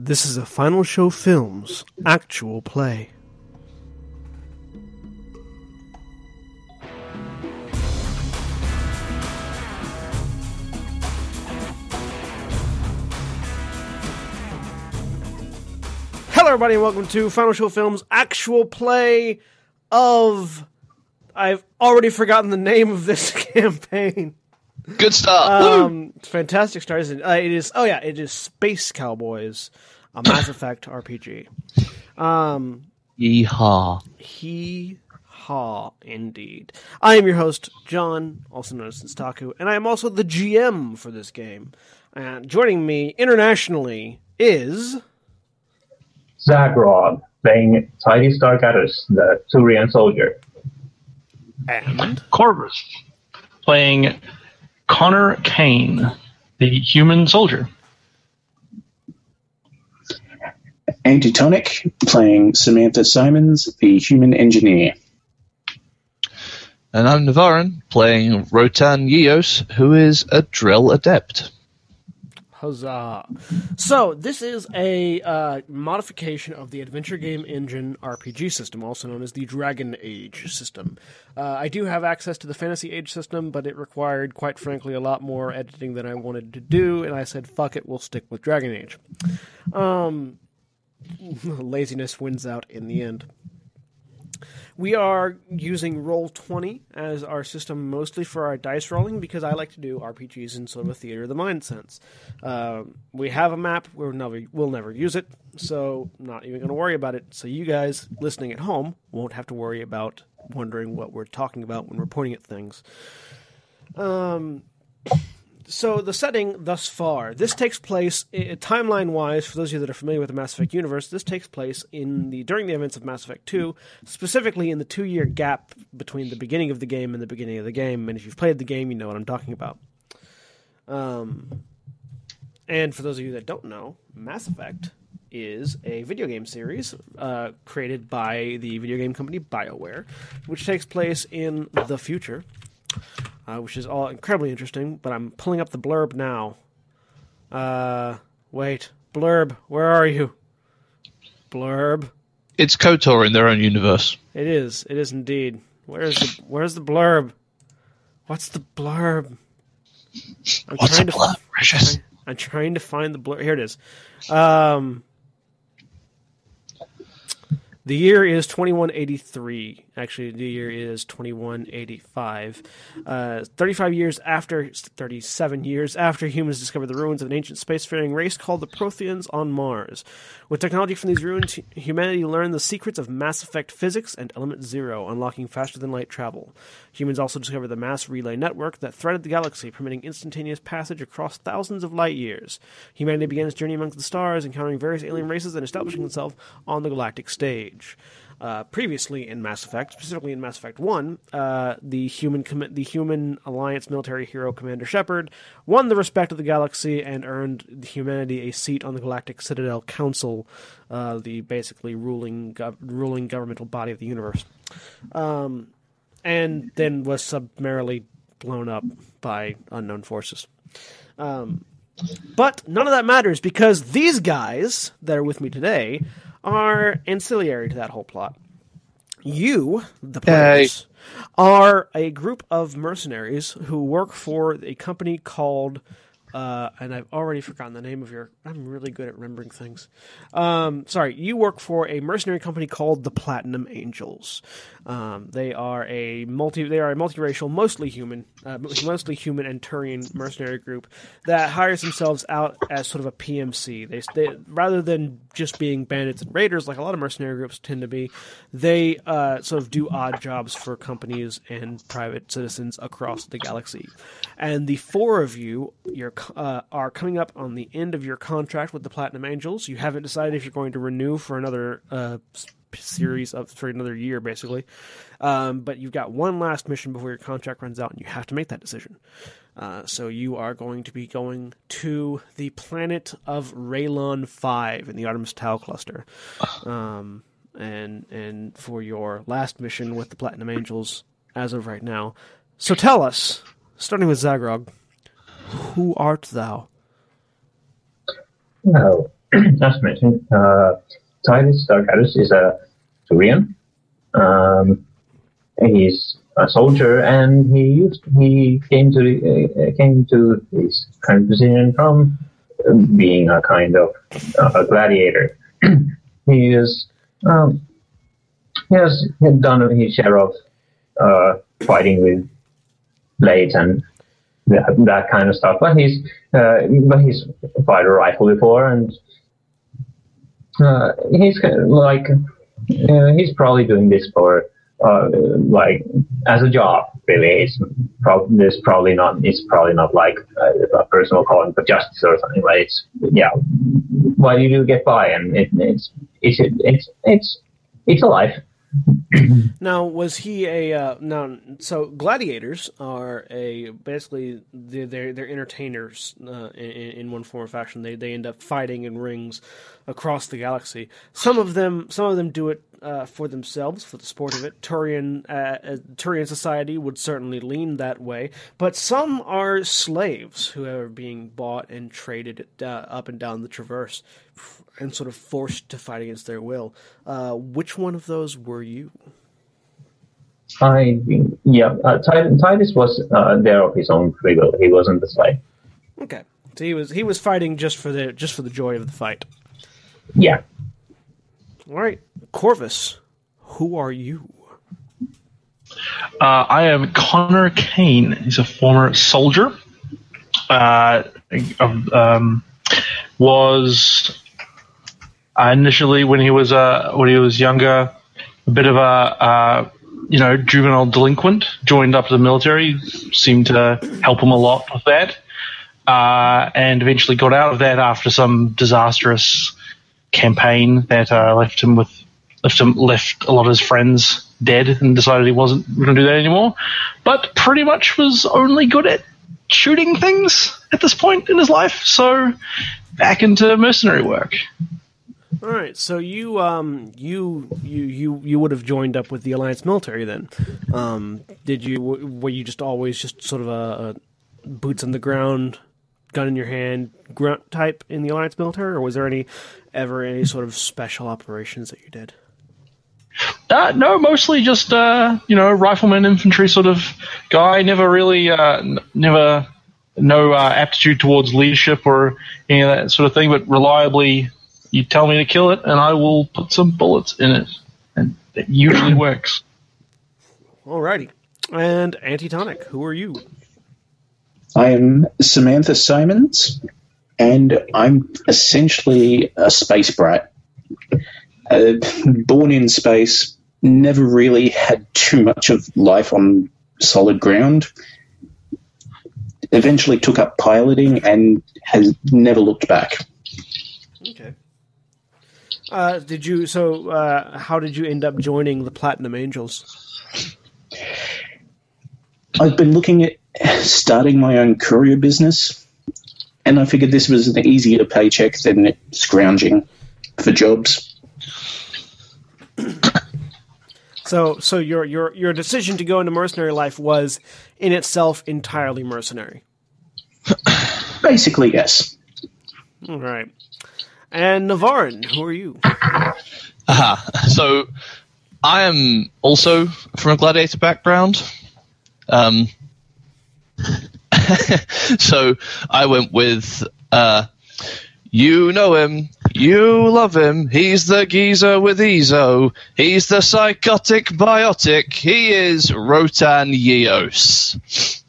This is a Final Show Films actual play. Hello, everybody, and welcome to Final Show Films actual play of. I've already forgotten the name of this campaign. Good start. Woo! Um, fantastic start. isn't? Uh, it is. Oh yeah, it is Space Cowboys, a Mass Effect RPG. Um, Yeehaw. he ha indeed. I am your host, John, also known as Senstaku, and I am also the GM for this game. And joining me internationally is Zaghrog playing Titis Dargatus, the Turian soldier. and Korvys playing Connor Caine, the human soldier. Antitonic playing Samantha Symonds, the human engineer. And I'm Navarran playing Rotan Yeos, who is a Drell adept. Huzzah! So this is a uh, modification of the Adventure Game Engine RPG system, also known as the Dragon Age system. Uh, I do have access to the Fantasy Age system, but it required, quite frankly, a lot more editing than I wanted to do, and I said, "Fuck it, we'll stick with Dragon Age." Um, laziness wins out in the end. We are using Roll20 as our system mostly for our dice rolling because I like to do RPGs in sort of a theater of the mind sense. Um, we have a map, we'll never, we'll never use it, so not even going to worry about it. So you guys listening at home won't have to worry about wondering what we're talking about when we're pointing at things. Um, so the setting thus far, this takes place timeline wise. For those of you that are familiar with the Mass Effect universe, this takes place in the during the events of Mass Effect Two, specifically in the two year gap between the beginning of the game and the beginning of the game. And if you've played the game, you know what I'm talking about. Um, and for those of you that don't know, Mass Effect is a video game series uh, created by the video game company BioWare, which takes place in the future uh, which is all incredibly interesting. But I'm pulling up the blurb now. Uh, wait, blurb, where are you? Blurb. It's KOTOR in their own universe. It is. It is indeed. Where's the Where's the blurb? What's the blurb? I'm What's trying to- blurb, Precious? I'm trying to find the blurb. Here it is. Um, the year is 2183. Actually, the new year is 2185. Uh, 35 years after, 37 years after humans discovered the ruins of an ancient spacefaring race called the Protheans on Mars. With technology from these ruins, humanity learned the secrets of Mass Effect physics and Element Zero, unlocking faster than light travel. Humans also discovered the mass relay network that threaded the galaxy, permitting instantaneous passage across thousands of light years. Humanity began its journey amongst the stars, encountering various alien races and establishing itself on the galactic stage. Uh, previously in Mass Effect, specifically in Mass Effect One, uh, the human commi- the human alliance military hero Commander Shepard won the respect of the galaxy and earned humanity a seat on the Galactic Citadel Council, uh, the basically ruling gov- ruling governmental body of the universe, um, and then was summarily blown up by unknown forces. Um, but none of that matters because these guys that are with me today are ancillary to that whole plot. You, the players, are a group of mercenaries who work for a company called, uh, and I've already forgotten the name of your. I'm really good at remembering things. Um, sorry, you work for a mercenary company called the Platinum Angels. Um, they are a multi. They are a multiracial, mostly human, uh, mostly human and Turian mercenary group that hires themselves out as sort of a PMC. They, they rather than just being bandits and raiders like a lot of mercenary groups tend to be, they uh, sort of do odd jobs for companies and private citizens across the galaxy. And the four of you, uh, are coming up on the end of your contract with the Platinum Angels. You haven't decided if you're going to renew for another uh, series of for another year, basically. Um, but you've got one last mission before your contract runs out, and you have to make that decision. Uh, so you are going to be going to the planet of Raylon Five in the Artemis Tau cluster, um, and and for your last mission with the Platinum Angels as of right now. So tell us, starting with Zaghrog, who art thou? Well, as mentioned, uh, Titus Dargatus is a Turian. Um, he's a soldier, and he used he came to uh, came to this kind of position from uh, being a kind of uh, a gladiator. he is um, he has done his share of uh, fighting with blades and that, that kind of stuff. But he's uh, but he's fired a rifle before, and uh, he's like uh, he's probably doing this for uh, like as a job. Really, it's prob- there's probably not it's probably not like a, a personal calling for justice or something. Like it's yeah, why do you get by? And it, it's it's it's it's it's a life. Now, was he a uh, now? So gladiators are a basically they're they're, they're entertainers uh, in, in one form or fashion. They they end up fighting in rings across the galaxy. Some of them some of them do it uh, for themselves for the sport of it. Turian uh, uh, Turian society would certainly lean that way, but some are slaves who are being bought and traded uh, up and down the traverse and sort of forced to fight against their will. Uh, which one of those were you? I yeah, uh, Titus, Titus was uh, there of his own free will. He wasn't the slave. Okay, so he was he was fighting just for the just for the joy of the fight. Yeah, All right, Korvys, who are you? Uh, I am Connor Caine. He's a former soldier. Uh, um, was initially when he was uh, when he was younger, a bit of a uh, you know juvenile delinquent. Joined up to the military, seemed to help him a lot with that, uh, and eventually got out of that after some disastrous campaign that uh, left him with left him left a lot of his friends dead and decided he wasn't going to do that anymore. But pretty much was only good at shooting things at this point in his life. So back into mercenary work. All right, so you um you you you you would have joined up with the Alliance military then. Um, did you? Were you just always just sort of a, a boots on the ground, gun in your hand grunt type in the Alliance military, or was there any ever any sort of special operations that you did? Uh, no, mostly just uh, you know rifleman infantry sort of guy. Never really, uh, n- never no uh, aptitude towards leadership or any of that sort of thing. But reliably, you tell me to kill it, and I will put some bullets in it, and it usually works. Alrighty, and Antitonic, who are you? I am Samantha Symonds, and I'm essentially a space brat. Uh, born in space, never really had too much of life on solid ground. Eventually took up piloting and has never looked back. Uh, did you? So, uh, how did you end up joining the Platinum Angels? I've been looking at starting my own courier business, and I figured this was an easier paycheck than scrounging for jobs. So, so your your your decision to go into mercenary life was in itself entirely mercenary. Basically, yes. All right. And Navarran, who are you? Aha. So I am also from a gladiator background. Um, so I went with uh, you know him, you love him. He's the geezer with eezo. He's the psychotic biotic. He is Rotan Yeos,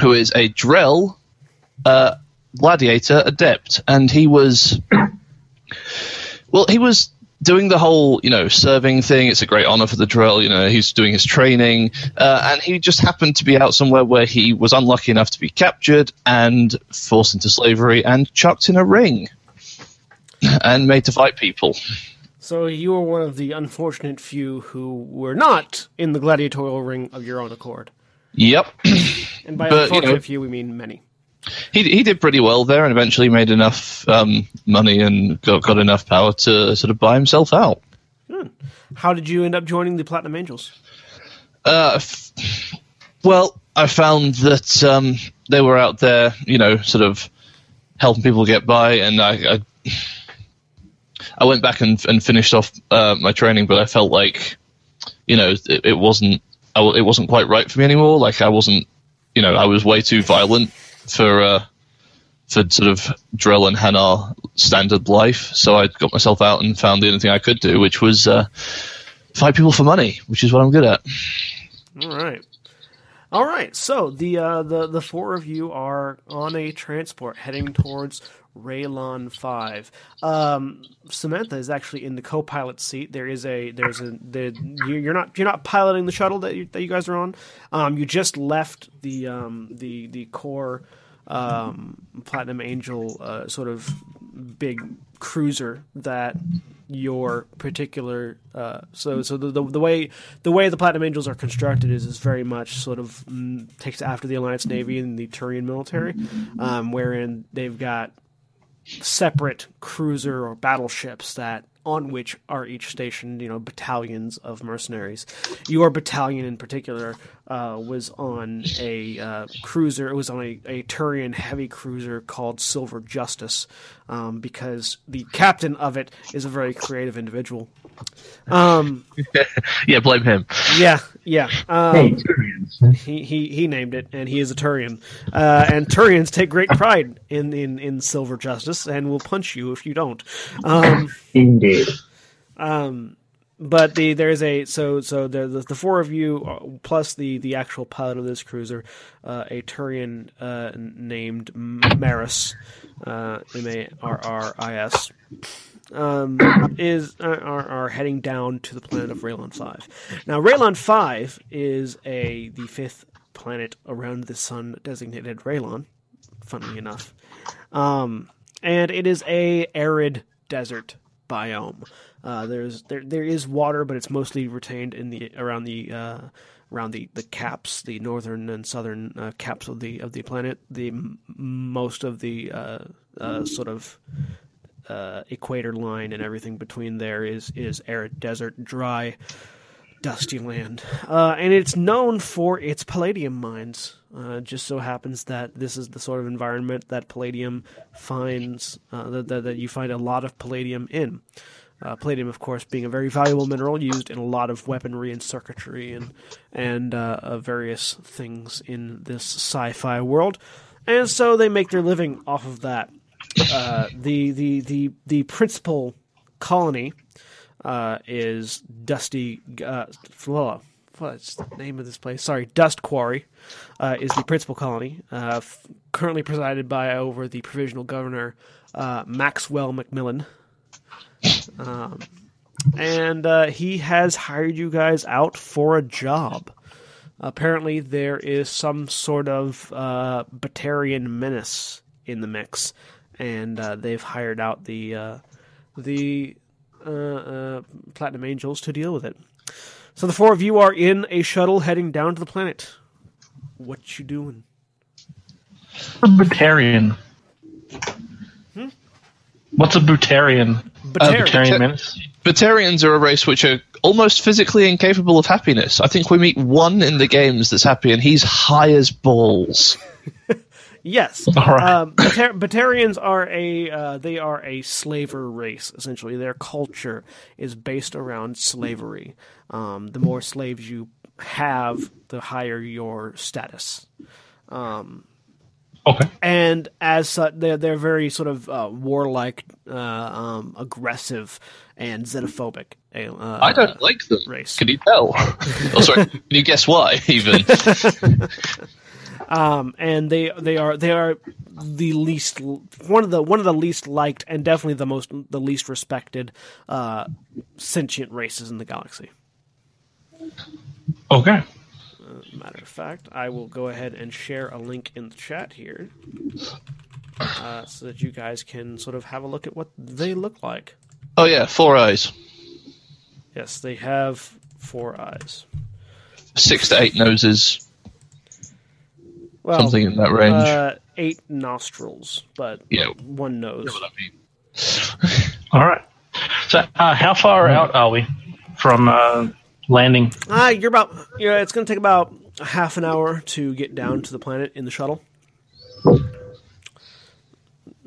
who is a Drell uh, gladiator adept, and he was well, he was doing the whole, you know, serving thing. It's a great honor for the Drell. You know, he's doing his training, uh, and he just happened to be out somewhere where he was unlucky enough to be captured and forced into slavery and chucked in a ring and made to fight people. So you were one of the unfortunate few who were not in the gladiatorial ring of your own accord. Yep, And by But, you unfortunate know- few, we mean many. He he did pretty well there, and eventually made enough um, money and got, got enough power to sort of buy himself out. How did you end up joining the Platinum Angels? Uh, f- well, I found that um, they were out there, you know, sort of helping people get by, and I, I I went back and, and finished off uh, my training, but I felt like, you know, it, it wasn't I it wasn't quite right for me anymore. Like I wasn't, you know, I was way too violent for uh, for sort of Drell and Hanar standard life. So I got myself out and found the only thing I could do, which was uh, fight people for money, which is what I'm good at. All right. All right. So the uh, the the four of you are on a transport heading towards Raylon Five. Um, Samantha is actually in the co-pilot seat. There is a there's a the you- you're not you're not piloting the shuttle that you, that you guys are on. Um, you just left the um, the the core um, Platinum Angel uh, sort of big cruiser that your particular uh, so so the, the the way the way the Platinum Angels are constructed is is very much sort of mm, takes after the Alliance Navy and the Turian military, um, wherein they've got separate cruiser or battleships that on which are each stationed, you know, battalions of mercenaries. Your battalion in particular uh, was on a uh, cruiser. It was on a, a Turian heavy cruiser called Silver Justice, um, because the captain of it is a very creative individual. Um, Yeah, blame him. yeah, yeah. Um, Hey, Turians. he, he he named it, and he is a Turian. Uh, and Turians take great pride in, in, in silver justice, and will punch you if you don't. Um, Indeed. um, but the there's a so so the the, the four of you uh, plus the the actual pilot of this cruiser, uh, a Turian uh, named Marris, uh, M A R R I S. Um, is are, are heading down to the planet of Raylon Five. Now, Raylon Five is a the fifth planet around the sun designated Raylon. Funnily enough, um, and it is a arid desert biome. Uh, there's there there is water, but it's mostly retained in the around the uh, around the, the caps, the northern and southern uh, caps of the of the planet. The most of the uh, uh, sort of uh, equator line and everything between there is is arid desert, dry, dusty land, uh, and it's known for its palladium mines. Uh, just so happens that this is the sort of environment that palladium finds uh, that, that, that you find a lot of palladium in. Uh, palladium, of course, being a very valuable mineral used in a lot of weaponry and circuitry and and uh, various things in this sci-fi world, and so they make their living off of that. Uh, the the the the principal colony uh, is Dusty. Uh, Flo- what's the name of this place? Sorry, Dust Quarry uh, is the principal colony, uh, f- currently presided by over the provisional governor uh, Maxwell McMillan. Um, and he has hired you guys out for a job. Apparently, there is some sort of Batarian menace in the mix, and uh, they've hired out the uh, the uh, uh, Platinum Angels to deal with it. So the four of you are in a shuttle heading down to the planet. What you doing? Batarian. What's a Butarian? Batarian. Batarian Bata- menace? Batarians are a race which are almost physically incapable of happiness. I think we meet one in the games that's happy, and he's high as balls. Yes. All right. Um, Batar- Batarians are a uh, they are a slaver race essentially. Their culture is based around slavery. Um, the more slaves you have, the higher your status. Okay. And as such, they're they're very sort of uh, warlike, uh, um, aggressive, and xenophobic. Uh, I don't like them. race. Can you tell? oh, sorry. Can you guess why? Even um, and they they are they are the least one of the one of the least liked and definitely the most the least respected uh, sentient races in the galaxy. Okay. Matter of fact, I will go ahead and share a link in the chat here, uh, so that you guys can sort of have a look at what they look like. oh yeah, four eyes, Yes, they have four eyes. six to eight noses, Well, something in that range. uh, eight nostrils, but Yeah. one nose. You know what I mean? All right. So, uh, how far out are we from uh, landing? Ah, you're about. You know, it's going to take about a half an hour to get down to the planet in the shuttle.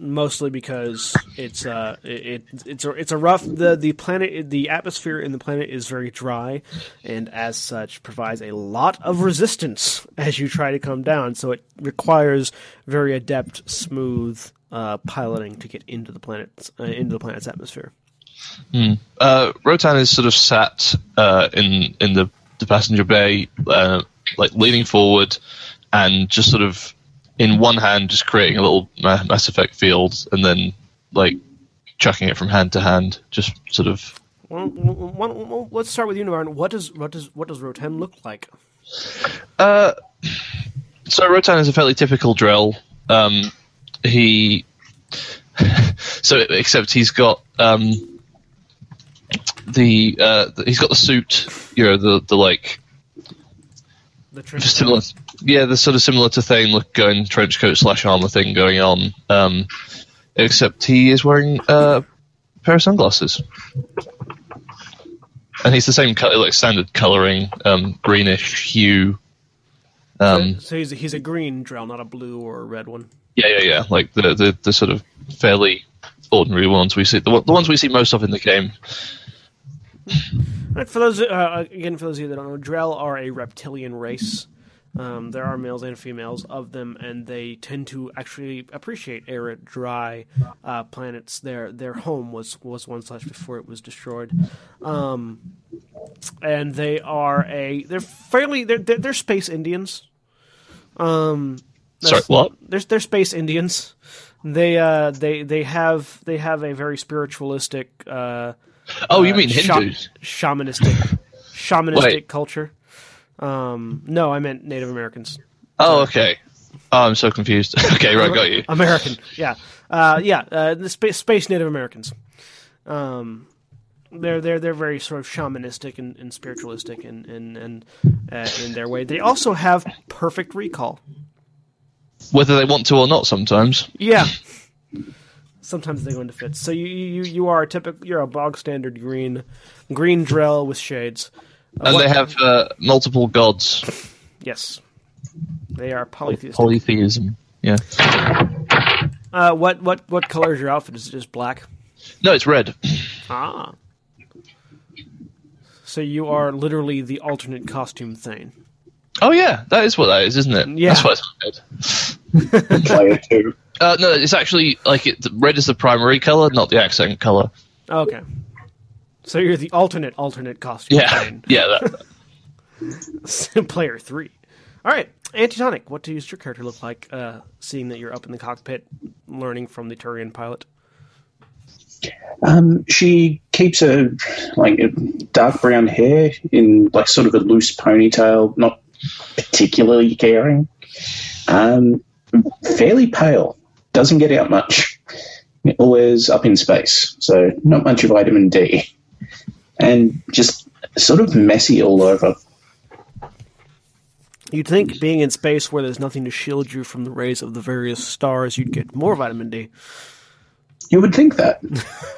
Mostly because it's uh it, it it's a it's a rough the the planet the atmosphere in the planet is very dry and as such provides a lot of resistance as you try to come down. So it requires very adept smooth uh, piloting to get into the planet uh, into the planet's atmosphere. Uh, Rotan is sort of sat uh, in in the, the passenger bay, uh, like leaning forward, and just sort of in one hand just creating a little Mass Effect field, and then like chucking it from hand to hand, just sort of. well, well, well, let's start with you Navarre. what does what does what does Rotan look like Uh, so Rotan is a fairly typical Drell. Um, he so except he's got um, the uh, he's got the suit, you know, the the like the similar, yeah, the sort of similar to Thane look going trench coat slash armor thing going on. Um, except he is wearing uh, a pair of sunglasses, and he's the same color, like standard coloring, um, greenish hue. Um, so he's a, he's a green Drell not a blue or a red one yeah, yeah, yeah, like the, the the sort of fairly ordinary ones we see, the, the ones we see most of in the game. Right, for those uh, again, for those of you that don't know, Drell are a reptilian race. Um, there are males and females of them, and they tend to actually appreciate arid, dry uh, planets. Their their home was was one such before it was destroyed, um, and they are a they're fairly they're they're, they're space Indians. Um, Sorry, what? They're, they're space Indians. They uh they they have they have a very spiritualistic uh Oh, you uh, mean Hindus? shamanistic shamanistic Wait. culture. Um, no, I meant Native Americans. Oh, okay. Oh, I'm so confused. okay, right, got you. American, yeah, uh, yeah, uh, the space, space Native Americans. Um, they're they're they're very sort of shamanistic and, and spiritualistic and and and uh, in their way. They also have perfect recall. Whether they want to or not, sometimes. Yeah. Sometimes they go into fits. So you you you are a typical you're a bog standard green green Drell with shades. And what- they have uh, multiple gods. yes. They are polytheistic. Polytheism. Yeah. Uh, what what what color is your outfit? Is it just black? No, it's red. Ah. So you are literally the alternate costume Thane. Oh yeah, that is what that is, isn't it? Yeah. That's what it's red. Player two. Uh, no, it's actually like it, red is the primary color, not the accent color. Okay. So you're the alternate alternate costume Yeah, Thane. yeah. That, Player three. All right, Antitonic. What does your character look like? Uh, seeing that you're up in the cockpit, learning from the Turian pilot. Um, she keeps a like a dark brown hair in like sort of a loose ponytail, not particularly caring. Um, fairly pale, doesn't get out much. Always up in space, so not much of vitamin D, and just sort of messy all over. You'd think being in space where there's nothing to shield you from the rays of the various stars, you'd get more vitamin D. You would think that.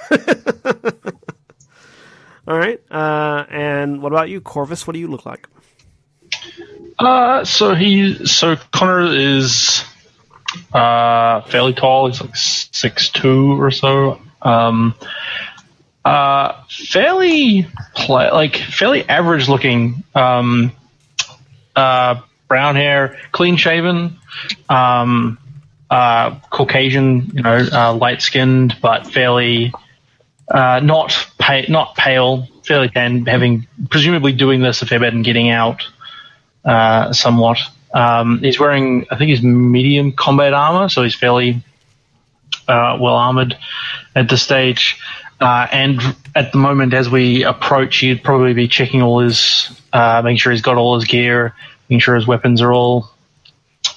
All right. Uh, and what about you, Korvys? What do you look like? Uh, so he, so Connor is uh, fairly tall. He's like six two or so. Um, uh, fairly like fairly average looking. Um, uh, brown hair, clean shaven. Um, uh, Caucasian, you know, uh, light skinned, but fairly uh, not pa- not pale, fairly tan, having presumably doing this a fair bit and getting out uh, somewhat. Um, he's wearing, I think, he's medium combat armor, so he's fairly well armored at this stage. Uh, and at the moment, as we approach, he'd probably be checking all his, uh, making sure he's got all his gear, making sure his weapons are all,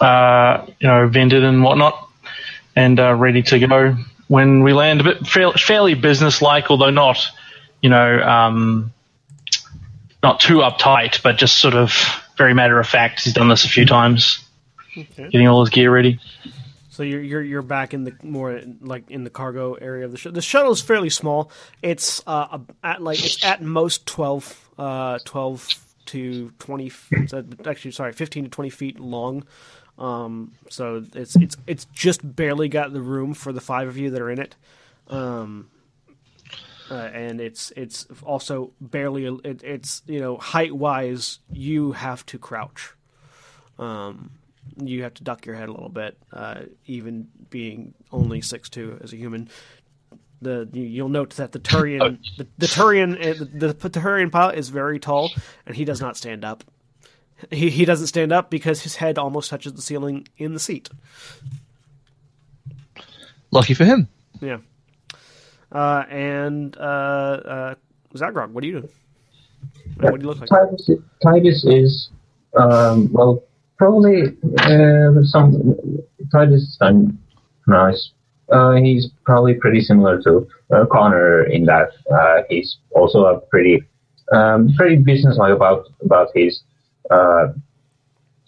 uh, you know, vented and whatnot, and uh, ready to go when we land. A bit fairly business-like, although not, you know, um, not too uptight, but just sort of very matter of fact. He's done this a few times, Okay. getting all his gear ready. So you're you're you're back in the more like in the cargo area of the shuttle. The shuttle is fairly small. It's uh at like it's at most 12, uh, 12 to twenty. Actually, sorry, fifteen to twenty feet long. Um, so it's it's it's just barely got the room for the five of you that are in it. Um, uh, and it's it's also barely it, it's you know height wise you have to crouch um you have to duck your head a little bit uh, even being only six two as a human the you, you'll note that the Turian the, the Turian uh, the, the Turian pilot is very tall and he does not stand up he he doesn't stand up because his head almost touches the ceiling in the seat Lucky for him. yeah uh, and uh, uh, Zaghrog, what do you do? What do you look like? Titus, Titus is, um, well, probably uh, some. Titus and nice. Uh, he's probably pretty similar to uh, Connor in that uh, he's also a pretty, um, pretty businesslike about about his uh,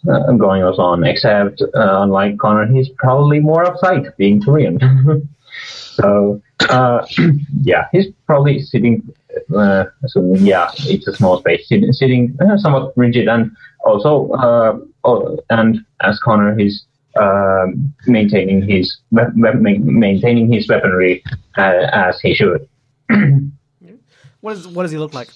uh, goings on. Except uh, unlike Connor, he's probably more uptight, being Korean. so uh, yeah, he's probably sitting. So yeah, it's a small space, sitting, sitting somewhat rigid, and also, and as Connor, he's um maintaining his we- we- ma- maintaining his weaponry uh, as he should. What, is, what does he look like?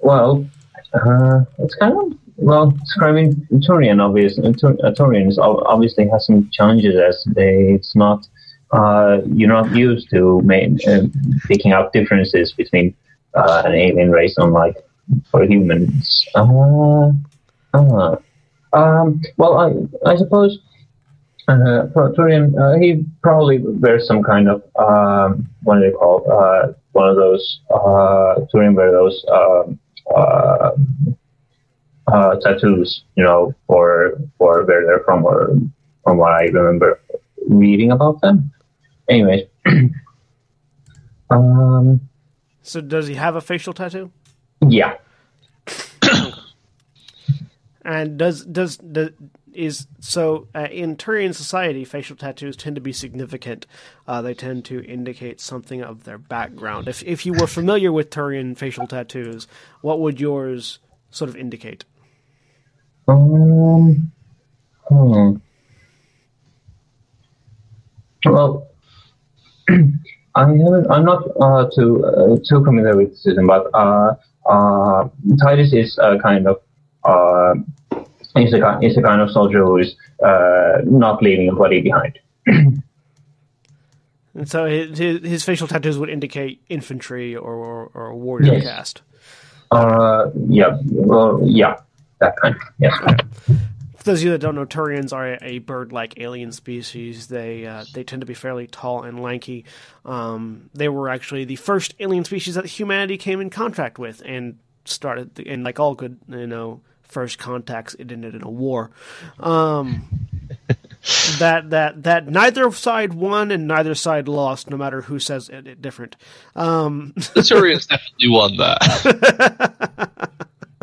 Well, uh, it's kind of well describing Turian. Obviously, uh, is obviously has some challenges as they, it's not uh, you're not used to ma- uh, picking out differences between uh, an alien race, unlike for humans. Uh, uh, um, well, I I suppose. Uh, Turian, uh, he probably wears some kind of um, what do they call uh, one of those uh, Turian wear those um, uh, uh, tattoos, you know, for for where they're from, or from what I remember reading about them. Anyways, um, So does he have a facial tattoo? yeah, And does does the is so uh, in Turian society, facial tattoos tend to be significant. Uh, they tend to indicate something of their background. If if you were familiar with Turian facial tattoos, what would yours sort of indicate? Um, hmm. Well, I haven't, I'm not uh, too uh, too familiar with system, but uh, uh, Titus is a kind of uh, is a is a kind of soldier who is uh, not leaving a body behind. And so his, his, his facial tattoos would indicate infantry or or, or a warrior Yes. caste. Uh, yeah, well, yeah, that kind. Yes. For those of you that don't know, Turians are a, a bird-like alien species. They uh, they tend to be fairly tall and lanky. Um, they were actually the first alien species that humanity came in contact with, and started. The, and like all good, you know, first contacts, it ended in a war. Um, that that that neither side won and neither side lost, no matter who says it, it different. Um, The Turians definitely won that.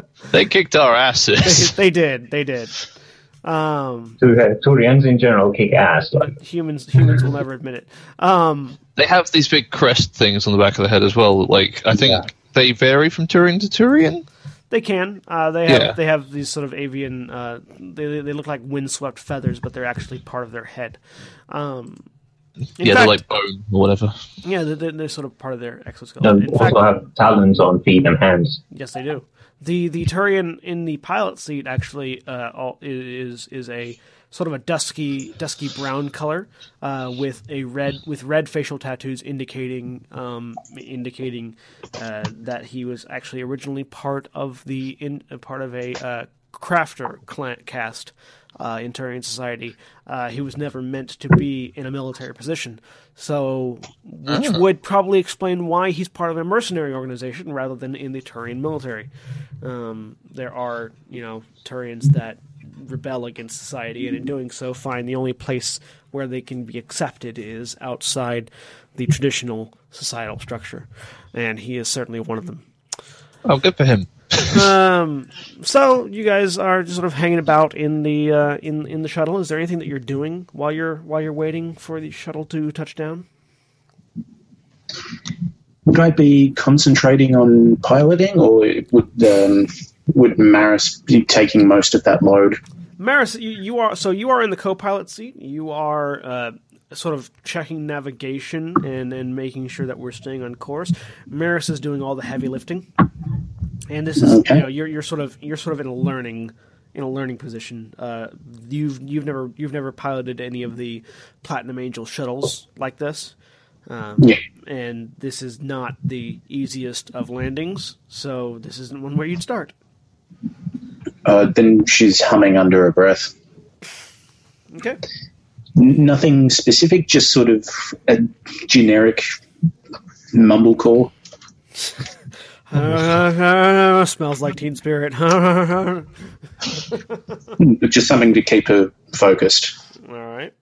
they kicked our asses. they did, they did. Um, Tur- Turians in general kick ass. Like, humans humans will never admit it. Um, They have these big crest things on the back of the head as well. Like I think Yeah. they vary from Turian to Turian. They can. Uh, they have Yeah. they have these sort of avian. Uh, they they look like windswept feathers, but they're actually part of their head. Um, yeah, fact, they're like bone or whatever. yeah, they're, they're, they're sort of part of their they exoskeleton. In also fact, have talons on feet and hands. yes, they do. The the Turian in the pilot seat actually uh, all, is is a sort of a dusky dusky brown color uh, with a red with red facial tattoos indicating um, indicating uh, that he was actually originally part of the in uh, part of a uh, crafter clan caste uh, in Turian society. Uh, he was never meant to be in a military position, so which would probably explain why he's part of a mercenary organization rather than in the Turian military. Um, there are, you know, Turians that rebel against society, and in doing so, find the only place where they can be accepted is outside the traditional societal structure, and he is certainly one of them. Oh, good for him. Um, so you guys are just sort of hanging about in the uh, in in the shuttle. Is there anything that you're doing while you're while you're waiting for the shuttle to touch down? Would I be concentrating on piloting, or would um, would Marris be taking most of that load? Marris, you, you are so you are in the co-pilot seat. You are uh, sort of checking navigation and and making sure that we're staying on course. Maris is doing all the heavy lifting, and this is Okay. you know you're you're sort of you're sort of in a learning in a learning position. Uh, you've you've never you've never piloted any of the Platinum Angel shuttles like this. Um, Yeah. and this is not the easiest of landings, so this isn't one where you'd start. Uh, then she's humming under her breath. Okay. Nothing specific, just sort of a generic mumblecore. Uh, smells like Teen Spirit. Just something to keep her focused. All right.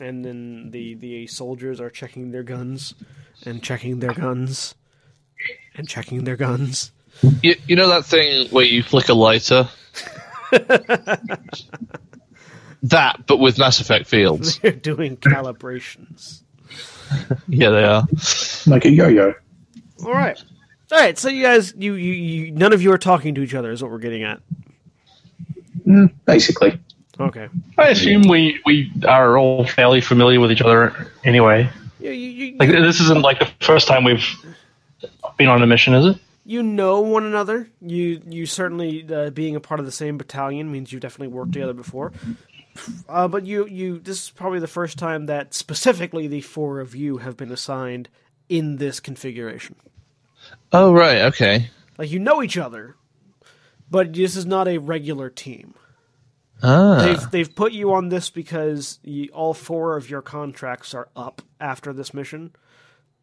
And then the the soldiers are checking their guns and checking their guns and checking their guns. You, you know that thing where you flick a lighter? that, but with Mass Effect fields. They're doing calibrations. Yeah, they are. Like a yo-yo. All right. All right. So you guys, you, you you none of you are talking to each other. Is what we're getting at. Mm, basically. Okay. I assume we, we are all fairly familiar with each other anyway. You you, you, Like this isn't like the first time we've been on a mission, is it? You know one another. You you certainly uh, being a part of the same battalion means you definitely worked together before. Uh, but you you this is probably the first time that specifically the four of you have been assigned in this configuration. Oh, right, okay. Like you know each other, but this is not a regular team. Ah. They've they've put you on this because you, all four of your contracts are up after this mission,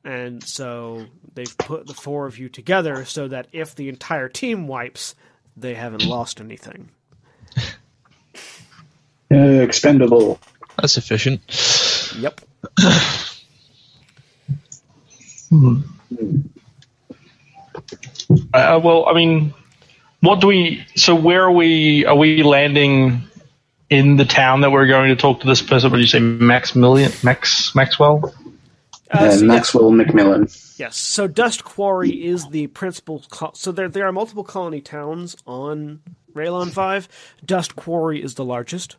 and so they've put the four of you together so that if the entire team wipes, they haven't lost anything. Uh, expendable. That's efficient. Yep. Uh, well, I mean, what do we? So where are we? Are we landing in the town that we're going to talk to this person? What did you say, Maximilian, Max Maxwell? Uh, Uh, so Maxwell McMillan. Yes. So Dust Quarry is the principal. Co- so there there are multiple colony towns on Raylon Five. Dust Quarry is the largest.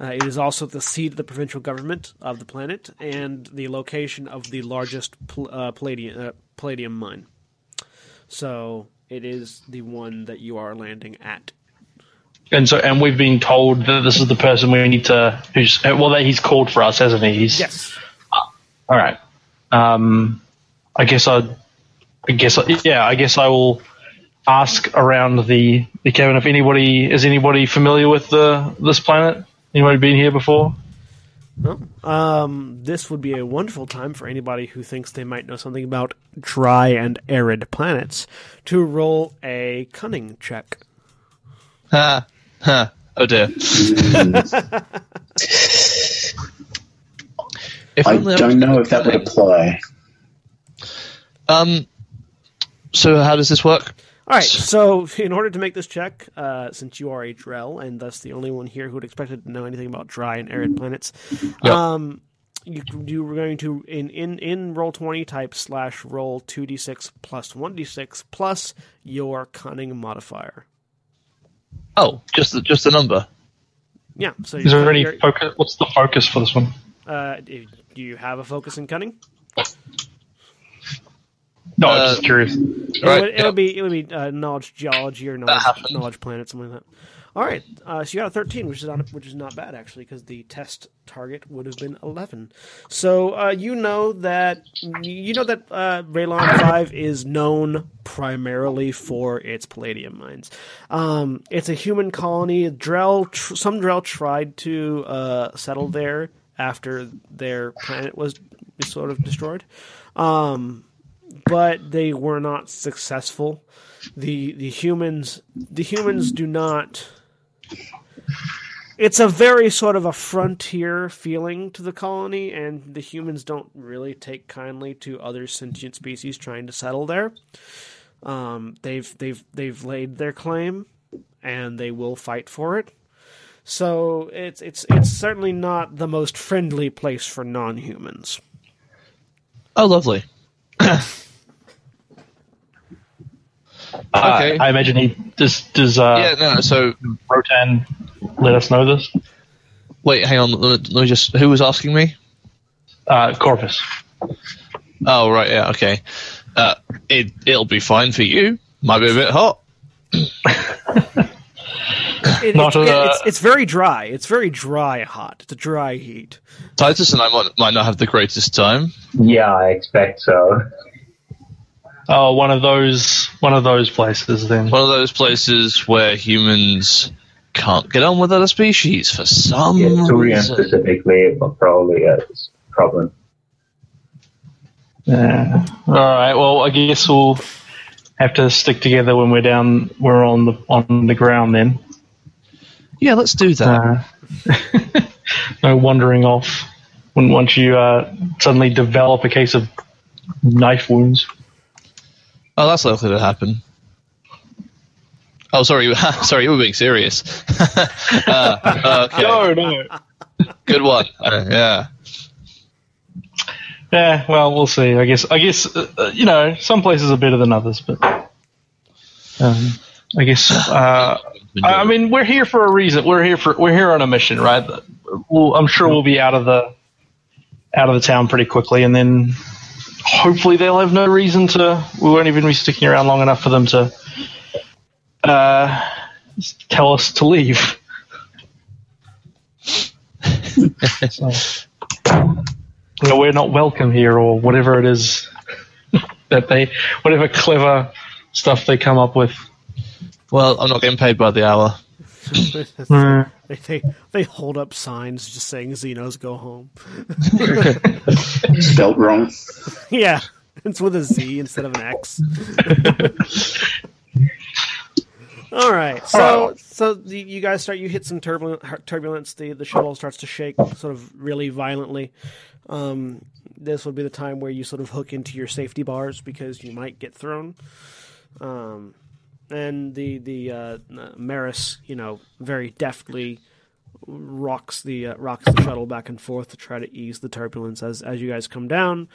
Uh, it is also the seat of the provincial government of the planet and the location of the largest pl- uh, palladium uh, palladium mine. So it is the one that you are landing at. And so, and we've been told that this is the person we need to. Who's well, that he's called for us, hasn't he? He's, Yes. All right. Um, I guess I, I guess yeah, I guess I will ask around the the cabin if anybody is anybody familiar with the this planet. Anybody been here before? Um, this would be a wonderful time for anybody who thinks they might know something about dry and arid planets to roll a cunning check. Ha, ha. Oh dear. if I don't know if that would apply. Um. So how does this work? All right, so in order to make this check, uh, since you are a Drell and thus the only one here who would expected to know anything about dry and arid planets, Yep. um, you you were going to in in in roll twenty type slash roll two d six plus one d six plus your cunning modifier. Oh, just the, just the number. Yeah. So Is there any focus? What's the focus for this one? Uh, do you have a focus in cunning? No, Uh, I'm just curious. It, Right, would, it yeah. would be it would be uh, knowledge geology or knowledge happens. knowledge planet something like that. All right, uh, so you got a thirteen, which is not which is not bad actually, because the test target would have been eleven. So uh, you know that you know that uh, Raylon Five is known primarily for its palladium mines. Um, it's a human colony. Drell, tr- some Drell tried to uh, settle there after their planet was sort of destroyed. Um, but they were not successful. The the humans the humans do not it's a very sort of a frontier feeling to the colony and the humans don't really take kindly to other sentient species trying to settle there. Um, they've they've they've laid their claim and they will fight for it. So it's it's it's certainly not the most friendly place for non-humans. Oh, lovely. Uh, Okay. I imagine he does. Does uh, yeah, no. So Rotan let us know this. Wait, hang on. Let me, let me just. Who was asking me? Uh, Korvys. Oh, right. Yeah. Okay. Uh, it it'll be fine for you. Might be a bit hot. It- Not it's, a- uh, it's, it's very dry. It's very dry hot. It's a dry heat. Titis and I might, might not have the greatest time. Yeah, I expect so. Oh, one of those one of those places then. One of those places where humans can't get on with other species for some Yeah, Turian reason. specifically, but probably a problem. Yeah. All right. Well, I guess we'll have to stick together when we're down. We're on the on the ground then. Yeah, let's do that. Uh, no wandering off when once you uh, suddenly develop a case of knife wounds. Oh, that's likely to happen. Oh, sorry, sorry, you were being serious. uh, okay, no. no. good one. Uh, yeah, Yeah. Well, we'll see. I guess. I guess. Uh, uh, you know, some places are better than others, but um, I guess. I I mean, we're here for a reason. We're here for we're here on a mission, right? We'll, I'm sure we'll be out of the out of the town pretty quickly, and then hopefully they'll have no reason to. We won't even be sticking around long enough for them to uh, tell us to leave. so, you know, we're not welcome here, or whatever it is that they, whatever clever stuff they come up with. Well, I'm not getting paid by the hour. They, they they hold up signs just saying Xenos go home. Spelt wrong. yeah, it's with a Z instead of an X. All right, so so the, you guys start. You hit some turbulent turbulence. The the shuttle starts to shake, sort of really violently. Um, this would be the time where you sort of hook into your safety bars because you might get thrown. Um, and the the uh, Marris, you know, very deftly rocks the uh, rocks the shuttle back and forth to try to ease the turbulence as as you guys come down.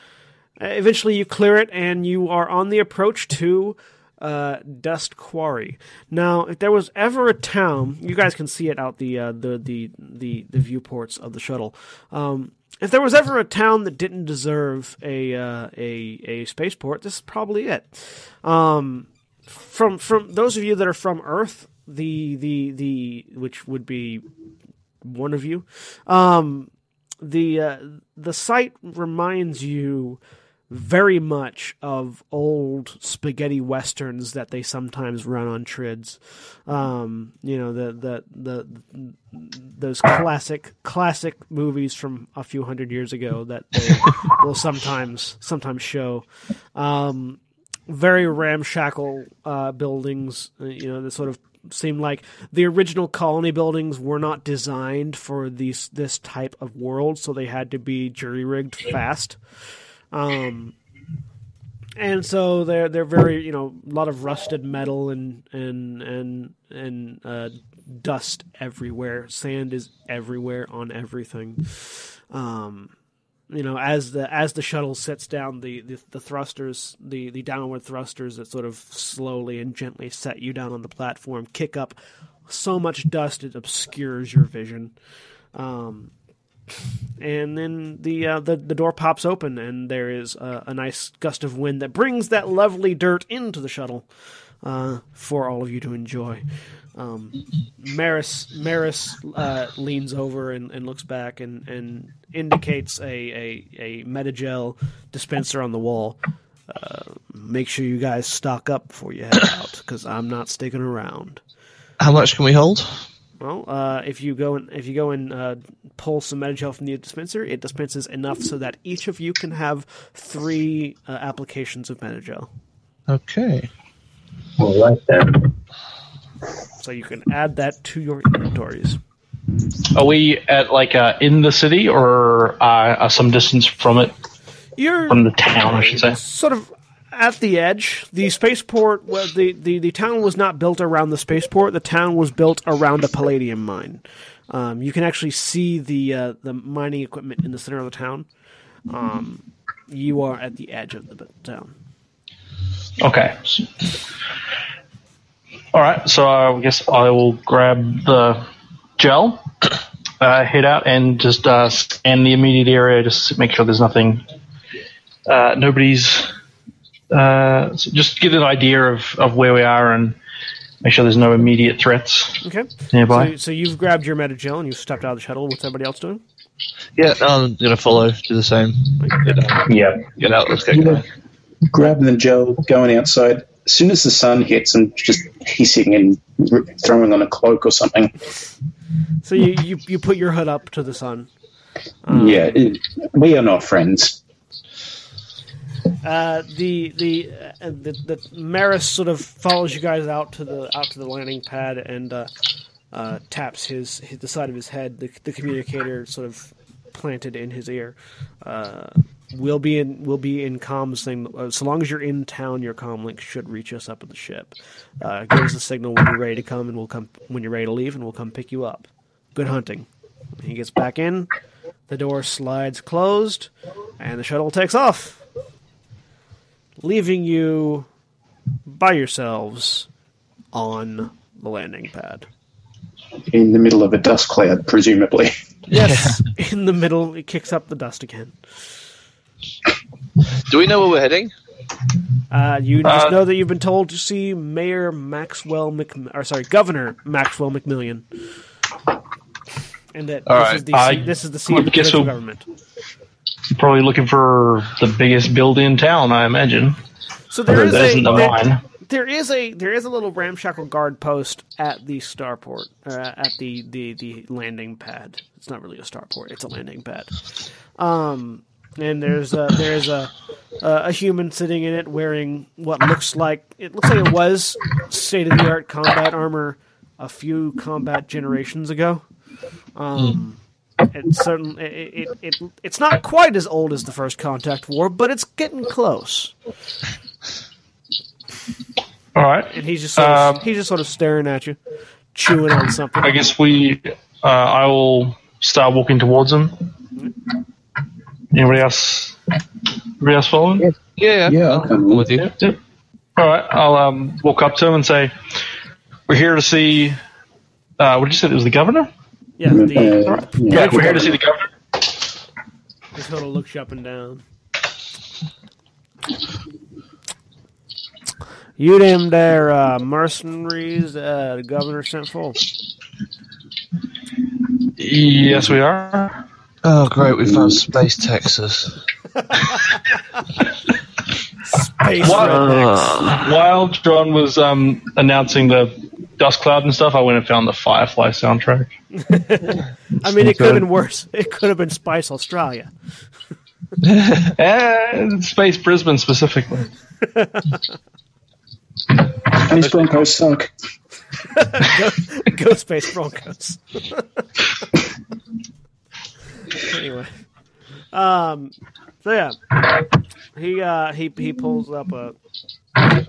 Uh, eventually, you clear it, and you are on the approach to uh, Dust Quarry. Now, if there was ever a town, you guys can see it out the uh, the, the the the viewports of the shuttle. Um, if there was ever a town that didn't deserve a uh, a a spaceport, this is probably it. Um, from from those of you that are from Earth, the the the which would be one of you, um, the uh, the site reminds you very much of old spaghetti westerns that they sometimes run on trids. Um, you know the the the those classic classic movies from a few hundred years ago that they will sometimes sometimes show. Um, very ramshackle uh, buildings, uh, you know, that sort of seem like the original colony buildings were not designed for these this type of world, so they had to be jury rigged fast. Um, and so they're they're very you know a lot of rusted metal and and and and uh, dust everywhere. Sand is everywhere on everything. Um, you know, as the as the shuttle sets down, the, the, the thrusters, the, the downward thrusters that sort of slowly and gently set you down on the platform, kick up so much dust it obscures your vision. Um, and then the, uh, the the door pops open, and there is a, a nice gust of wind that brings that lovely dirt into the shuttle uh, for all of you to enjoy. Um, Marris Marris uh, leans over and, and looks back and, and indicates a, a, a Medi-gel dispenser on the wall. Uh, make sure you guys stock up before you head out, because I'm not sticking around. How much can we hold? Well, uh, if you go and if you go and uh, pull some Medi-gel from the dispenser, it dispenses enough so that each of you can have three uh, applications of Medi-gel. Okay. All right then. So you can add that to your inventories. Are we at like uh, in the city or uh, uh, some distance from it, You're from the town, I should say? sort of at the edge. The spaceport, well, the, the, the town was not built around the spaceport. The town was built around a palladium mine. Um, you can actually see the uh, the mining equipment in the center of the town. Um, you are at the edge of the town. Okay. All right. So I guess I will grab the gel, uh, head out and just uh, scan the immediate area, just to make sure there's nothing, uh, nobody's. Uh, so just get an idea of, of where we are and make sure there's no immediate threats Okay. nearby. So, so you've grabbed your medi-gel and you've stepped out of the shuttle. What's everybody else doing? Yeah, I'm gonna follow. Do the same. Get out. Yeah. Get out. Let's get Yeah. going. Grabbing the gel, going outside. As soon as the sun hits, I'm just hissing and throwing on a cloak or something. So you, you, you put your hood up to the sun. yeah, it, we are not friends. Uh, the the uh, the the Marris sort of follows you guys out to the out to the landing pad and uh, uh, taps his, his the side of his head. The, the communicator sort of planted in his ear. We'll be in we'll be in comms thing. Uh, so long as you're in town, your comm link should reach us up at the ship. Uh, give us a signal when you're ready to come, and we'll come when you're ready to leave, and we'll come pick you up. Good hunting. He gets back in. The door slides closed, and the shuttle takes off leaving you by yourselves on the landing pad. In the middle of a dust cloud, presumably. Yes, in the middle, it kicks up the dust again. Do we know where we're heading? Uh, you just Uh, know that you've been told to see Mayor Maxwell Mc, or sorry, Governor Maxwell McMillian, and that this right. is the I this is the seat of the guess provincial government. Probably looking for the biggest building in town, I imagine. So there There is a a there- mine. there is a there is a little ramshackle guard post at the starport uh, at the, the the landing pad. It's not really a starport; it's a landing pad. Um, and there's a, there's a a a human sitting in it wearing what looks like it looks like it was state of the art combat armor a few combat generations ago. Um, it's certain it, it, it it's not quite as old as the first contact war, but it's getting close. All right. and he's just sort of, Um, he's just sort of staring at you, chewing on something. I guess we. Uh, I will start walking towards him. Anybody else? Anybody else following? Yeah, yeah. Yeah, I'm I'll come with you. Yep. All right. I'll um, walk up to him and say, "We're here to see." Uh, what did you say? It was the governor. yeah, the, Uh, Yeah, we're here to see the governor. he sort of looks you up and down. You them there uh, mercenaries uh, the governor sent for? Yes, we are. Oh, great. We found Space Texas. Space What? rednecks. While John was um, announcing the dust cloud and stuff, I went and found the Firefly soundtrack. I mean, it could have been worse. It could have been Spice Australia. And Space Brisbane specifically. These Broncos suck. Go, go Space Broncos. anyway, um, so yeah, he uh, he he pulls up a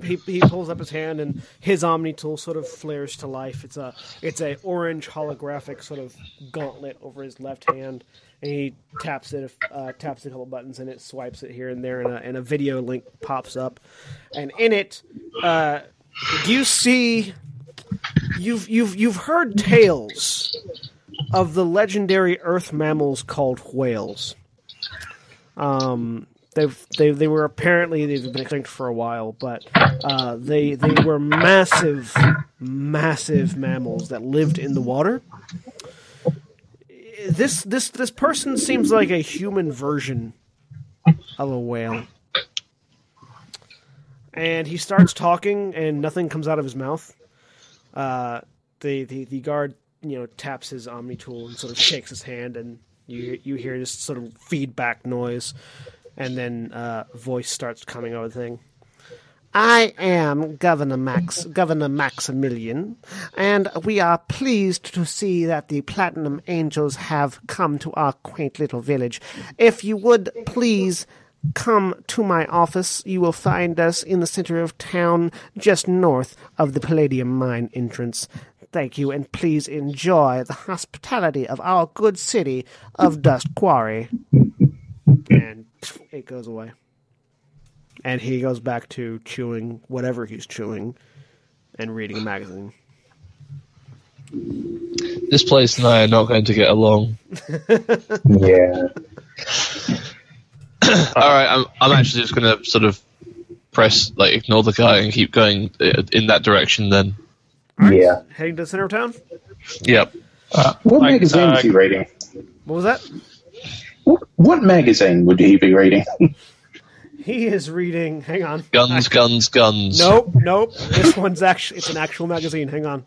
he he pulls up his hand and his Omni tool sort of flares to life. It's a it's a orange holographic sort of gauntlet over his left hand, and he taps it uh, taps a couple buttons and it swipes it here and there, and a, and a video link pops up, and in it, uh, you see you've you've you've heard tales of the legendary earth mammals called whales. Um, they've they they were apparently they've been extinct for a while, but uh, they they were massive, massive mammals that lived in the water. This this this person seems like a human version of a whale. And he starts talking, and nothing comes out of his mouth uh, the, the the guard you know taps his omni tool and sort of shakes his hand and you you hear this sort of feedback noise and then uh, voice starts coming over the thing I am Governor Max Governor Maximilian and we are pleased to see that the Platinum Angels have come to our quaint little village if you would please come to my office. You will find us in the center of town, just north of the Palladium mine entrance. Thank you, and please enjoy the hospitality of our good city of Dust Quarry. And it goes away. And he goes back to chewing whatever he's chewing and reading a magazine. This place and I are not going to get along. Yeah. All right, I'm, I'm actually just going to sort of press, like, ignore the guy and keep going uh, in that direction then. Yeah. Heading to the center of town. Yep. What Like, magazine uh, is he reading? What was that? What, what magazine would he be reading? He is reading. Hang on. Guns, guns, guns. Nope, nope. This one's actually it's an actual magazine. Hang on.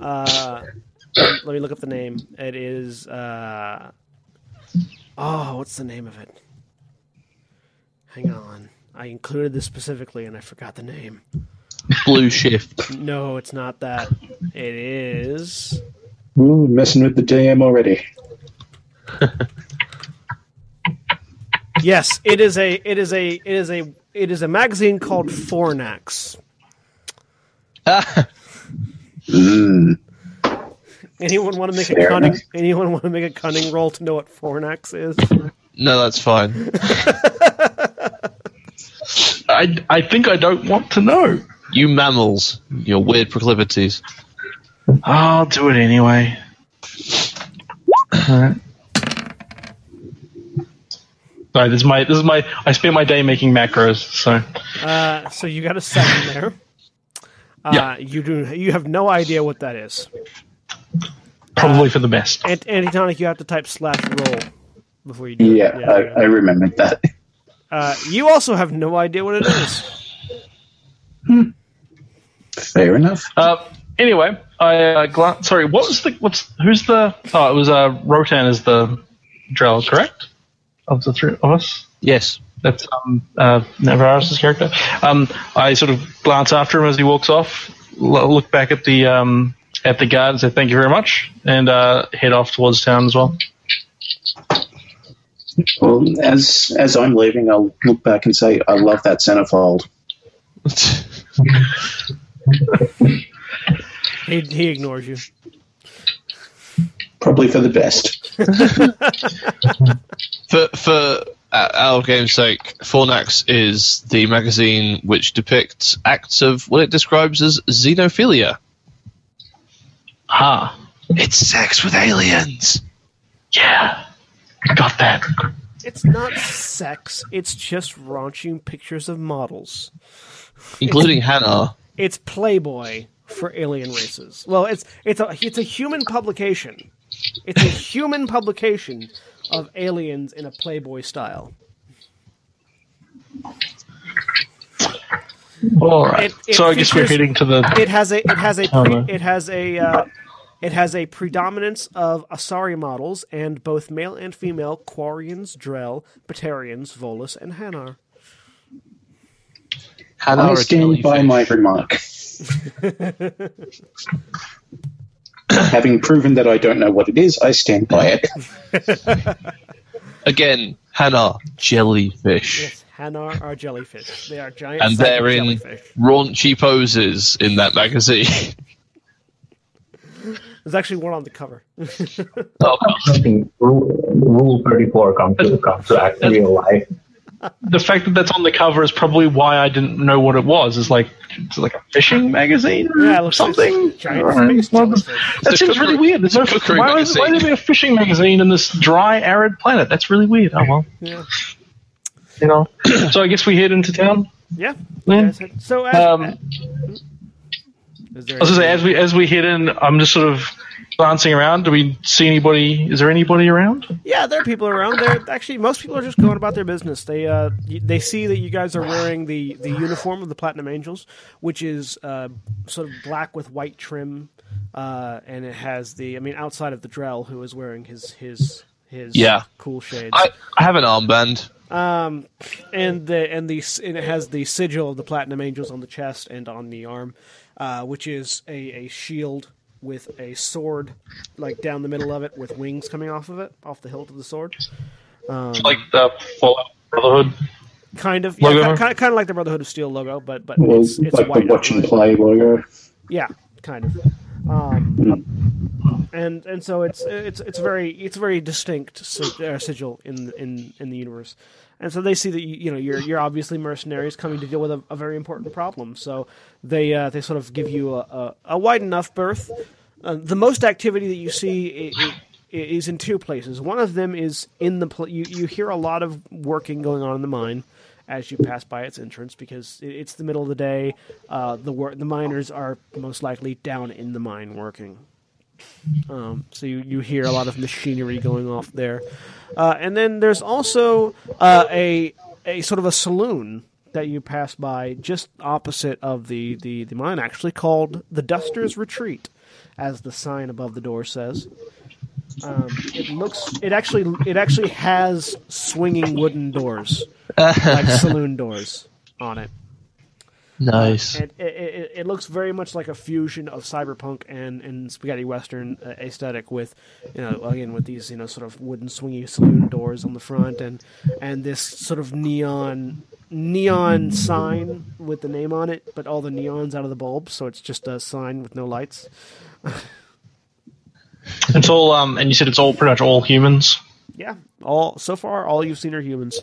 Uh, let me look up the name. It is. Uh, oh, what's the name of it? Hang on. I included this specifically, and I forgot the name. Blue shift. No, it's not that. It is. Ooh, messing with the DM already. Yes, it is a. It is a. It is a. It is a magazine called Fornax. Mm. Anyone want to make a cunning? enough. Anyone want to make a cunning roll to know what Fornax is? No, that's fine. I, I think I don't want to know. You mammals, your weird proclivities. I'll do it anyway. Alright. Sorry, this is my this is my I spend my day making macros, so Uh, so you got a seven there. Uh, Yeah. You do. You have no idea what that is. probably for the best. Ant- Antitonic, you have to type slash roll before you do. it. Yeah, I, I remembered that. Uh, you also have no idea what it is. Fair enough. Uh, anyway, I uh, gla- sorry, what was the what's who's the oh it was uh Rotan is the Drell, correct? Of the three of us? Yes. That's um, uh, Navarran's character. Um, I sort of glance after him as he walks off, l- look back at the um, at the guard and say thank you very much, and uh, head off towards town as well. Well, as as I'm leaving, I'll look back and say, "I love that centerfold." He he ignores you. Probably for the best. For for uh, our game's sake, Fornax is the magazine which depicts acts of what it describes as xenophilia. Ah, It's sex with aliens. yeah, got that. It's not sex. It's just raunching pictures of models. Including Hanar. It's Playboy for alien races. Well, it's it's a it's a human publication. It's a human publication of aliens in a Playboy style. All right. It- it so I guess we're heading to the. It has a it has a Oh, pre, no. it has a uh, it has a predominance of Asari models and both male and female Quarians, Drell, Batarians, Volus, and Hanar. Hanar I a stand by jellyfish. my remark. Having proven that I don't know what it is, I stand by it. Again, Hanar, jellyfish. Yes, Hanar are jellyfish. They are giant And they're in jellyfish. raunchy poses in that magazine. There's actually one on the cover. oh, rule, rule 34 comes to, comes to act real life. The fact that that's on the cover is probably why I didn't know what it was. Is like it's like a fishing magazine or Yeah, it looks something. like giant Alright, well, jellyfish. that It's a seems really weird. There's it's no, why, would, why there be a fishing magazine in this dry, arid planet? That's really weird. Oh well, Yeah, you know. so I guess we head into town. yeah. Yeah. So, as, Um, is there I was gonna say as we as we head in, I'm just sort of glancing around. Do we see anybody? Is there anybody around? Yeah, there are people around there. Actually, most people are just going about their business. They uh, they see that you guys are wearing the, the uniform of the Platinum Angels, which is uh, sort of black with white trim, uh, and it has the. I mean, outside of the Drell, who is wearing his his his Yeah. cool shades, I, I have an armband. um, and the and the and it has the sigil of the Platinum Angels on the chest and on the arm, uh, which is a, a shield with a sword like down the middle of it with wings coming off of it, off the hilt of the sword. Like the Fallout Brotherhood. Kind of, yeah, Logo? kind, kind of like the Brotherhood of Steel logo, but but Well, it's, it's like white. the watch and play logo. Yeah, kind of. Um, and and so it's it's it's very it's a very distinct sig- uh, sigil in in in the universe. And so they see that you, know you're you're obviously mercenaries coming to deal with a, a very important problem. So they uh, they sort of give you a, a, a wide enough berth Uh, the most activity that you see is in two places. One of them is in the pl- you you hear a lot of working going on in the mine as you pass by its entrance because it- it's the middle of the day. Uh, the wor- the miners are most likely down in the mine working. Um, so you, you hear a lot of machinery going off there, uh, and then there's also uh, a a sort of a saloon that you pass by just opposite of the, the, the mine, actually called the Duster's Retreat, as the sign above the door says. Um, it looks it actually it actually has swinging wooden doors like saloon doors on it. Nice. And it, it, it looks very much like a fusion of cyberpunk and, and spaghetti western uh, aesthetic with, you know, again with these you know sort of wooden swingy saloon doors on the front and and this sort of neon neon sign with the name on it, but all the neons out of the bulbs, so it's just a sign with no lights. It's all um, and you said it's all pretty much all humans. Yeah, all so far all you've seen are humans.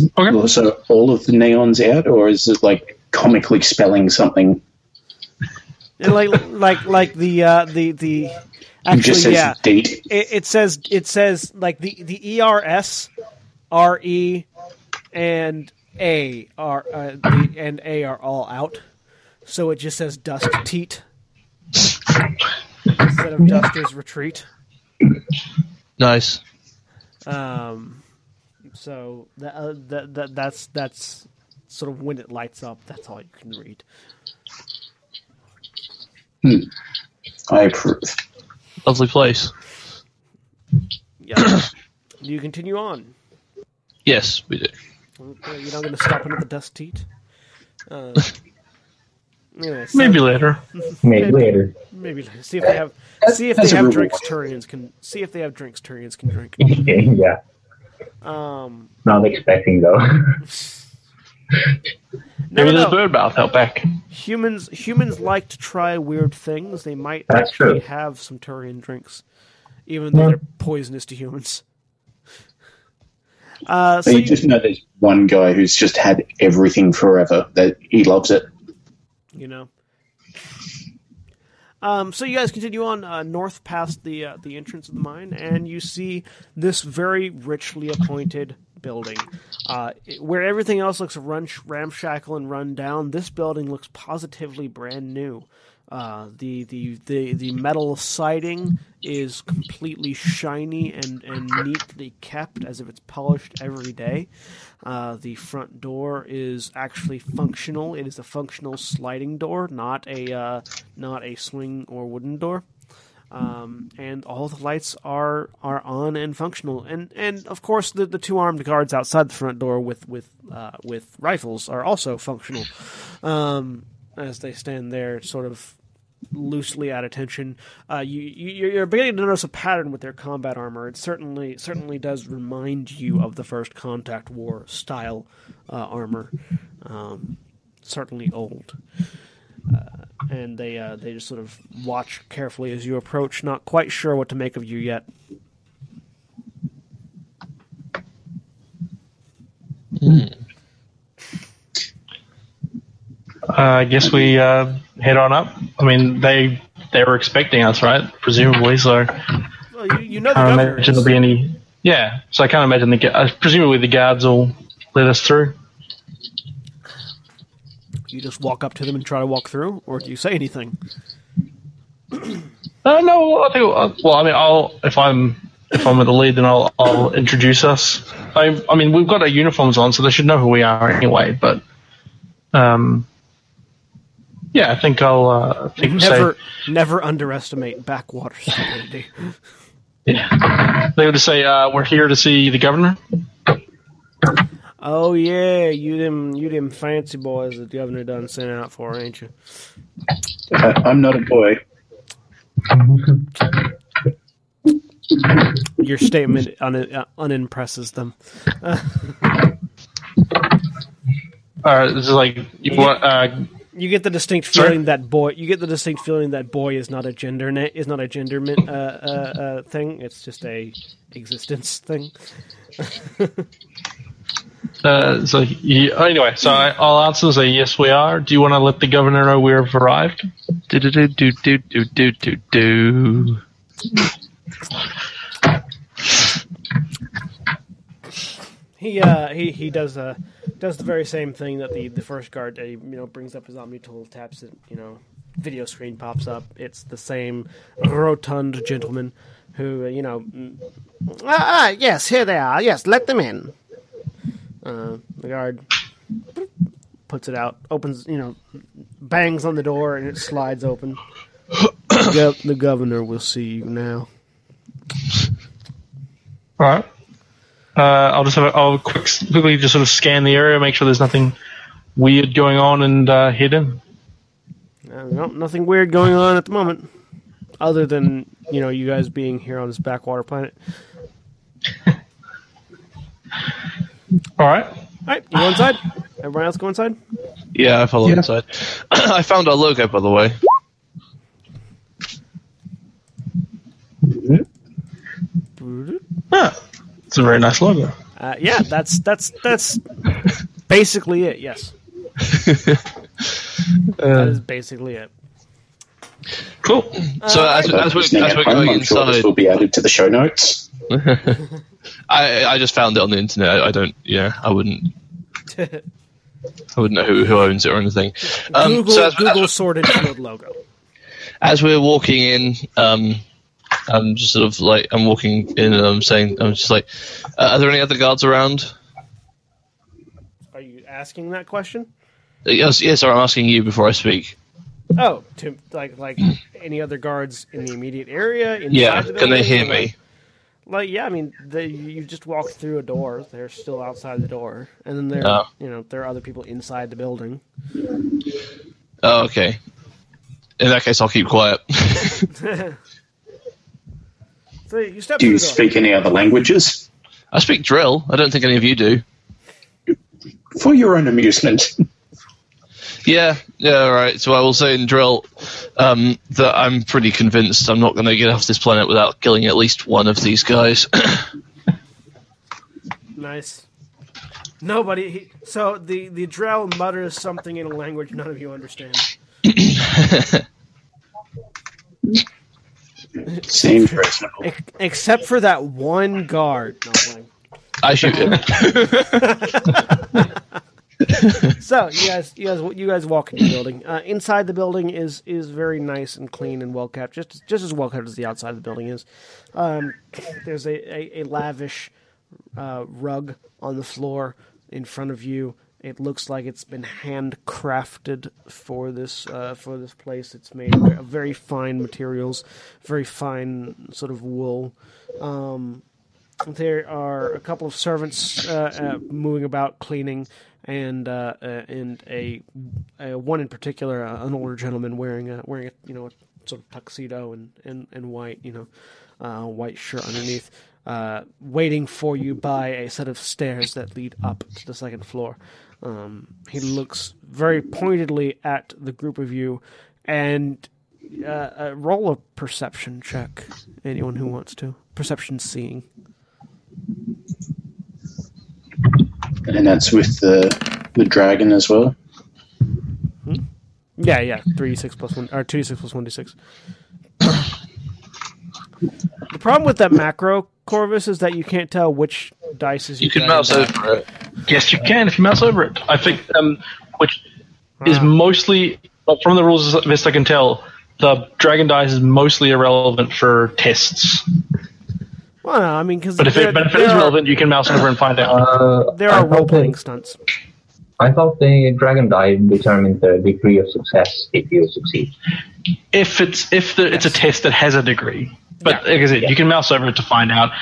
Okay. Also, all of the neons out, or is it like comically spelling something? Like like like the uh, the the It actually just says yeah. date. it, it says it says like the the ERS, RE, and A are uh, the, and A are all out, so it just says Dust Teat instead of Duster's Retreat. Nice. Um, so that, uh, that that that's that's sort of when it lights up. That's all you can read. I approve. Lovely place. Yeah. do you continue on. Yes, we do. Okay, you're not going to stop into the Dust Teat. Uh, anyway, so- Maybe later. Maybe later. Maybe see if they have see if they have drinks Turians can see if they have drinks Turians can drink. yeah. Um, Not expecting though. Maybe no, there's no. bird mouth out back. Humans humans like to try weird things. They might That's actually true. have some Turian drinks, even though Yeah. they're poisonous to humans. Uh, so So you you, just know there's one guy who's just had everything forever. That he loves it. you know. Um, so you guys continue on uh, north past the uh, the entrance of the mine, and you see this very richly appointed building. Uh, where everything else looks run, ramshackle and run down, this building looks positively brand new. Uh, the, the, the, the metal siding is completely shiny and, and neatly kept as if it's polished every day. Uh, the front door is actually functional. It is a functional sliding door, not a uh, not a swing or wooden door. Um, and all the lights are are on and functional. And and of course the, the two armed guards outside the front door with with uh, with rifles are also functional. Um, as they stand there, sort of loosely at attention. Uh, you, you you're beginning to notice a pattern with their combat armor. It certainly certainly does remind you of the first contact war style uh, armor. Um, certainly old. Uh, and they uh, they just sort of watch carefully as you approach, not quite sure what to make of you yet. Uh, I guess we uh, head on up. I mean, they they were expecting us, right? Presumably, so Well, you, you know the can't governor imagine there'll be any. Yeah, so I can't imagine the. Uh, presumably, the guards will let us through. You just walk up to them and try to walk through, or do you say anything? Uh, no, I think. Uh, well, I mean, I'll if I'm if I'm at the lead, then I'll I'll introduce us. I I mean, we've got our uniforms on, so they should know who we are anyway. But um, yeah, I think I'll uh, I think Never say never underestimate backwater stupidity. yeah. They would just say uh, we're here to see the governor. Oh yeah, you them you them fancy boys that the governor done sent out for, ain't you? Uh, I'm not a boy. Your statement un- uh, unimpresses them. Uh, this is like you want. Uh, You get the distinct Sorry? feeling that boy. You get the distinct feeling that boy is not a gender na- is not a gender uh, uh, uh, thing. It's just a existence thing. Uh, so you, anyway, so I, I'll answer and say yes, we are. Do you want to let the governor know we've arrived? Do do do do do do do do He uh he he does uh does the very same thing that the the first guard uh, you know brings up his omni tool, taps it, you know, video screen pops up. It's the same rotund gentleman who uh, you know. mm, Ah, ah, yes, here they are. Yes, let them in. Uh, the guard puts it out, opens, you know, bangs on the door, and it slides open. Gov- the governor will see you now. All right. Uh, I'll just have a, I'll quick, quickly just sort of scan the area, make sure there's nothing weird going on, and uh, head in. Uh, no, nothing weird going on at the moment, other than you know you guys being here on this backwater planet. All right. All right, you go inside. Everyone else go inside. Yeah, I follow Yeah. inside. I found our logo, by the way. Ah, it's a very nice logo. Uh, yeah, that's that's that's basically it. Yes, that is basically it. Cool. So as, as, we're, Listening as at we're going I'm sure this will be added to the show notes. I I just found it on the internet. I, I don't. Yeah, I wouldn't. I wouldn't know who, who owns it or anything. Um, Google so as, Google as, Sword and Shield logo. as we're walking in, um, I'm just sort of like I'm walking in and I'm saying I'm just like, uh, are there any other guards around? Are you asking that question? Uh, Yes, yes. Or I'm asking you before I speak. Oh, to like like any other guards in the immediate area? Inside Yeah, the can they hear me? Like, yeah, I mean, they, you just walk through a door. They're still outside the door, and then there, Oh. you know, there are other people inside the building. Oh, okay. In that case, I'll keep quiet. So you step Do you speak any other languages? I speak Drell. I don't think any of you do. For your own amusement. Yeah, yeah, right. So I will say in Drell um, that I'm pretty convinced I'm not going to get off this planet without killing at least one of these guys. Nice. Nobody. He, so the the Drell mutters something in a language none of you understand. Seems reasonable. Ex- except for that one guard. No. I shoot him. So you guys, you guys, you guys walk into the building. Uh, inside the building is is very nice and clean and well kept, just just as well kept as the outside of the building is. Um, there's a, a, a lavish uh, rug on the floor in front of you. It looks like it's been handcrafted for this uh, for this place. It's made of very fine materials, very fine sort of wool. Um, there are a couple of servants uh, uh, moving about cleaning, and uh, uh, and a, a one in particular, uh, an older gentleman wearing a wearing a you know a sort of tuxedo and, and, and white you know white shirt underneath, uh, waiting for you by a set of stairs that lead up to the second floor. Um, he looks very pointedly at the group of you, and uh, uh, roll a perception check. Anyone who wants to perception seeing. And that's with the the dragon as well. Yeah, yeah, three six plus one or two d six plus one d six. The problem with that macro Korvys is that you can't tell which dice is You your can mouse over it. Yes, you can if you mouse over it. I think, um, which is mostly from the rules as best I can tell. The dragon dice is mostly irrelevant for tests, Well, no, I mean, because but if it, but if it is relevant, you can mouse over and find out. Uh, there are role playing stunts. I thought the dragon die determined the degree of success if you succeed. If it's if the, it's a test that has a degree, but Yeah. like I said, you can mouse over it to find out.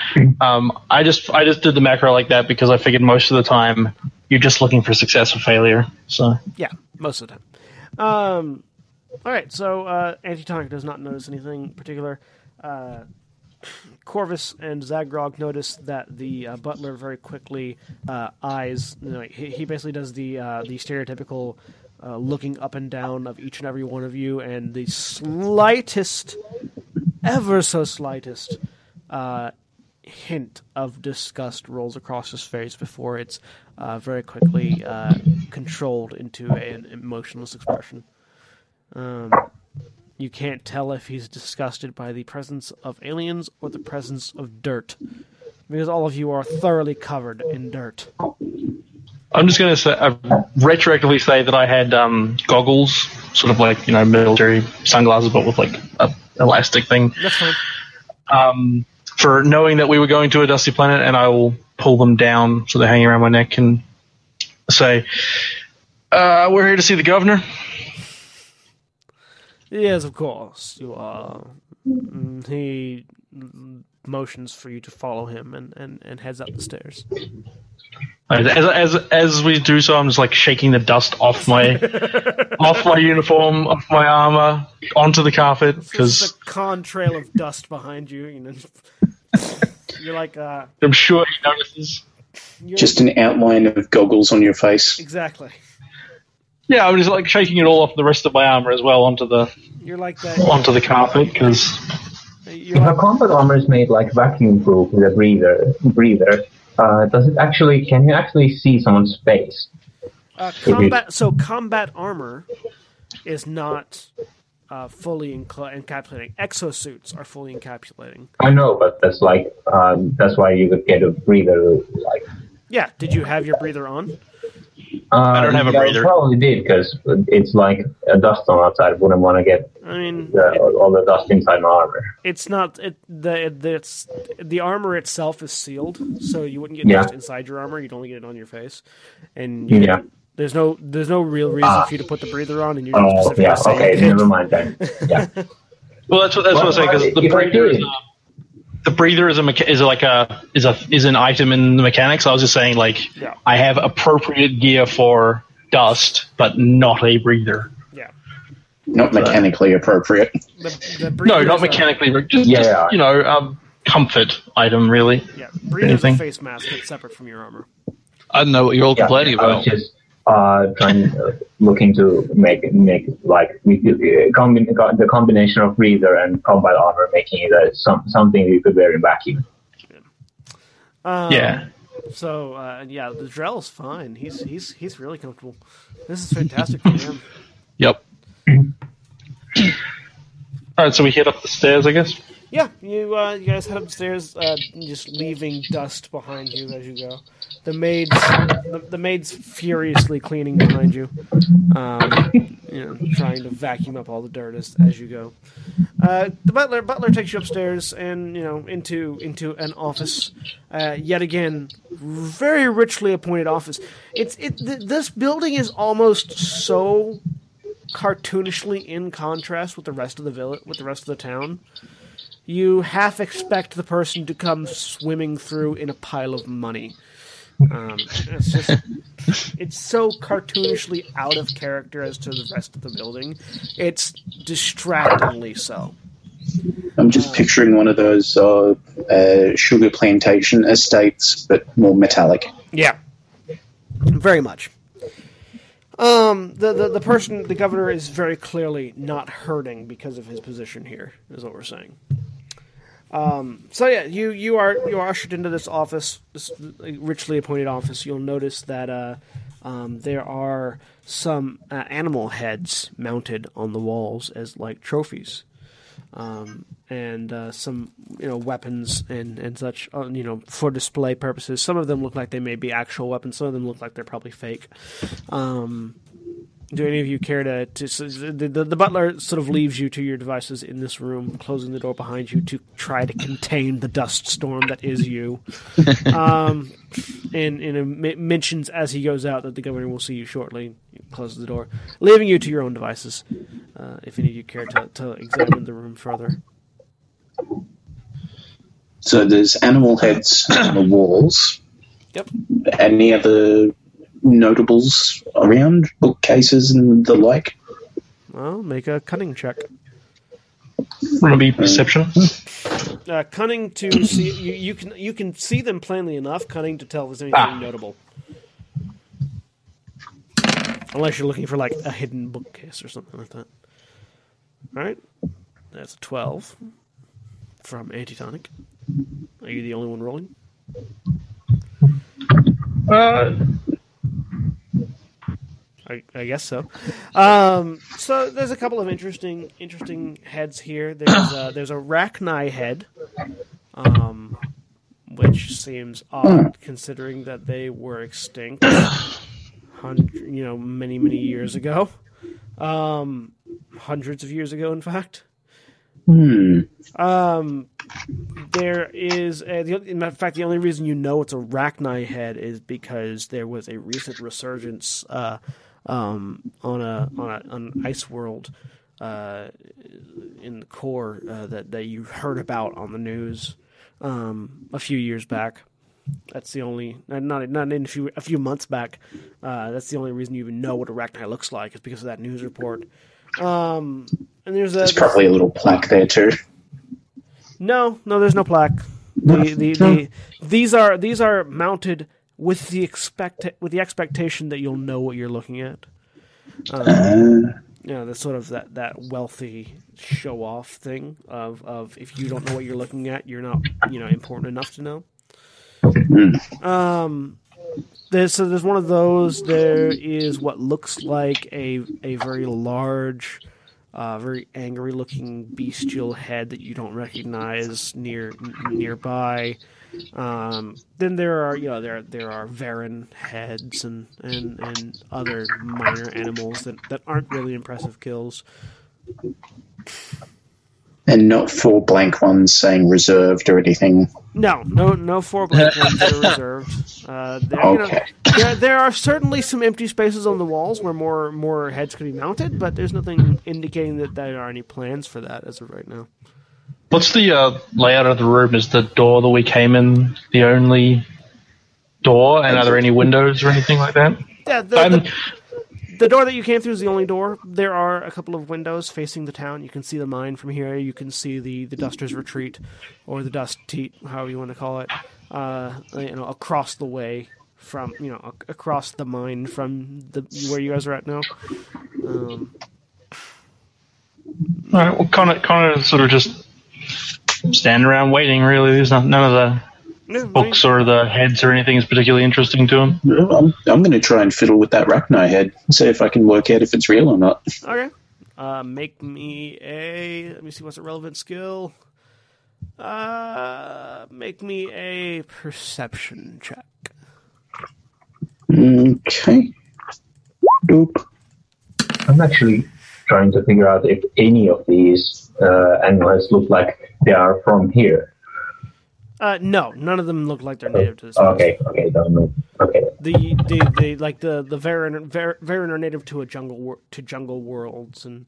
Um, I just I just did the macro like that because I figured most of the time you're just looking for success or failure. So Yeah, most of the time. Um, all right, so uh, Antitonic does not notice anything particular. Uh, Korvys and Zaghrog notice that the uh, butler very quickly uh, eyes. You know, he, he basically does the uh, the stereotypical uh, looking up and down of each and every one of you, and the slightest, ever so slightest, uh, hint of disgust rolls across his face before it's uh, very quickly uh, controlled into an emotionless expression. Um, you can't tell if he's disgusted by the presence of aliens or the presence of dirt, because all of you are thoroughly covered in dirt. I'm just going to say, uh, retroactively say that I had um, goggles, sort of like you know military sunglasses, but with like a elastic thing, That's fine. um, for knowing that we were going to a dusty planet, and I will pull them down so they're hanging around my neck and say, uh, "We're here to see the governor." Yes, of course. You are. Mm, He motions for you to follow him and, and, and heads up the stairs. As, as as we do so, I'm just like shaking the dust off my off my uniform, off my armor, onto the carpet There's because a con trail of dust behind you. You know, you're like uh, I'm sure he notices. Just an outline of goggles on your face. exactly. Yeah, I'm just like shaking it all off the rest of my armor as well onto the You're like that. onto the carpet because You're If a combat armor is made like vacuum proof with a breather, breather, uh, does it actually? Can you actually see someone's face? uh, combat. So combat armor is not uh, fully encla- encapsulating. Exosuits are fully encapsulating. I know, but that's like um, that's why you could get a breather. Like Yeah. Did you have your breather on? Uh, don't have a breather. Probably did because it's like a dust on outside. Wouldn't want to get I mean, the, all the dust inside my armor. it's not it, the the it's, the armor itself is sealed, so you wouldn't get Yeah. dust inside your armor. You'd only get it on your face, and you Yeah. there's no there's no real reason Ah. for you to put the breather on, and you're Oh specifically yeah, saying okay, never mind then. Yeah, well, that's what that's what I'm saying because the breather is did- a, the breather is a mecha- is like a is a is an item in the mechanics. I was just saying like Yeah. I have appropriate gear for dust, but not a breather. Yeah, Not mechanically appropriate. the, the No, not is a- mechanically, just, Yeah, just, you know, um, comfort item really. yeah, breather's a Anything? face mask that's separate from your armor. I don't know what you're all yeah. complaining about. just uh, trying uh, looking to make make like we could, uh, combi- the combination of breather and combat armor, making it uh, some, something you could wear in vacuum. Um, Yeah. So uh, yeah, the Drell's fine. He's he's he's really comfortable. This is fantastic for him. Yep. All right, so we head up the stairs, I guess. Yeah, you uh, you guys head upstairs, uh, just leaving dust behind you as you go. The maids, the, the maids furiously cleaning behind you, um, you know, trying to vacuum up all the dirt as, as you go. Uh, the butler butler takes you upstairs and you know into into an office. Uh, yet again, very richly appointed office. It's it. Th- this building is almost so cartoonishly in contrast with the rest of the village, with the rest of the town you half expect the person to come swimming through in a pile of money. Um, it's just, it's so cartoonishly out of character as to the rest of the building. It's distractingly so. I'm just picturing one of those uh, uh, sugar plantation estates, but more metallic. Yeah, very much. Um, the, the the person, the governor, is very clearly not hurting because of his position here. Is what we're saying. Um, so yeah, you you are you are ushered into this office, this richly appointed office. You'll notice that uh, um, there are some uh, animal heads mounted on the walls as like trophies, um, and uh, some you know weapons and and such uh, you know for display purposes. Some of them look like they may be actual weapons. Some of them look like they're probably fake. Do any of you care to, to so the, the, the butler sort of leaves you to your devices in this room, closing the door behind you to try to contain the dust storm that is you. um, and and it mentions as he goes out that the governor will see you shortly. He closes the door, leaving you to your own devices. Uh, if any of you care to, to examine the room further. So there's animal heads on the walls. Yep. Any other notables around, bookcases and the like? Well, make a cunning check. Gonna be perception. Uh, cunning to see you, you can you can see them plainly enough. Cunning to tell if there's anything Ah. notable. Unless you're looking for like a hidden bookcase or something like that. All right, that's a twelve from Antitonic. Are you the only one rolling? Uh, I, I guess so. Um, so there's a couple of interesting interesting heads here. There's a, there's a Rachni head, um, which seems odd considering that they were extinct, hundred you know many many years ago, um, hundreds of years ago, in fact. Hmm. Um, there is, a, the, in fact, the only reason you know it's a Rachni head is because there was a recent resurgence uh, um, on a on a on Ice World uh, in the core uh, that that you heard about on the news um, a few years back. That's the only not not not in a few a few months back. Uh, that's the only reason you even know what a Rachni looks like is because of that news report. Um, and there's a There's probably a little plaque there too. no, no, there's no plaque. The, the, the, these are these are mounted with the expect with the expectation that you'll know what you're looking at. Um, Uh, you know, the sort of that, that wealthy show off thing of, of if you don't know what you're looking at, you're not you know important enough to know. Um, there's so there's one of those. There is what looks like a a very large, uh, very angry looking bestial head that you don't recognize near nearby. Um, then there are you know there there are Varren heads and, and, and other minor animals that, that aren't really impressive kills. and not four blank ones saying reserved or anything. No, no, no four blank ones are reserved. Uh, there, you know, Okay. there, there are certainly some empty spaces on the walls where more more heads could be mounted, but there's nothing indicating that there are any plans for that as of right now. What's the uh, layout of the room? Is the door that we came in the only door, and are there any windows or anything like that? Yeah, the, the, the door that you came through is the only door. There are a couple of windows facing the town. You can see the mine from here. You can see the, the Duster's Retreat, or the Dust Teat, however you want to call it. Uh, you know, across the way from you know across the mine from the where you guys are at now. Um, all right, well, kind of, sort of just stand around waiting. Really, there's not, none of the no, books or the heads or anything is particularly interesting to him. I'm, I'm going to try and fiddle with that Rachni head, see if I can work out if it's real or not. Okay. Uh, make me a. Let me see what's a relevant skill. Uh, make me a perception check. Okay. Doop. I'm actually trying to figure out if any of these uh, animals look like they are from here. Uh, no, none of them look like they're native to this. place. Okay, okay, don't. Okay, The, the the like the the Varren Var- Varren are native to a jungle to jungle worlds, and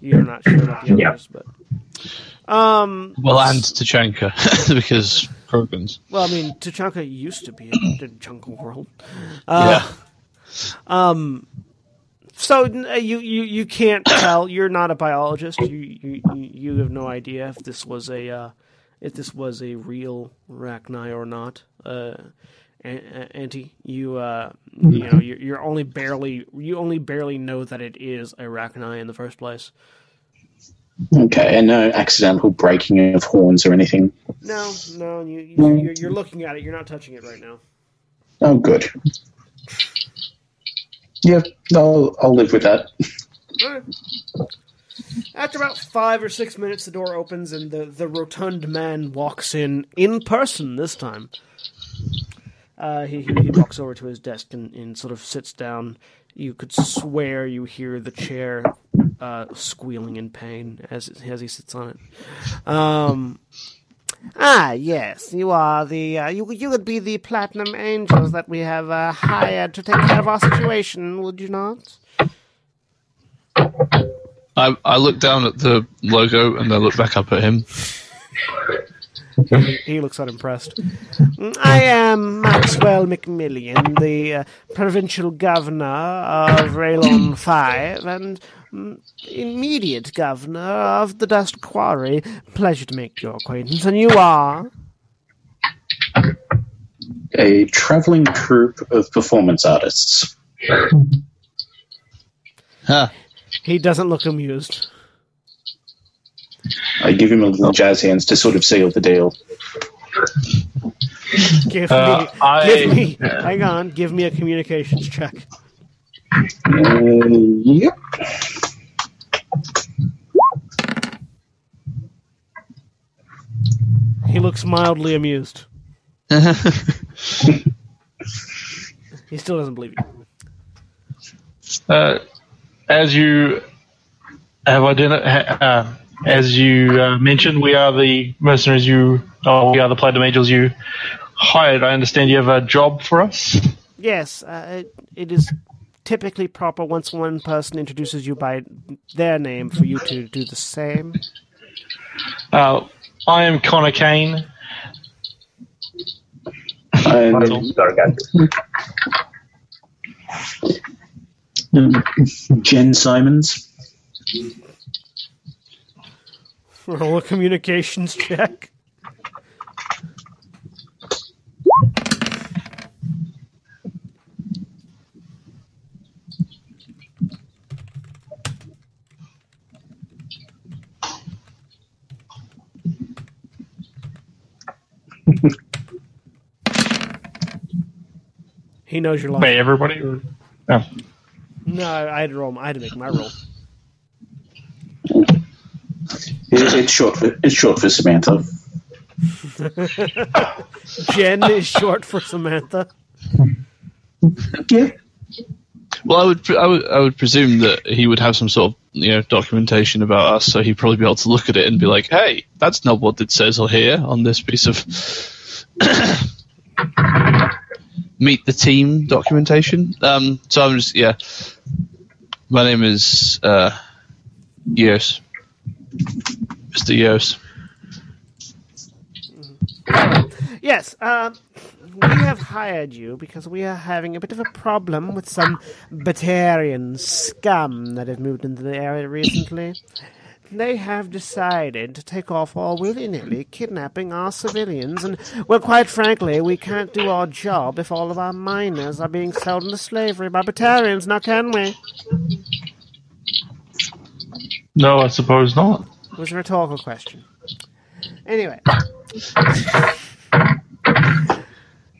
you're not sure about the Yeah. others, but um, Well, and Tuchanka, because Krogans. well, I mean, Tuchanka used to be a, a jungle world. Uh, Um, so uh, you, you you can't tell. You're not a biologist. You you you have no idea if this was a uh, if this was a real Rachni or not. Uh, Auntie, you uh, you know you're, you're only barely you only barely know that it is a Rachni in the first place. Okay, and no accidental breaking of horns or anything. No, no, you, you you're, you're looking at it. You're not touching it right now. Oh, good. Yeah, I'll, I'll live with that. Alright. After about five or six minutes, the door opens and the, the rotund man walks in, in person this time. Uh, he, he he walks over to his desk and, and sort of sits down. You could swear you hear the chair uh, squealing in pain as as he sits on it. Um, ah, yes, you are the uh, you you would be the platinum angels that we have uh, hired to take care of our situation, would you not? I, I look down at the logo and then look back up at him. He looks unimpressed. I am Maxwell McMillian, the uh, provincial governor of Raylon 5 and immediate governor of the Dust Quarry. Pleasure to make your acquaintance. And you are? A traveling troupe of performance artists. Huh. He doesn't look amused. I give him a little jazz hands to sort of seal the deal. Give Uh, me, I- give me, hang on, give me a communications check. Uh, yep. He looks mildly amused. He still doesn't believe you. Uh, as you have identi- uh, as you uh, mentioned, we are the mercenaries you, oh, we are the Platinum Angels you hired. I understand you have a job for us. Yes, uh, it, it is typically proper once one person introduces you by their name for you to do the same. Uh, I am Connor Caine. My And, name is Gargantus. um, Jen Simons. Roll a communications check. He knows you're lying. Wait, everybody? Or, oh. No, I had to roll. I had to make my roll. It's short for it's short for Samantha. Jen is short for Samantha. Yeah. Well, I would, I would, I would presume that he would have some sort of, you know, documentation about us, so he'd probably be able to look at it and be like, "Hey, that's not what it says or here on this piece of meet the team documentation." Um, so I'm just, yeah. My name is uh, Yeos, Mister Yeos. Yes, uh, we have hired you because we are having a bit of a problem with some Batarian scum that have moved into the area recently. They have decided to take off all willy nilly, kidnapping our civilians, and, well, quite frankly, we can't do our job if all of our miners are being sold into slavery by Batarians, now can we? No, I suppose not. It was a rhetorical question. Anyway.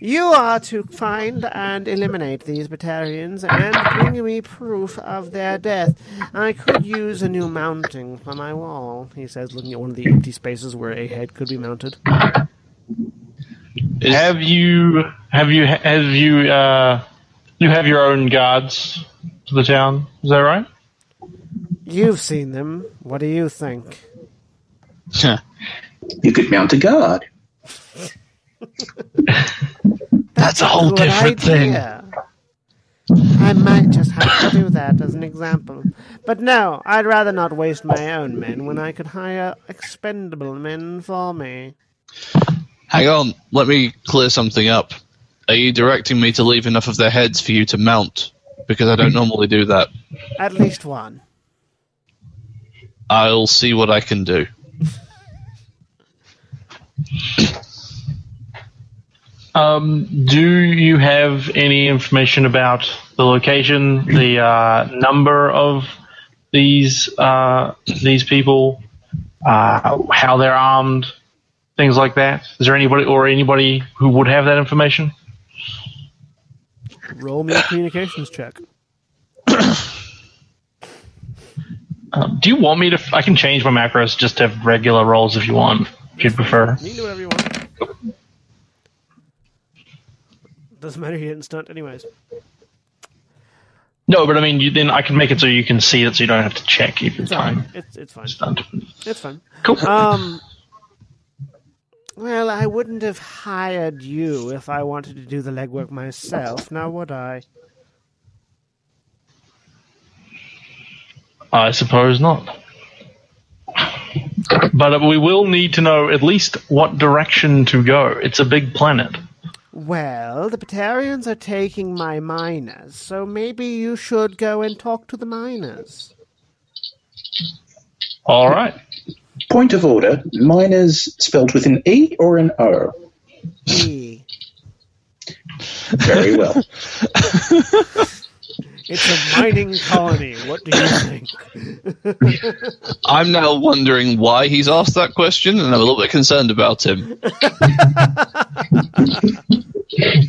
You are to find and eliminate these Batarians and bring me proof of their death. I could use a new mounting for my wall, he says, looking at one of the empty spaces where a head could be mounted. Have you have you have you uh, you have your own guards to the town? Is that right? You've seen them. What do you think? You could mount a guard. That's a whole Good different thing. I might just have to do that as an example. But no, I'd rather not waste my own men when I could hire expendable men for me. Hang on, let me clear something up. Are you directing me to leave enough of their heads for you to mount? Because I don't mm. normally do that. At least one. I'll see what I can do. Um, do you have any information about the location, the uh, number of these uh, these people, uh, how they're armed, things like that? Is there anybody or anybody who would have that information? Roll me a communications check. Um, do you want me to? I can change my macros just to have regular rolls if you want. If you'd prefer. You can do whatever you want. Doesn't matter, you didn't stunt anyways. No, but I mean, you, then I can make it so you can see it, so you don't have to check every It's time. It's, it's fine. Stunt. It's fine. Cool. Um. Well, I wouldn't have hired you if I wanted to do the legwork myself, now would I? I suppose not. But we will need to know at least what direction to go. It's a big planet. Well, the Batarians are taking my miners, so maybe you should go and talk to the miners. All right. Point of order: miners spelled with an E or an O. E. Very well. It's a mining colony. What do you think? I'm now wondering why he's asked that question, and I'm a little bit concerned about him.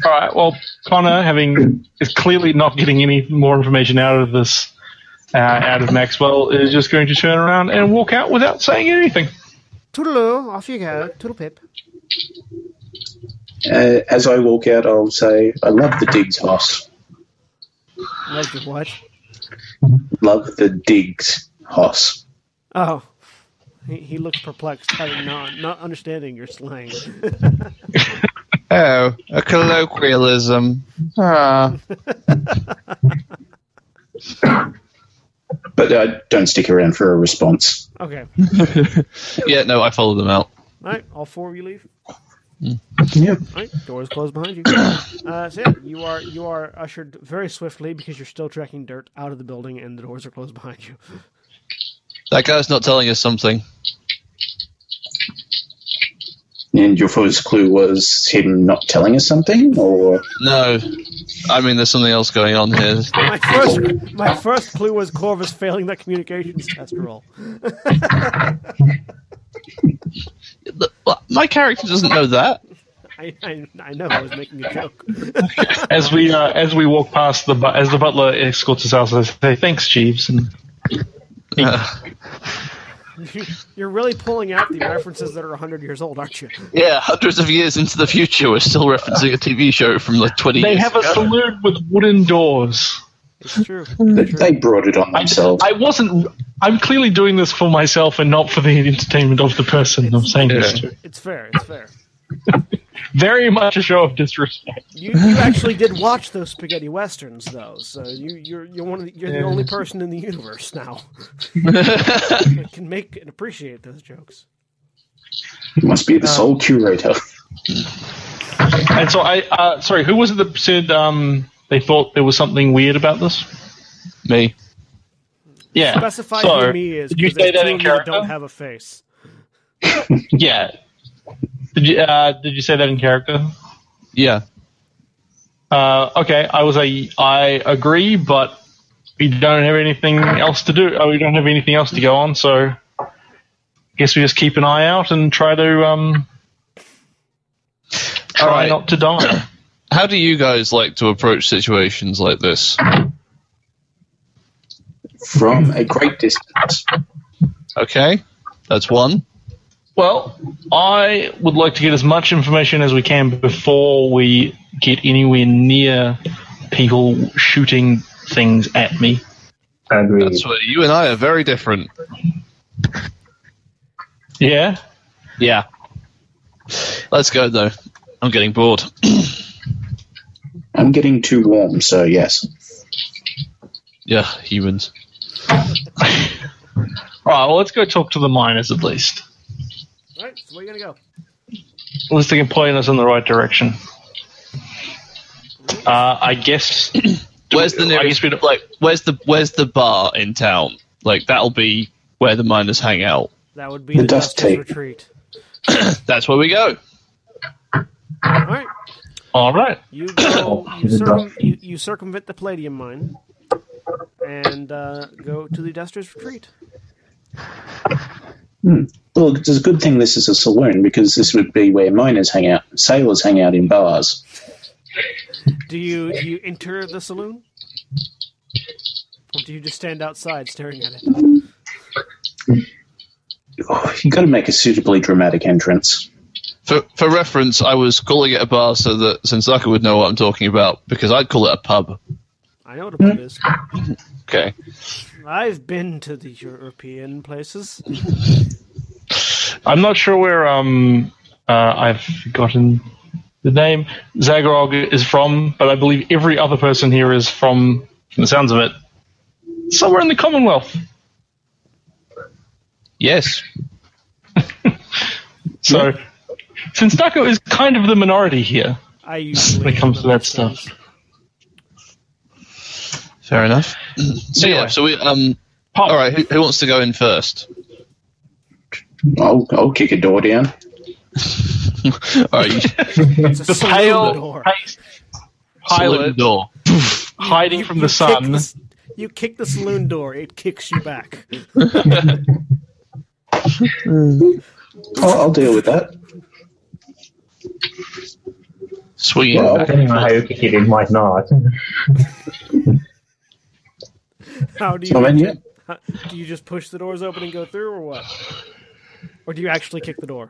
All right. Well, Connor, having is clearly not getting any more information out of this, uh, out of Maxwell, is just going to turn around and walk out without saying anything. Toodaloo, off you go. Toodle pip. Uh, as I walk out, I'll say, I love the digs, Hoss. Love the what? Love the digs, Hoss. Oh. He, he looks perplexed, having not, not understanding your slang. Oh, a colloquialism. Ah. But uh, don't stick around for a response. Okay. Yeah, no, I followed them out. All right, all four of you leave. Yep. All right, doors closed behind you. Uh, so yeah, you are you are ushered very swiftly because you're still tracking dirt out of the building, and the doors are closed behind you. That guy's not telling us something. And your first clue was him not telling us something, or No, I mean, there's something else going on here. My first my first clue was Korvys failing that communications test roll. The- well, My character doesn't know that. I, I, I know I was making a joke. As we uh, as we walk past the bu- as the butler escorts us out, I say thanks, Jeeves, and Uh, You're really pulling out the references that are 100 years old, aren't you? yeah, hundreds of years into the future, we're still referencing a TV show from like 20 they years have a saloon with wooden doors. It's true. they, It's true. they brought it on themselves. I wasn't. I'm clearly doing this for myself and not for the entertainment of the person I'm saying this to. It's fair. It's fair. Very much a show of disrespect. You, you actually did watch those spaghetti westerns, though, so you, you're you're one of the, you're the only person in the universe now that can make and appreciate those jokes. You must be the sole curator. And so I, uh, sorry, who was it that said um, they thought there was something weird about this? Me. Yeah. Specify so, who me is Did you because say that in of you that character? don't have a face. Yeah. Did you uh, did you say that in character? Yeah. Uh, okay, I was a I agree, but we don't have anything else to do. Oh, we don't have anything else to go on, so I guess we just keep an eye out and try to um try Alright. not to die. How do you guys like to approach situations like this? From a great distance. Okay, that's one. Well, I would like to get as much information as we can before we get anywhere near people shooting things at me. Agreed. That's where you and I are very different. Yeah. Yeah. Let's go though. I'm getting bored. I'm getting too warm, so yes. yeah, humans. All right. Well, let's go talk to the miners at least. All right, so where are you gonna go? At least they can point us in the right direction. Uh, I guess. Where's the I nearest? guess we don't- Like, where's the where's the bar in town? Like, that'll be where the miners hang out. That would be The the, dust Duster's tape. retreat. That's where we go. All right, All right. you go. You, circum, you, you circumvent the palladium mine and uh, go to the Duster's retreat. Well, it's a good thing this is a saloon because this would be where miners hang out. Sailors hang out in bars. Do you do you enter the saloon, or do you just stand outside staring at it? Oh, you got to make a suitably dramatic entrance. For for reference, I was calling it a bar so that Sensaka would know what I'm talking about because I'd call it a pub. I know what a pub is. Okay. I've been to the European places. I'm not sure where um uh, I've forgotten the name Zaghrog is from, but I believe every other person here is from, from the sounds of it, somewhere in the Commonwealth. Yes. So, since Daco is kind of the minority here, I usually when it comes to that remember stuff. Fair enough. So yeah. So we um. Pop. All right. Who, who wants to go in first? I'll, I'll kick a door down. All right. You, It's a The saloon pale door. faced Saloon door. hiding You- from you the kick sun. the s- you kick the saloon door. It kicks you back. I'll, I'll deal with that. Sweet. Well, Depending on how you kick it, it might not. How do you? I mean, yeah. how- do you just push the doors open and go through, or what? Or do you actually kick the door?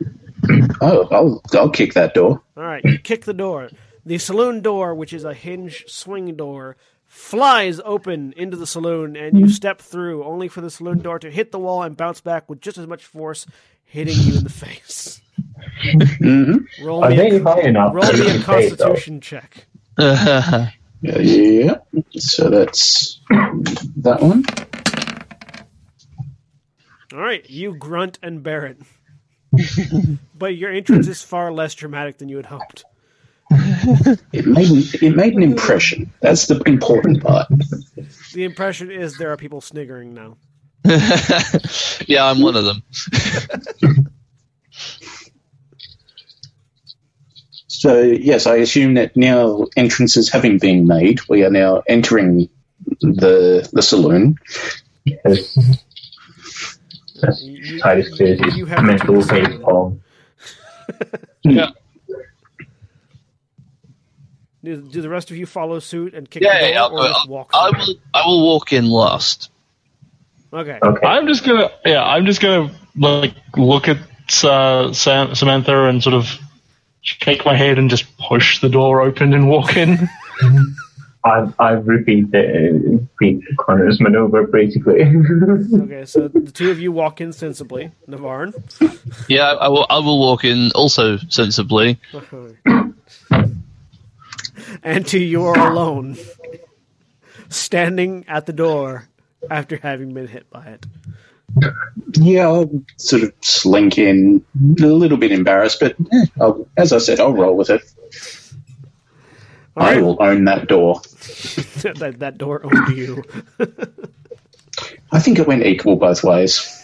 Oh, I'll, I'll kick that door. All right, you kick the door. The saloon door, which is a hinge swing door, flies open into the saloon, and you hmm. step through, only for the saloon door to hit the wall and bounce back with just as much force, hitting you in the face. hmm Roll Are me they a, high enough? roll that me a can face those? Constitution check. Yeah. So that's that one. All right, you grunt and bear it. but your entrance is far less dramatic than you had hoped. It made it made an impression. That's the important part. The impression is there are people sniggering now. yeah, I'm one of them. So yes, I assume that now entrances having been made, we are now entering the the saloon. Yes. As You- Titis clears his mental to- face palm. Yeah. Do, do the rest of you follow suit and kick Yeah, the door, yeah, or I'll- just I'll- walk? I will. I will walk in last. Okay. Okay. I'm just gonna, yeah, I'm just gonna like look at uh, Sam- Samantha and sort of shake my head and just push the door open and walk in. I I repeat the repeat Connor's maneuver basically. Okay, so the two of you walk in sensibly. Navarran. Yeah, I will. I will walk in also sensibly. and to you are alone, standing at the door after having been hit by it. Yeah, I'll sort of slink in, a little bit embarrassed, but eh, I'll, as I said, I'll roll with it. All I right, will own that door. that, that door owned you. I think it went equal both ways.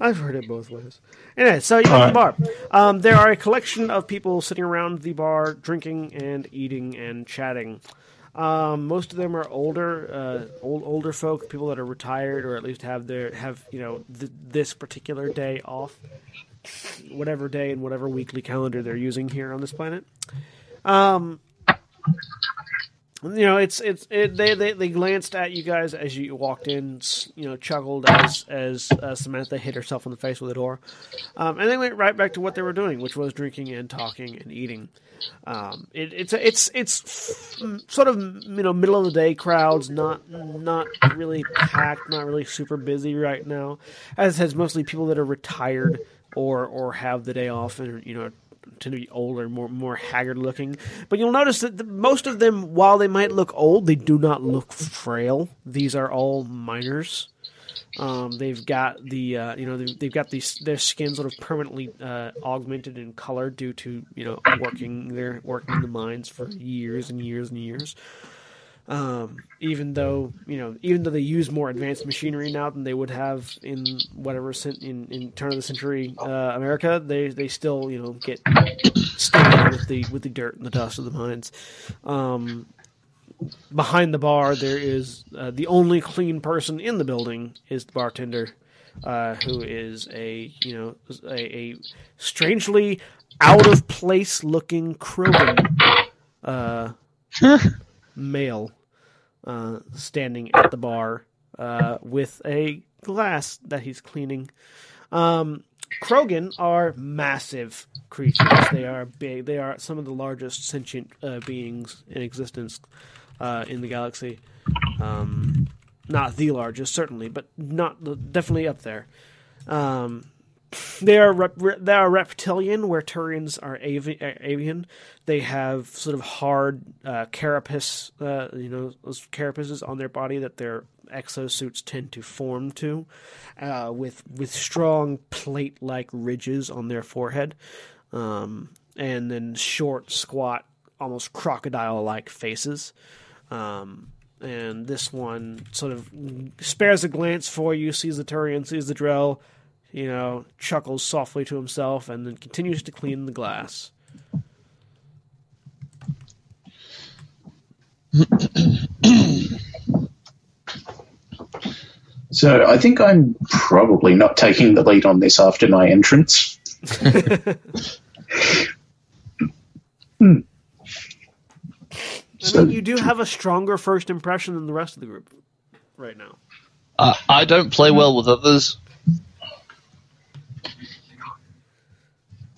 I've heard it both ways. Anyway, so you're at the bar. Um, there are a collection of people sitting around the bar, drinking and eating and chatting. Um, most of them are older, uh, old older folk, people that are retired or at least have their have you know th- this particular day off, whatever day and whatever weekly calendar they're using here on this planet. Um, you know, it's it's it, they, they they glanced at you guys as you walked in, you know, chuckled as as uh, Samantha hit herself in the face with a door, um, and they went right back to what they were doing, which was drinking and talking and eating. Um, it, it's it's it's sort of you know middle of the day crowds, not not really packed, not really super busy right now, as has mostly people that are retired or or have the day off and you know tend to be older, more more haggard looking. But you'll notice that the, most of them, while they might look old, they do not look frail. These are all miners. Um, they've got the uh, you know they've, they've got these their skin sort of permanently uh, augmented in color due to you know working their working the mines for years and years and years. Um, even though you know, even though they use more advanced machinery now than they would have in whatever in, in turn of the century uh, America, they they still you know get stained with the with the dirt and the dust of the mines. Um, behind the bar, there is uh, the only clean person in the building is the bartender, uh, who is a you know a, a strangely out of place looking uh, male uh, standing at the bar uh, with a glass that he's cleaning. Um, Krogan are massive creatures. They are big. They are some of the largest sentient uh, beings in existence uh, in the galaxy. Um, not the largest, certainly, but not definitely up there. Um, they are they are reptilian, where Turians are avi- avian. They have sort of hard uh, carapace, uh, you know, those carapaces on their body that their exosuits tend to form to, uh, with with strong plate-like ridges on their forehead, um, and then short, squat, almost crocodile-like faces. Um, and this one sort of spares a glance for you, sees the Turian, sees the Drell, you know, chuckles softly to himself, and then continues to clean the glass. So I think I'm probably not taking the lead on this after my entrance. I mean, you do have a stronger first impression than the rest of the group right now. Uh, I don't play well with others.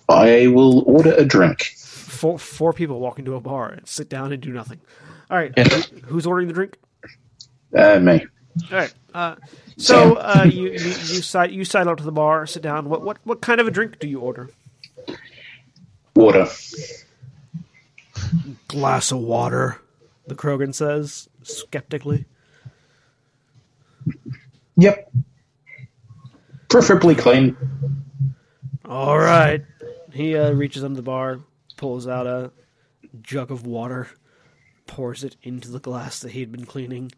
I will order a drink. Four four people walk into a bar and sit down and do nothing. All right, Yeah. who's ordering the drink? Uh, me. All right. Uh, so uh, you you you side you side out to the bar, sit down. What what what kind of a drink do you order? Water. Glass of water. The Krogan says skeptically. Yep. Preferably clean. All right. He uh, reaches under the bar, pulls out a jug of water, pours it into the glass that he'd been cleaning,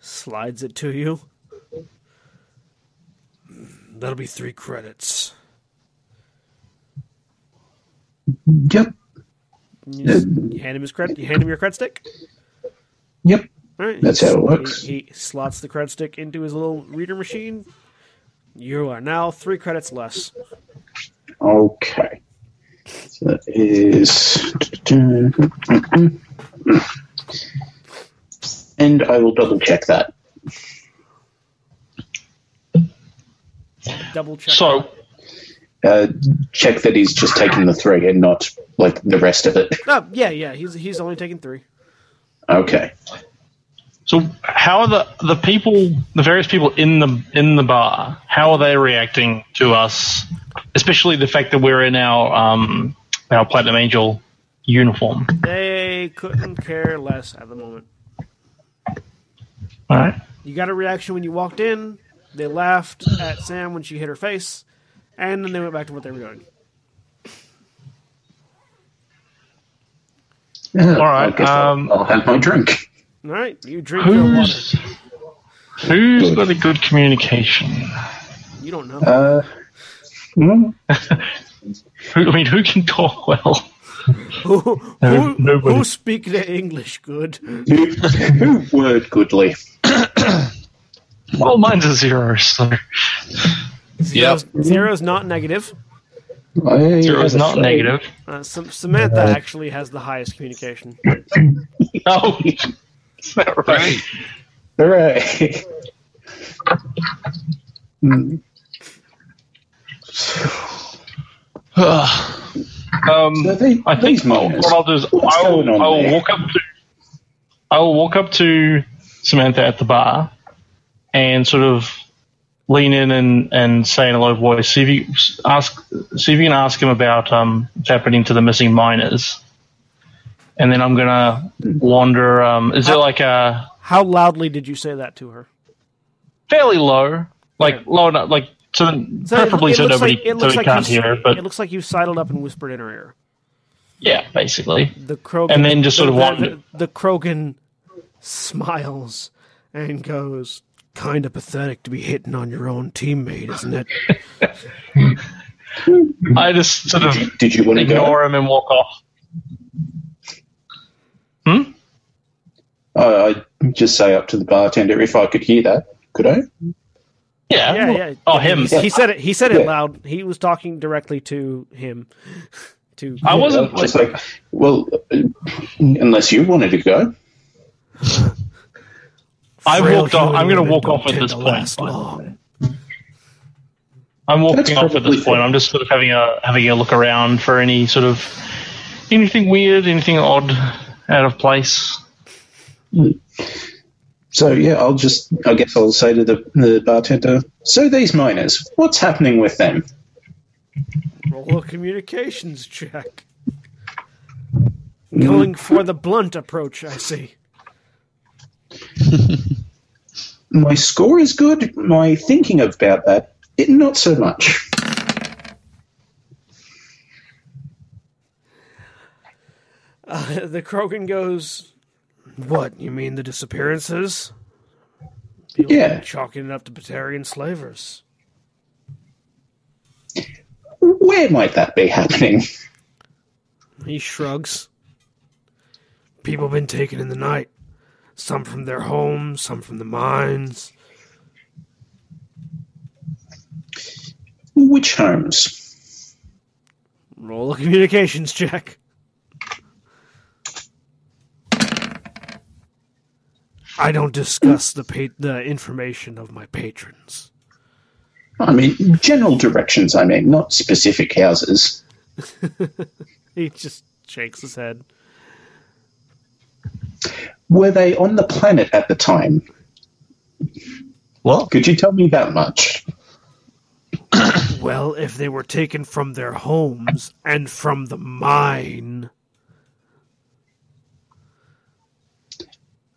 slides it to you. That'll be three credits. Yep. You, just- you hand him his credit. You hand him your cred stick. Yep. All right. That's he- how it works. He, he slots the cred stick into his little reader machine. You are now three credits less. Okay. So that is. And I will double check that. Double check. So, Uh, check that he's just taking the three and not like the rest of it. Oh, yeah, yeah. He's he's only taking three. Okay. So how are the the people, the various people in the in the bar? How are they reacting to us? Especially the fact that we're in our um our Platinum Angel uniform. They couldn't care less at the moment. All right. You got a reaction when you walked in. They laughed at Sam when she hit her face, and then they went back to what they were doing. All right, I guess um, I'll, I'll have my drink. All right, you drink your water. Who's who's got a good communication? You don't know. Uh, hmm, Who, I mean, who can talk well? who, who, no- nobody. who speak the English good? who, who word goodly? Well, mine's a zero, so Zero's, zero's not negative. I zero is not friend. negative. Uh, Sam- Samantha actually has the highest communication. Oh, is that right? Hooray! Hmm. Um, So they- I think miners, what I'll do is I'll, I'll walk up to I'll walk up to Samantha at the bar and sort of lean in and, and say in a low voice, see if you ask see if you can ask him about um, what's happening to the missing miners. And then I'm gonna wander. Um, is there like a How loudly did you say that to her? fairly low, like low enough, like so, So preferably it so looks nobody like- it so looks like can't you, hear but it looks like you sidled up and whispered in her ear. yeah, basically. The Krogan, And then just sort of the, wander- the, the Krogan smiles and goes, "Kind of pathetic to be hitting on your own teammate, isn't it?" I just sort of Did you, did you want to go? ignore him and walk off. Hmm? Oh, I'd just say up to the bartender if I could hear that. Could I? Yeah. Yeah, yeah. Oh, him. He, he said it. He said it Yeah. loud. He was talking directly to him. To I wasn't. Uh, just like, well, unless you wanted to go. I walked off. I'm going to walk off at this point. long. I'm walking off at this point. I'm just sort of having a having a look around for any sort of anything weird, anything odd, out of place. So yeah, I'll just. I guess I'll say to the the bartender. So these miners, what's happening with them? Roll a communications check. Going for the blunt approach, I see. My score is good. My thinking about that, it, not so much. Uh, the Krogan goes, What? You mean the disappearances? People Yeah. Chalking it up to Batarian slavers. Where might that be happening? He shrugs. People been taken in the night. Some from their homes, some from the mines. Which homes? Roll a communications check. I don't discuss the pa- the information of my patrons. I mean, general directions, I mean, not specific houses. He just shakes his head. Were they on the planet at the time? What? Could you tell me that much? Well, if they were taken from their homes and from the mine,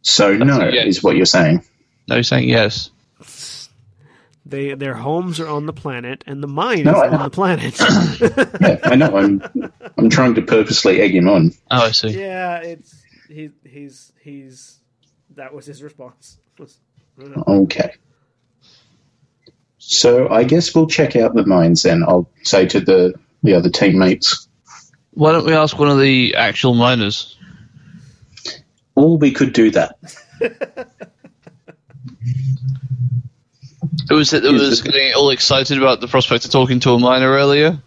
So, no, yes. is what you're saying. No, he's saying yes. they their homes are on the planet and the mine No, is I- on the planet. Yeah, I know. I'm, I'm trying to purposely egg him on. Oh, I see. yeah, it's he he's he's that was his response. Was- Okay. So, I guess we'll check out the mines then. I'll say to the, the other teammates. Why don't we ask one of the actual miners? Or we could do that. it was it was it- getting all excited about the prospect of talking to a miner earlier?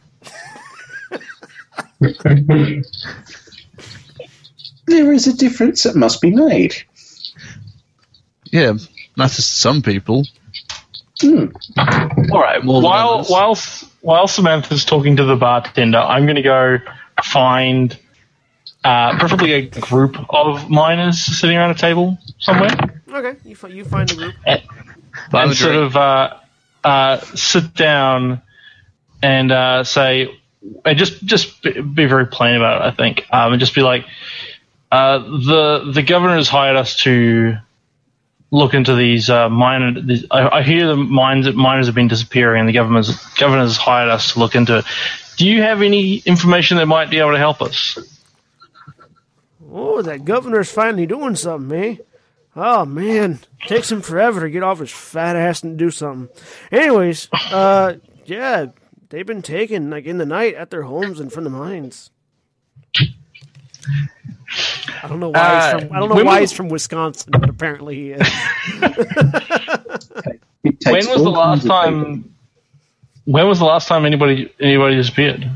There is a difference that must be made. Yeah, matters to some people. Hmm. All right. More while while while Samantha's talking to the bartender, I'm going to go find uh, preferably a group of miners sitting around a table somewhere, Okay, you fi- you find a group. and, Buy them a and sort of uh, uh, sit down and uh, say, and just just be, be very plain about it. I think, um, and just be like, uh, the the governor has hired us to look into these uh, miner. I, I hear the mines miners have been disappearing, and the government's governor has hired us to look into it. Do you have any information that might be able to help us? Oh, that governor's finally doing something, eh? Oh man, takes him forever to get off his fat ass and do something. Anyways, uh, yeah, they've been taken like in the night at their homes and from the mines. I don't know why Uh, he's from. I don't know why was- he's from Wisconsin, but apparently he is. When was the last kinds of people. time? When was the last time anybody anybody disappeared?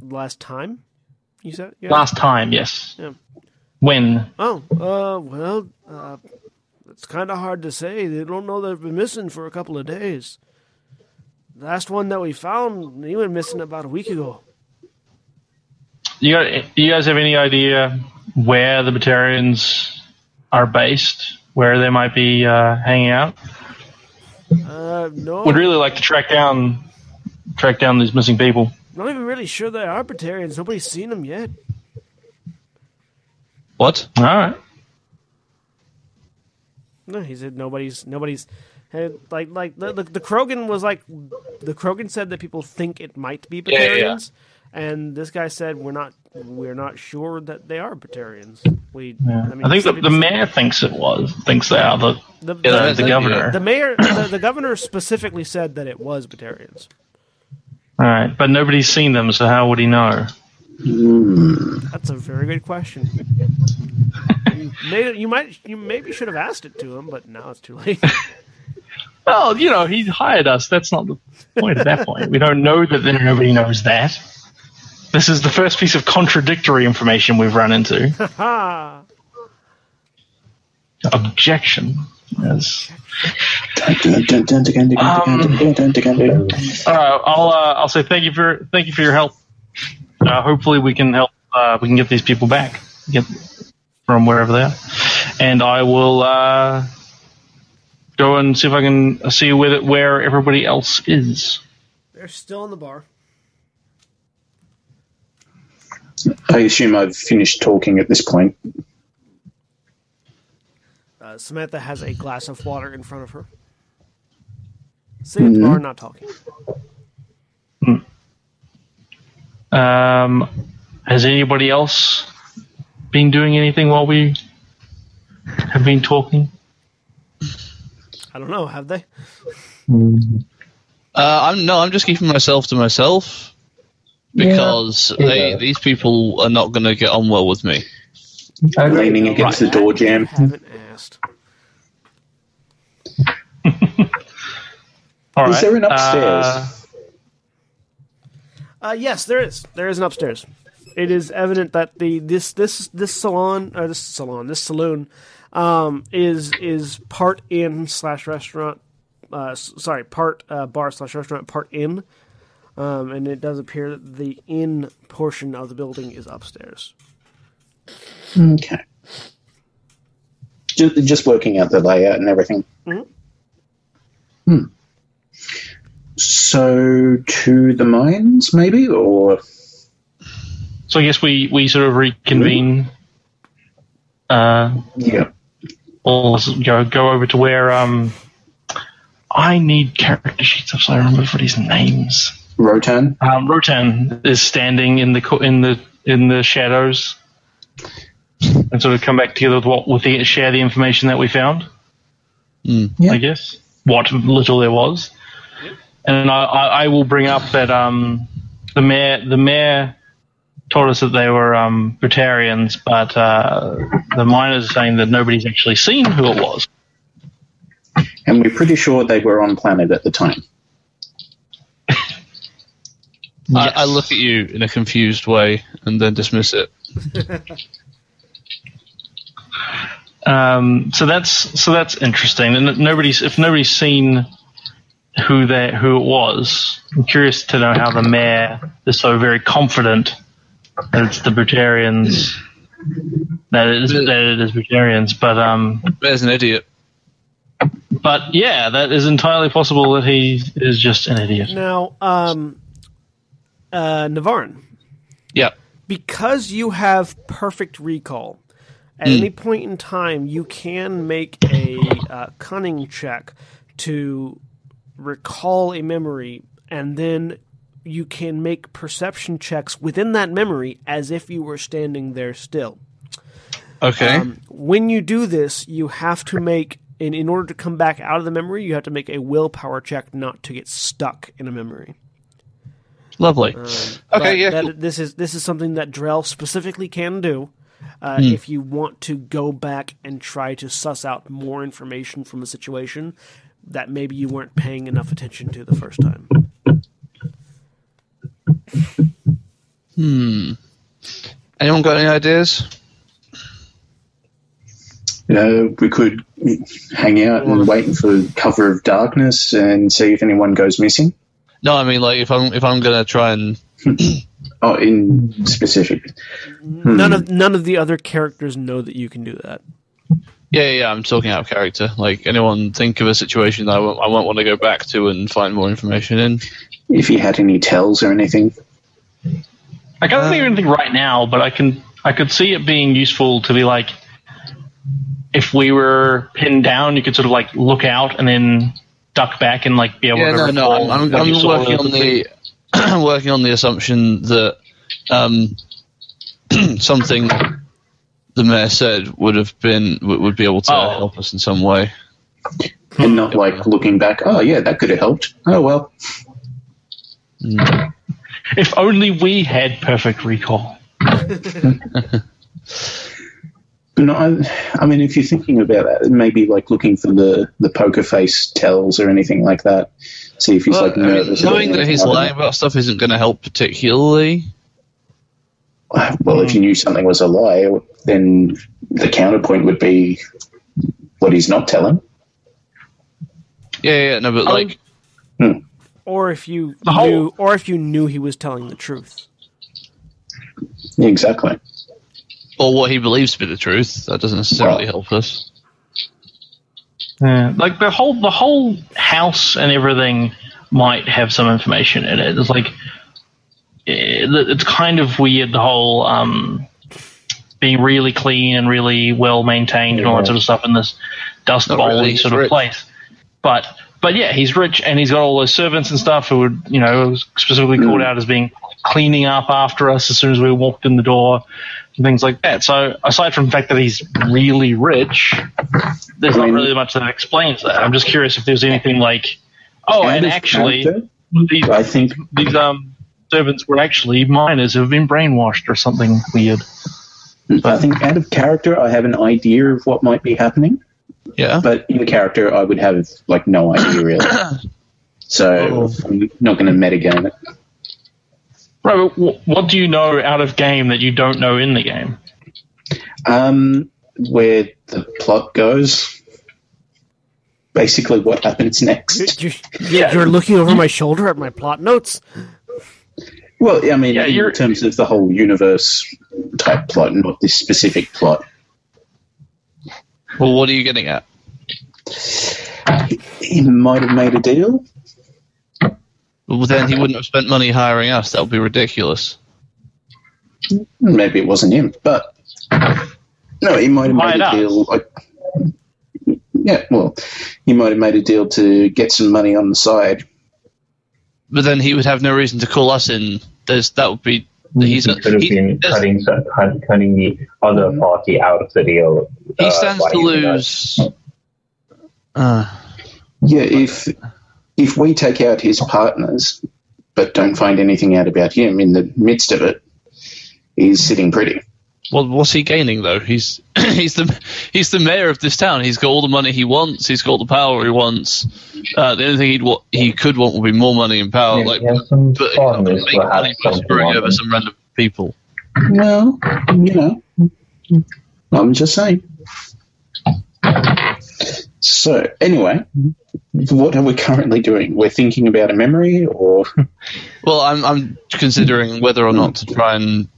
Last time, you said? Yeah. Last time, yes. Yeah. When? Oh, uh, well, uh, it's kind of hard to say. They don't know they've been missing for a couple of days. Last one that we found, he went missing about a week ago. You got? You guys have any idea where the Batarians are based? Where they might be uh, hanging out? Uh, no, Would really like to track down track down these missing people. Not even really sure they are Batarians. Nobody's seen them yet. What? All right. No, he said nobody's nobody's. Had, like like the, the the Krogan was like the Krogan said that people think it might be Yeah, yeah, yeah. Batarians, and this guy said we're not we're not sure that they are Batarians. We Yeah. I, mean, I think the, the people- mayor thinks it was thinks they are the the, yeah, I the, think, governor. The mayor, the, the governor specifically said that it was Batarians. All right, but nobody's seen them, so how would he know? Hmm. That's a very good question. you, may, you might, you maybe should have asked it to him, but now it's too late. Well, you know, he hired us. That's not the point at that point. We don't know that then nobody knows that. This is the first piece of contradictory information we've run into. Objection. Yes. I'll uh, I'll say thank you for thank you for your help. Uh, hopefully, we can help. Uh, we can get these people back, get from wherever they are, and I will uh, go and see if I can see where where everybody else is. They're still in the bar. I assume I've finished talking at this point. Uh, Samantha has a glass of water in front of her. Sitting at the bar, not talking. Um, has anybody else been doing anything while we have been talking? I don't know. Have they? Uh, I'm no, I'm just keeping myself to myself because Yeah. they Yeah. these people are not going to get on well with me. I agree. Leaning against the door jam. Haven't All Is right. there an upstairs? Uh, Uh, yes, there is. There is an upstairs. It is evident that the this this this salon or this salon this saloon um, is is part inn slash restaurant. Uh, sorry, part uh, bar slash restaurant, part inn. Um, and it does appear that the inn portion of the building is upstairs. Okay. Just, just working out the layout and everything. Mhm. Hmm. So to the mines, maybe, or so I guess we, we sort of reconvene. Uh, yeah, we'll go go over to where um. I need character sheets so I remember everybody's names. Rotan. Um, Rotan is standing in the in the in the shadows, and sort of come back together with what with the share the information that we found. Hmm. Yeah. I guess what little there was, and I, I, I will bring up that um the mayor the mayor told us that they were um Batarians, but uh, the miners are saying that nobody's actually seen who it was. And we're pretty sure they were on planet at the time. I, I look at you in a confused way and then dismiss it. Um, so that's so that's interesting. And nobody's if nobody's seen who they who it was, I'm curious to know how the mayor is so very confident that it's the Batarians. That it is that it is Batarians, but um, There's an idiot. but yeah, that is entirely possible that he is just an idiot. Now, um, uh, Navarran, Yeah. because you have perfect recall, at any point in time, you can make a uh, cunning check to recall a memory, and then you can make perception checks within that memory as if you were standing there still. Okay. Um, when you do this, you have to make, in, in order to come back out of the memory, you have to make a willpower check not to get stuck in a memory. Lovely. Um, okay, yeah. that- this is this is something that Drell specifically can do. Uh, Hmm. If you want to go back and try to suss out more information from a situation that maybe you weren't paying enough attention to the first time. Hmm. Anyone got any ideas? Uh, we could hang out and wait for cover of darkness and see if anyone goes missing. No, I mean like if I'm if I'm gonna try and Oh, in specific. Hmm. None of none of the other characters know that you can do that. yeah yeah I'm talking out of character. Like anyone think of a situation that I won't, I won't want to go back to and find more information in. If you had any tells or anything. I can't think of anything right now, but I can I could see it being useful to be like if we were pinned down, you could sort of like look out and then duck back and like be able Yeah, to. no, no. I'm, I'm, I'm working on the working on the assumption that um, something the mayor said would have been would would be able to Oh. help us in some way. And not like looking back, oh, yeah, that could have helped. Oh, well. If only we had perfect recall. But no, I, I mean, if you're thinking about that, maybe like looking for the, the poker face tells or anything like that. See if he's Well, like I mean, knowing that he's anything. lying about stuff isn't going to help particularly. Well, if hmm. you knew something was a lie, then the counterpoint would be what he's not telling. Yeah, yeah, no, but um, like, hmm. Or if you The whole- knew or if you knew he was telling the truth. Exactly. or what he believes to be the truth, that doesn't necessarily Well- help us. Yeah, like the whole the whole house and everything might have some information in it. It's like eh, it's kind of weird the whole um, being really clean and really well maintained and all that sort of stuff in this dust bowl really, sort of rich. place. But but yeah, he's rich and he's got all those servants and stuff who would you know specifically called out as being cleaning up after us as soon as we walked in the door and things like that. So aside from the fact that he's really rich, there's not really much that explains that. I'm just curious if there's anything like, oh, Out and actually these I think these um servants were actually miners who have been brainwashed or something weird. I think out of character, I have an idea of what might be happening. Yeah. but in character, I would have like no idea really. So I'm not going to metagame it. Right, but wh- what do you know out of game that you don't know in the game? Um, where the plot goes, basically what happens next. You're, you're, you're looking over my shoulder at my plot notes. Well, I mean, Yeah, in you're- terms of the whole universe type plot, not this specific plot. Well, what are you getting at? He might have made a deal. Well, then he wouldn't have spent money hiring us. That would be ridiculous. Maybe it wasn't him, but no, he might have Find made a deal. Like, yeah, well, he might have made a deal to get some money on the side. But then he would have no reason to call us in. There's that would be. He's he could have he, been cutting, cutting the other party out of the deal. he uh, stands to lose. Uh, Yeah, if if we take out his partners, but don't find anything out about him in the midst of it, he's sitting pretty. well, what's he gaining though? He's he's the he's the mayor of this town. He's got all the money he wants. He's got all the power he wants. Uh, the only thing he'd wa- he could want would be more money and power. Yeah, like, he has some but partners make who money by screwing over some random people. Well, you know, I'm just saying. So, anyway, what are we currently doing? We're thinking about a memory, or Well, I'm I'm considering whether or not to try and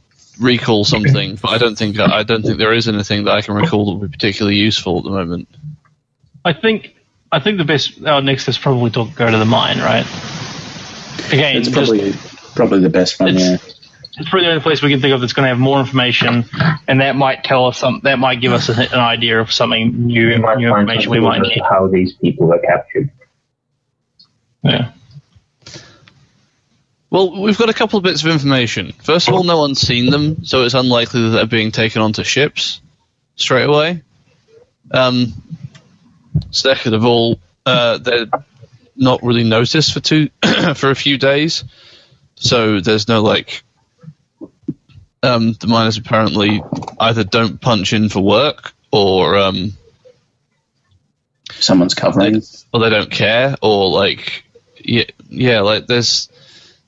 recall something, but I don't think I don't think there is anything that I can recall that would be particularly useful at the moment. I think I think the best our next is probably to go to the mine, right? Again, it's just- probably probably the best one. Yeah. It's- it's probably the only place we can think of that's going to have more information, and that might tell us some. That might give us an, an idea of something new, new information we might need. to how these people were captured. Yeah. Well, we've got a couple of bits of information. First of all, no one's seen them, so it's unlikely that they're being taken onto ships straight away. Um, second of all, uh, they're not really noticed for two for a few days, so there's no like. Um, the miners apparently either don't punch in for work, or um, Someone's covering. or they don't care, or like, yeah, yeah, like there's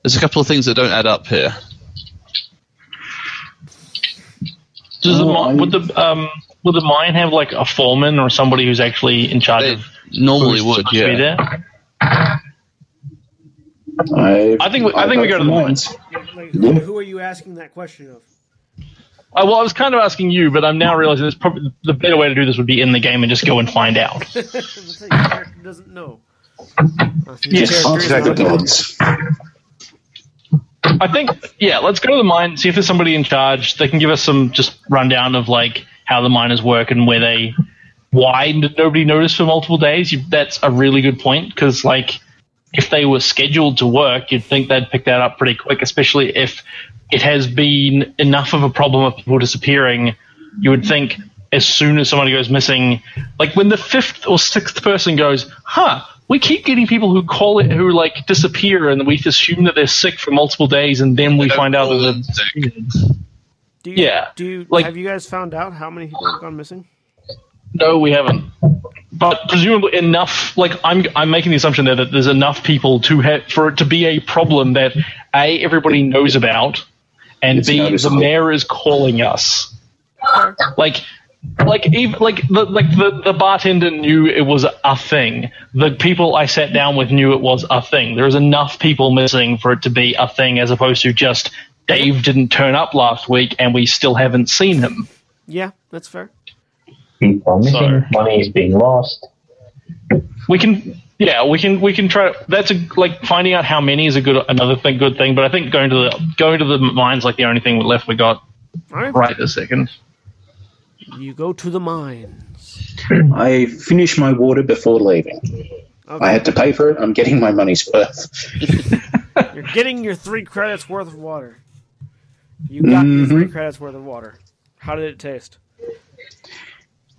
there's a couple of things that don't add up here. Does the Oh, mi- I- would the um would the mine have like a foreman or somebody who's actually in charge They of normally would, be yeah. There? I, I think we- I think we go to the mines. Like, Yeah. who, who are you asking that question of? Uh, well, I was kind of asking you, but I'm now realizing it's probably the better way to do this would be in the game and just go and find out. the thing, the character doesn't know. The Yes, character the gods. I think, yeah, let's go to the mine, see if there's somebody in charge. They can give us some just rundown of like how the miners work and where they, why nobody noticed for multiple days. You, that's a really good point because like if they were scheduled to work, you'd think they'd pick that up pretty quick, especially if it has been enough of a problem of people disappearing. You would think as soon as somebody goes missing, like when the fifth or sixth person goes, huh, we keep getting people who call it, who like disappear and we assume that they're sick for multiple days and then we find out that they're sick. Do you, Yeah, Do you, like- have you guys found out how many people have gone missing? No, we haven't. But presumably enough. Like I'm, I'm making the assumption there that there's enough people to have for it to be a problem that a everybody knows about, and It's b the mayor is calling us. Like, like even like the like the the bartender knew it was a thing. The people I sat down with knew it was a thing. There's enough people missing for it to be a thing, as opposed to just Dave didn't turn up last week and we still haven't seen him. Yeah, that's fair. People are missing, So- money is being lost. we can yeah we can we can try that's a like finding out how many is a good another thing good thing but i think going to the going to the mines like the only thing left we got All right. right this second You go to the mines. I finished my water before leaving. Okay. I had to pay for it. I'm getting my money's worth. You're getting your three credits worth of water. You got your three mm-hmm. credits worth of water. How did it taste?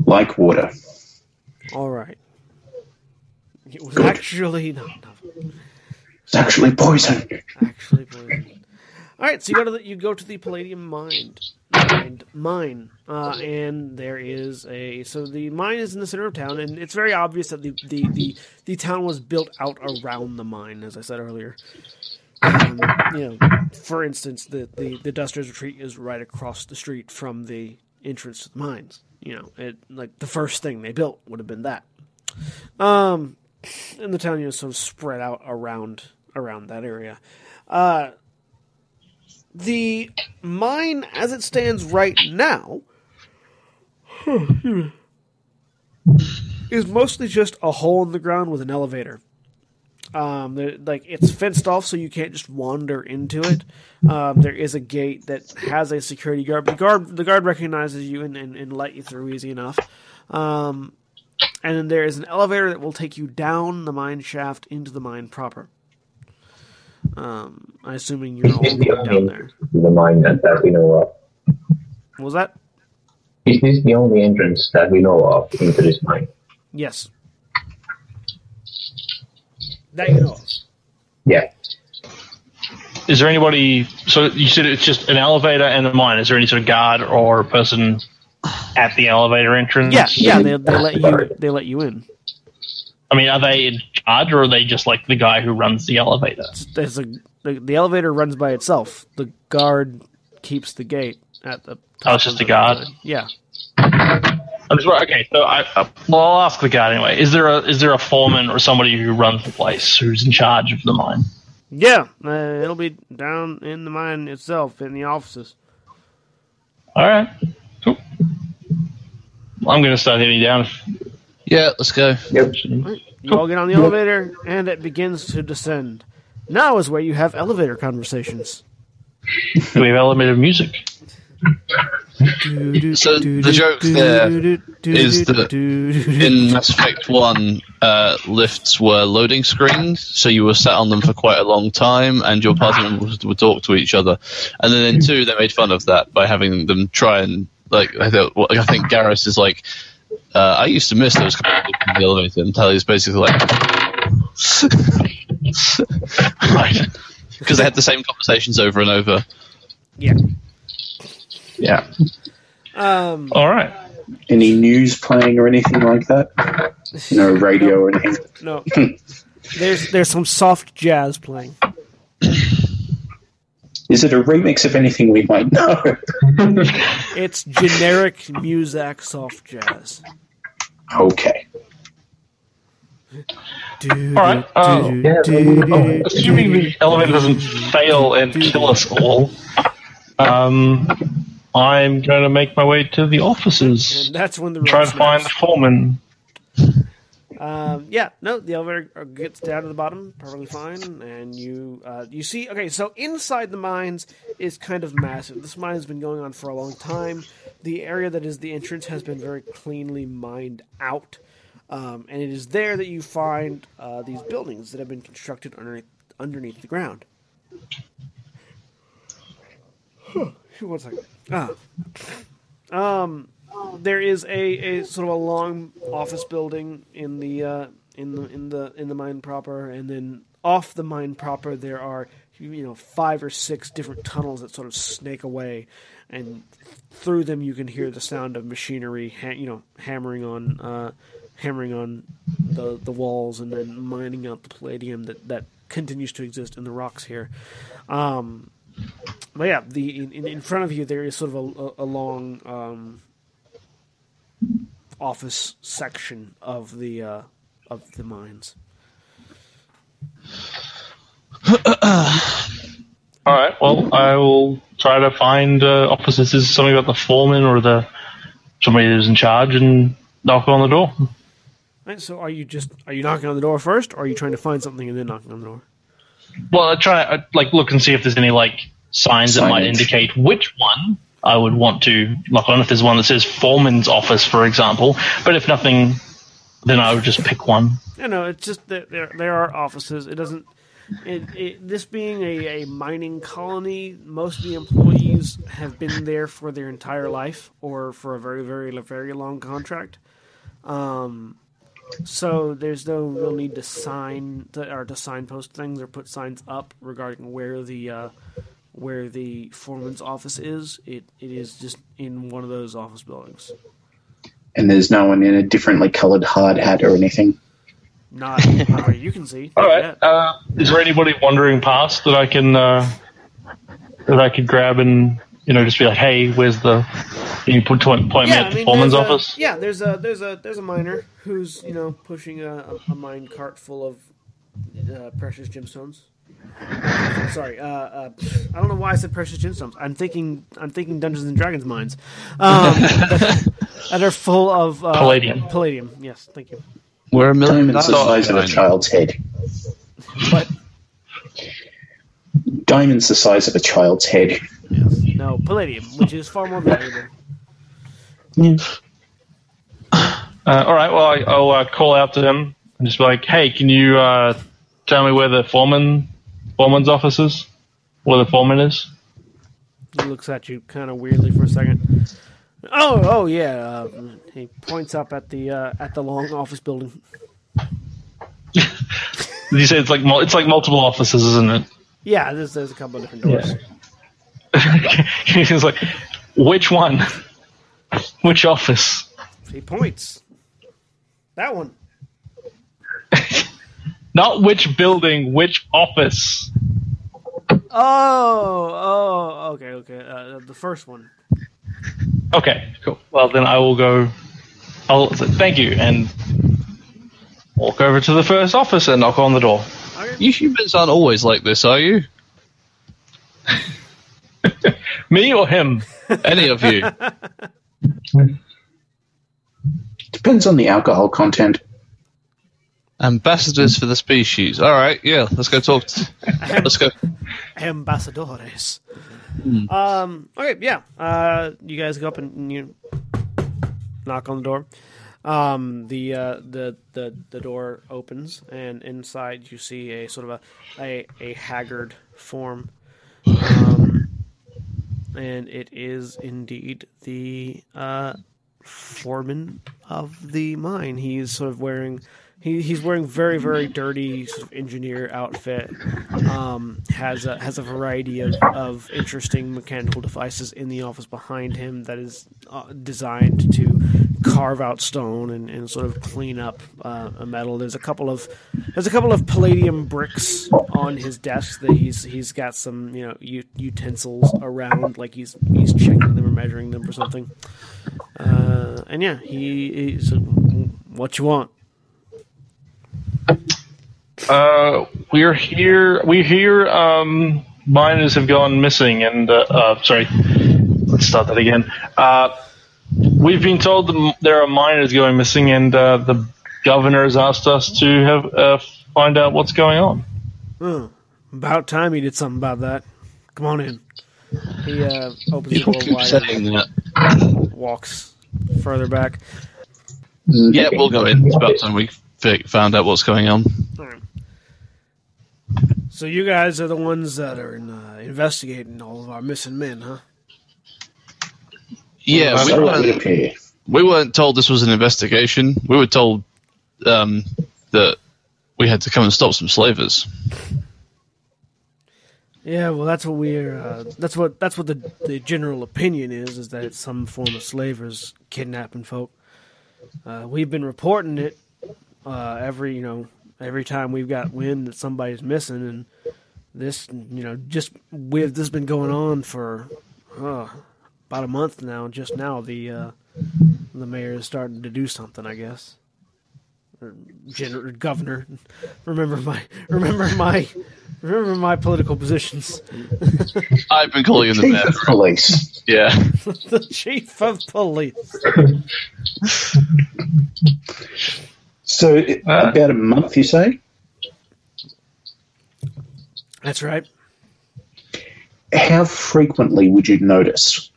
Like water. All right. It was Good. actually not, not It's actually poison. actually poison. All right, so you go to the, you go to the palladium mine. Mind Mine, uh, and there is a so the mine is in the center of town, and it's very obvious that the the the, the town was built out around the mine, as I said earlier. Um, you know, for instance, the, the the Dusters Retreat is right across the street from the entrance to the mines. You know, it like the first thing they built would have been that. Um, and the town you know sort of spread out around around that area. Uh, the mine, as it stands right now, is mostly just a hole in the ground with an elevator. Um, like it's fenced off, so you can't just wander into it. Um, there is a gate that has a security guard, but the guard the guard recognizes you and, and, and let you through easy enough. Um, and then there is an elevator that will take you down the mine shaft into the mine proper. Um, I'm assuming you're all the going down there. the mine that, that we know of? What was that? Is this the only entrance that we know of into this mine? Yes. That you know. Yeah. Is there anybody? So you said it's just an elevator and a mine. Is there any sort of guard or person at the elevator entrance? Yeah, yeah, they, they let you they let you in. I mean, are they in charge or are they just like the guy who runs the elevator? There's a the, the elevator runs by itself. The guard keeps the gate at the. Oh, it's just a guard? Yeah. I'm just, okay, so I, uh, well, I'll ask the guard anyway. Is there a is there a foreman or somebody who runs the place who's in charge of the mine? Yeah, uh, it'll be down in the mine itself, in the offices. All right, cool. I'm going to start heading down. Yeah, let's go. Yep. You all get on the elevator, and it begins to descend. Now is where you have elevator conversations. We have elevator music? So the joke there is that In Mass Effect 1, uh, lifts were loading screens, so you were sat on them for quite a long time, and your party members would talk to each other. And then in 2, they made fun of that by having them try and, like, I, thought, I think Garrus is like, uh, I used to miss those kind of in the elevator, and Tali's basically like, Right. because they had the same conversations over and over. Yeah. Yeah. Um, All right. Any news playing or anything like that? No radio or anything. no. There's there's some soft jazz playing. Is it a remix of anything we might know? It's generic Muzak soft jazz. okay. All right, uh, Yeah, oh, Assuming the elevator doesn't fail and kill us all, um, I'm going to make my way to the offices. And that's when the Try to find the foreman. Um, yeah, no, the elevator gets down to the bottom, perfectly fine, and you uh, you see. Okay, so inside the mines is kind of massive. This mine has been going on for a long time. The area that is the entrance has been very cleanly mined out, um, and it is there that you find uh, these buildings that have been constructed underneath underneath the ground. One second. Ah. Um, there is a, a sort of a long office building in the uh, in the in the in the mine proper, and then off the mine proper there are you know five or six different tunnels that sort of snake away, and through them you can hear the sound of machinery, ha- you know, hammering on uh, hammering on the the walls, and then mining out the palladium that that continues to exist in the rocks here. Um, but yeah, the in, in front of you there is sort of a, a, long um, office section of the uh, of the mines. All right. Well, I will try to find uh, officers. Is something about the foreman or the somebody who's in charge and knock on the door. Right, so are you just are you knocking on the door first, or are you trying to find something and then knocking on the door? Well, I try to like look and see if there's any like signs that might indicate which one I would want to knock on. If there's one that says foreman's office, for example, but if nothing, then I would just pick one. You know, it's just that there there are offices. It doesn't. It, it, this being a, a mining colony, most of the employees have been there for their entire life or for a very, very, very long contract. Um, so there's no real need to sign to, or to signpost things or put signs up regarding where the uh, where the foreman's office is. It it is just in one of those office buildings. And there's no one in a differently coloured hard hat or anything. Not, not you can see. All right. Uh, is there anybody wandering past that I can uh, that I could grab and you know just be like, hey, where's the? Can you put point, point me at I the foreman's there's a- office? yeah, there's a there's a there's a miner who's you know pushing a, a, a mine cart full of uh, precious gemstones. Sorry, uh, uh, I don't know why I said precious gemstones. I'm thinking I'm thinking Dungeons and Dragons mines um, that, that are full of uh, Palladium. Palladium, yes, thank you. We're a million Diamonds the size of a child's head. But Diamonds the size of a child's head. Yes, no Palladium, which is far more valuable. Uh, all right. Well, I, I'll uh, call out to him and just be like, "Hey, can you uh, tell me where the foreman foreman's office is? Where the foreman is?" He looks at you kind of weirdly for a second. Oh, oh yeah. Uh, he points up at the uh, at the long office building. You say it's like mul- it's like multiple offices, isn't it? Yeah, there's there's a couple of different doors. He's like, "Which one? Which office?" He points. That one. Not which building, which office. Oh, oh, okay, okay. Uh, the first one. Okay, cool. Well, then I will go. I'll say thank you and walk over to the first office and knock on the door. You humans aren't always like this, are you? Me or him? Any of you? Depends on the alcohol content. Ambassadors for the species. All right, yeah. Let's go talk. To, let's go. Ambassadores. Um. Okay. Yeah. Uh. You guys go up and you knock on the door. Um. The uh. The the the door opens and inside you see a sort of a a, a haggard form. Um. And it is indeed the uh foreman of the mine. He's sort of wearing he, he's wearing very very dirty sort of engineer outfit. Um, has a has a variety of, of interesting mechanical devices in the office behind him that is uh, designed to carve out stone and, and sort of clean up uh, a metal. There's a couple of there's a couple of palladium bricks on his desk that he's he's got some you know utensils around like he's he's checking them or measuring them or something. Uh, and yeah, he, he's what you want. Uh, we're here. We hear um, miners have gone missing, and uh, uh, sorry, let's start that again. Uh, we've been told there are miners going missing, and uh, the governor has asked us to have uh, find out what's going on. Oh, about time he did something about that. Come on in. He uh, opens the door keep wide, saying that. walks further back. Yeah, we'll go in. It's about time we found out what's going on. So you guys are the ones that are in, uh, investigating all of our missing men, huh? Yeah, we So it would weren't, we weren't told this was an investigation. We were told um, that we had to come and stop some slavers. Yeah, well, that's what we're. Uh, that's what that's what the the general opinion is. Is that it's some form of slavers kidnapping folk. Uh, we've been reporting it uh, every you know every time we've got wind that somebody's missing, and this you know just with this has been going on for uh, about a month now. Just now, the uh, the mayor is starting to do something, I guess. Or general governor, remember my remember my remember my political positions. I've been calling him the Chief of police. Yeah. the chief of police. So Uh, about a month, you say? That's right. How frequently would you notice?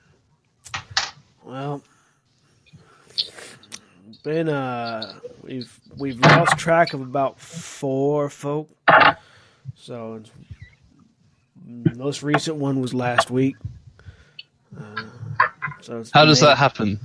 Well, been uh, we've we've lost track of about four folk. So, it's, most recent one was last week. Uh, so it's How does made- that happen?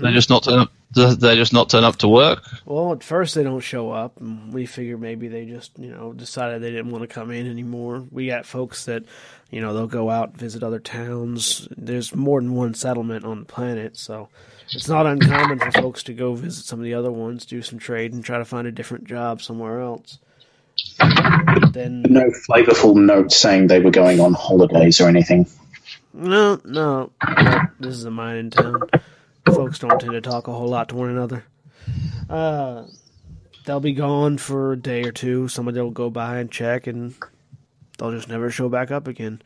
They just not turn up. Do they just not turn up to work? Well, at first they don't show up, and we figure maybe they just, you know, decided they didn't want to come in anymore. We got folks that, you know, they'll go out visit other towns. There's more than one settlement on the planet, so it's not uncommon for folks to go visit some of the other ones, do some trade, and try to find a different job somewhere else. Then No flavorful notes saying they were going on holidays or anything. no, no, no, this is a mining town. Folks don't tend to talk a whole lot to one another. Uh, they'll be gone for a day or two. Somebody will go by and check, and they'll just never show back up again.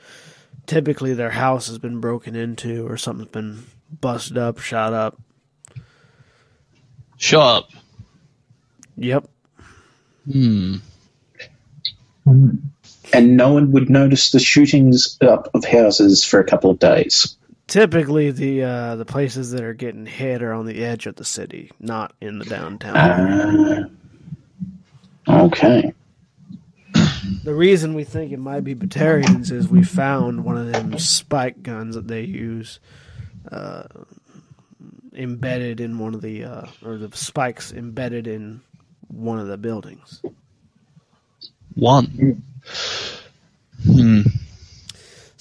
Typically, their house has been broken into, or something's been busted up, shot up. Shut up. Yep. Hmm. And no one would notice the shootings up of houses for a couple of days. Typically, the uh, the places that are getting hit are on the edge of the city, not in the downtown. Uh, okay. The reason we think it might be Batarians is we found one of them spike guns that they use uh, embedded in one of the, uh, or the spikes embedded in one of the buildings. One. Hmm.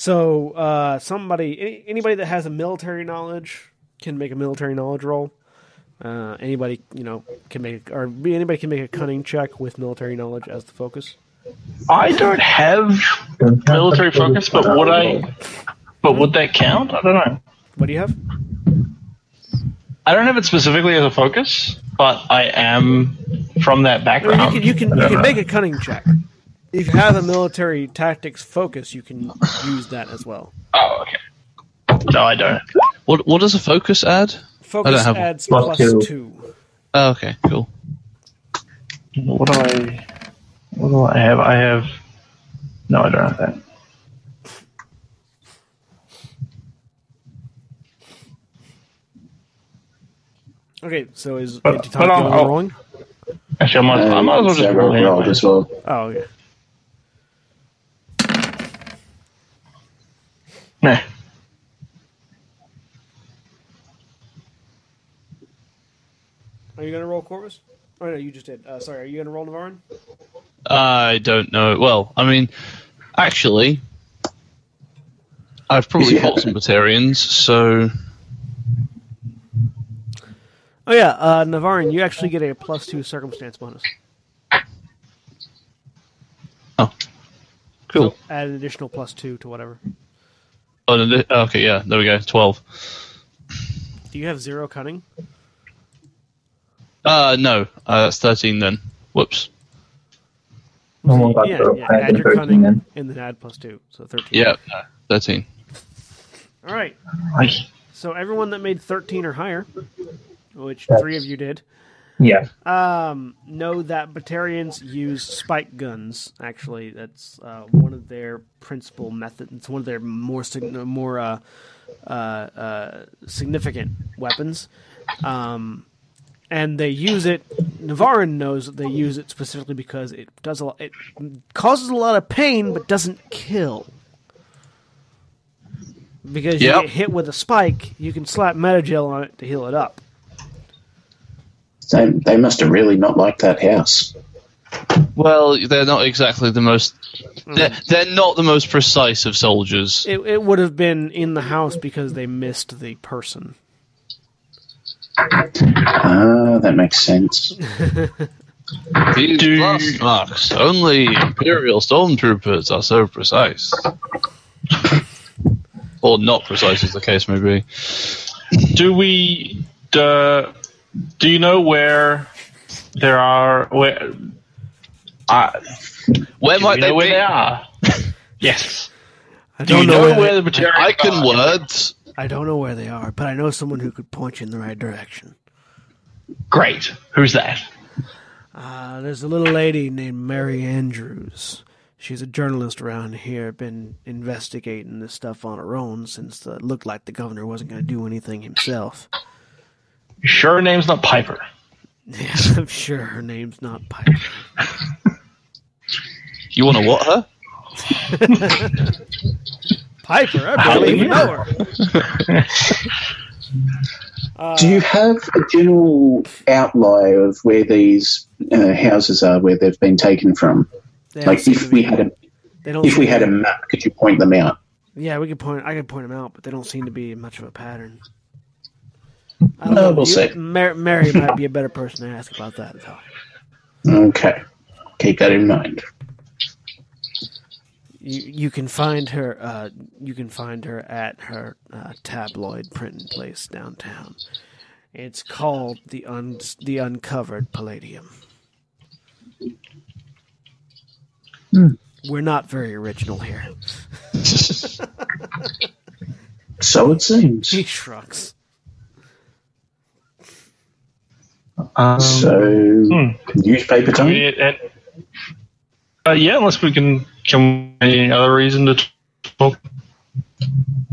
So uh, somebody, any, anybody that has a military knowledge can make a military knowledge roll. Uh, anybody, you know, can make, or anybody can make a cunning check with military knowledge as the focus. I don't have military focus, but would I? But would that count? I don't know. What do you have? I don't have it specifically as a focus, but I am from that I mean, background. you can you can you can make a cunning check. If you have a military tactics focus, you can use that as well. Oh, okay. No, I don't. What What does a focus add? Focus have- adds Plus plus two. two. Oh, okay, cool. What do I? What do I have? I have. No, I don't have that. Okay, so is But- Anti but Tom I'll- doing oh. I'll- rolling? Actually, I might, I might as well just roll rolled anyway. Oh, okay. Nah. Are you gonna roll Korvys? Oh no, you just did. Uh, sorry, are you gonna roll Navarran? I don't know. Well, I mean, actually, I've probably Yeah. fought some Batarians, so Oh yeah, uh, Navarran, you actually get a plus two circumstance bonus. Oh, cool. Add an additional plus two to whatever. Oh, no, th- okay, yeah, there we go. Twelve. Do you have zero cunning? Uh, no, uh, that's thirteen then. Whoops. No one got yeah, the yeah. add Add the your 13 cunning then. and then add plus two, so thirteen. Yeah, no, thirteen. All right. I, So everyone that made thirteen or higher, which That's- three of you did, Yeah. um, know that Batarians use spike guns. Actually, that's uh, one of their principal methods. It's one of their more sig- more uh, uh, uh, significant weapons. Um, and they use it. Navarran knows that they use it specifically because it does a lot, it causes a lot of pain, but doesn't kill. Because you Yep. get hit with a spike, you can slap medi-gel on it to heal it up. They, they must have really not liked that house. Well, they're not exactly the most. They're, they're not the most precise of soldiers. It, it would have been in the house because they missed the person. Ah, that makes sense. These blast marks. Only Imperial stormtroopers are so precise. or not precise, as the case may be. do we? Uh, do you know where there are? Where? Uh, Where might they where be? they are? yes. I Do you don't know know, where where, the Batarians I can are? words. I don't know where they are, but I know someone who could point you in the right direction. Great. Who's that? Uh, there's a little lady named Mary Andrews. She's a journalist around here, been investigating this stuff on her own since it looked like the governor wasn't going to do anything himself. You sure her name's not Piper? Yes, I'm sure her name's not Piper. You want to what her? Piper, I barely even know her. Do you have a general outlay of where these uh, houses are, where they've been taken from? They Like, if we had a they don't if we had a map, could you point them out? yeah, we could point. I could point them out, but they don't seem to be much of a pattern. I don't No, know. we'll You- see. Mar- Mary might be a better person to ask about that. Though. Okay, keep that in mind. You you can find her. Uh, you can find her at her uh, tabloid printing place downtown. It's called the un- the Uncovered Palladium. We're not very original here. So it seems. He shrugs. Um, So newspaper time. Yeah, and- uh, yeah, unless we can come any other reason to talk.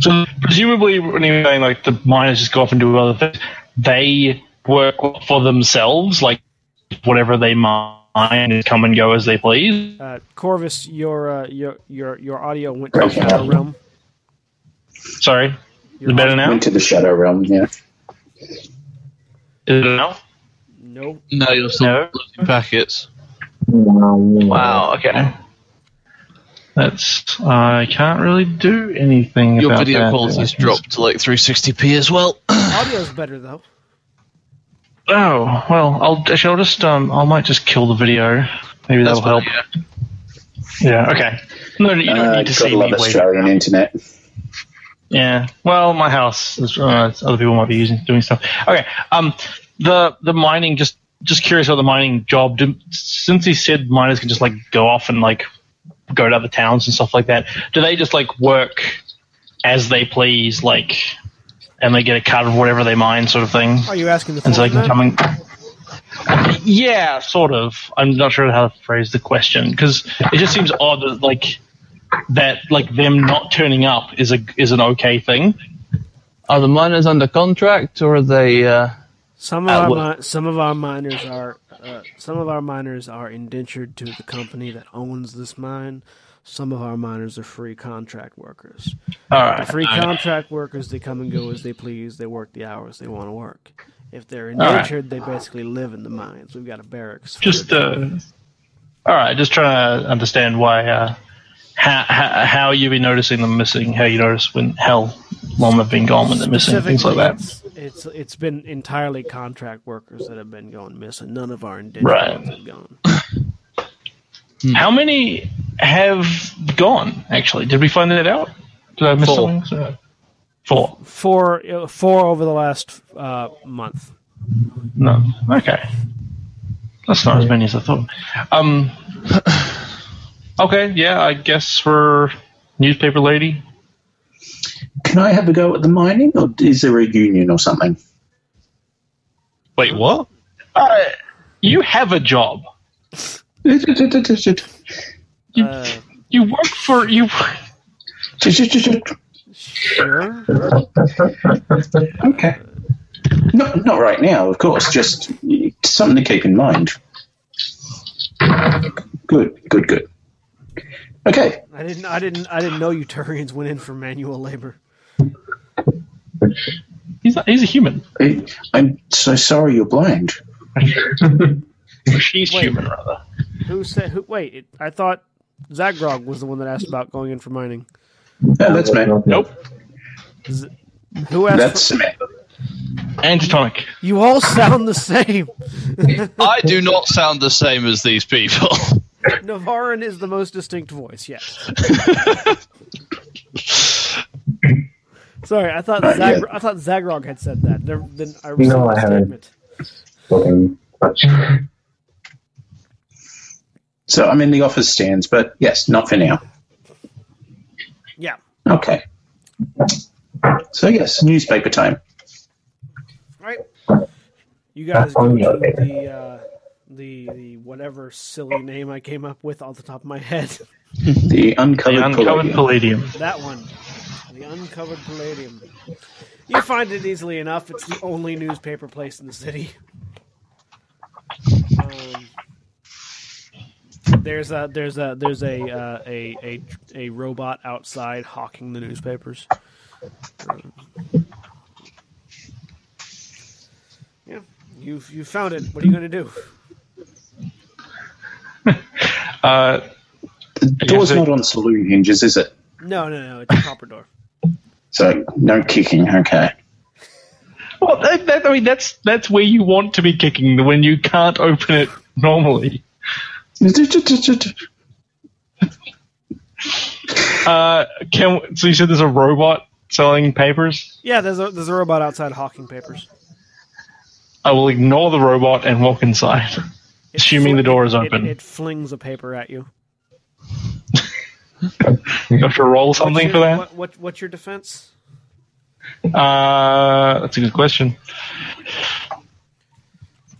So presumably, when you're saying like the miners just go off and do other things, they work for themselves, like whatever they mine and come and go as they please. Uh, Korvys, your uh, your your your audio went to the shadow up. realm. Sorry, is it better now? Went to the shadow realm. Yeah. Is it now? No. No, you're still No. losing packets. Wow. Okay. That's I can't really do anything. Your about video that. quality's dropped to like 360p as well. Audio's better though. Oh well, I'll actually I'll just um I might just kill the video. Maybe That's that'll help. fine, yeah. Yeah. Okay. No, you don't Uh, need to gotta see love me wait. Australian internet. Yeah. Well, my house. is- Uh, other people might be using doing stuff. Okay. Um, the the mining. Just just curious about the mining job. Do, since he said miners can just like go off and like go to other towns and stuff like that. Do they just like work as they please, like, and they get a cut of whatever they mine, sort of thing? Are you asking the and so they can come and. Yeah, sort of. I'm not sure how to phrase the question because it just seems odd that like that like them not turning up is a is an okay thing. Are the miners under contract or are they? Uh, Some of Uh, our mi- some of our miners are uh, some of our miners are indentured to the company that owns this mine. Some of our miners are free contract workers. All The free contract workers they come and go as they please. They work the hours they want to work. If they're right. indentured, they basically live in the mines. We've got a barracks. Just uh, all right. Just trying to understand why uh, how, how how you been noticing them missing. How you notice when how long they've been gone when they're missing things like that. It's, it's it's been entirely contract workers that have been going missing. None of our indentured Right. have gone. How many have gone? Actually, did we find that out? Did I miss Four. something? So- Four. Four uh, four over the last uh, month. No. Okay. That's not as many as I thought. Um. Okay. Yeah. I guess for newspaper lady. Can I have a go at the mining, or is there a union or something? wait, what? Uh, you have a job. You, Uh, you work for you. sure. Okay. Not, not right now, of course. Just something to keep in mind. Good, good, good. Okay. I didn't. I didn't. I didn't know Uturians went in for manual labor. He's not, he's a human. I- I'm so sorry you're blind. She's Wait. human rather. Who said? Who? Wait. It, I thought Zaghrog was the one that asked about going in for mining. That's me. Nope. Who asked? That's for, Samantha. Antitonic. you all sound the same. I do not sound the same as these people. Navarran is the most distinct voice. Yes. Sorry, I thought Zag- I thought Zaghrog had said that. Never, then I No, I the haven't. statement. Spoken much. So I'm in the office stands, but yes, not for now. Yeah. Okay. So yes, newspaper time. Right. You guys That's go the to the uh, the the whatever silly name I came up with off the top of my head. The uncovered, The uncovered palladium. palladium. That one. The uncovered palladium. You find it easily enough. It's the only newspaper place in the city. Um, there's a there's a there's a, uh, a a a robot outside hawking the newspapers. Um, You you found it. What are you going to do? Uh, The door's so- not on saloon hinges, is it? No, no, no. It's a proper door. So no kicking. Okay. well, that, that, I mean, that's that's where you want to be kicking when you can't open it normally. Uh, can so you said there's a robot selling papers? Yeah, there's a there's a robot outside hawking papers. I will ignore the robot and walk inside, It assuming the door is it- open. It, it flings a paper at you. you have to roll something your, for that. What, what what's your defense? Uh, that's a good question.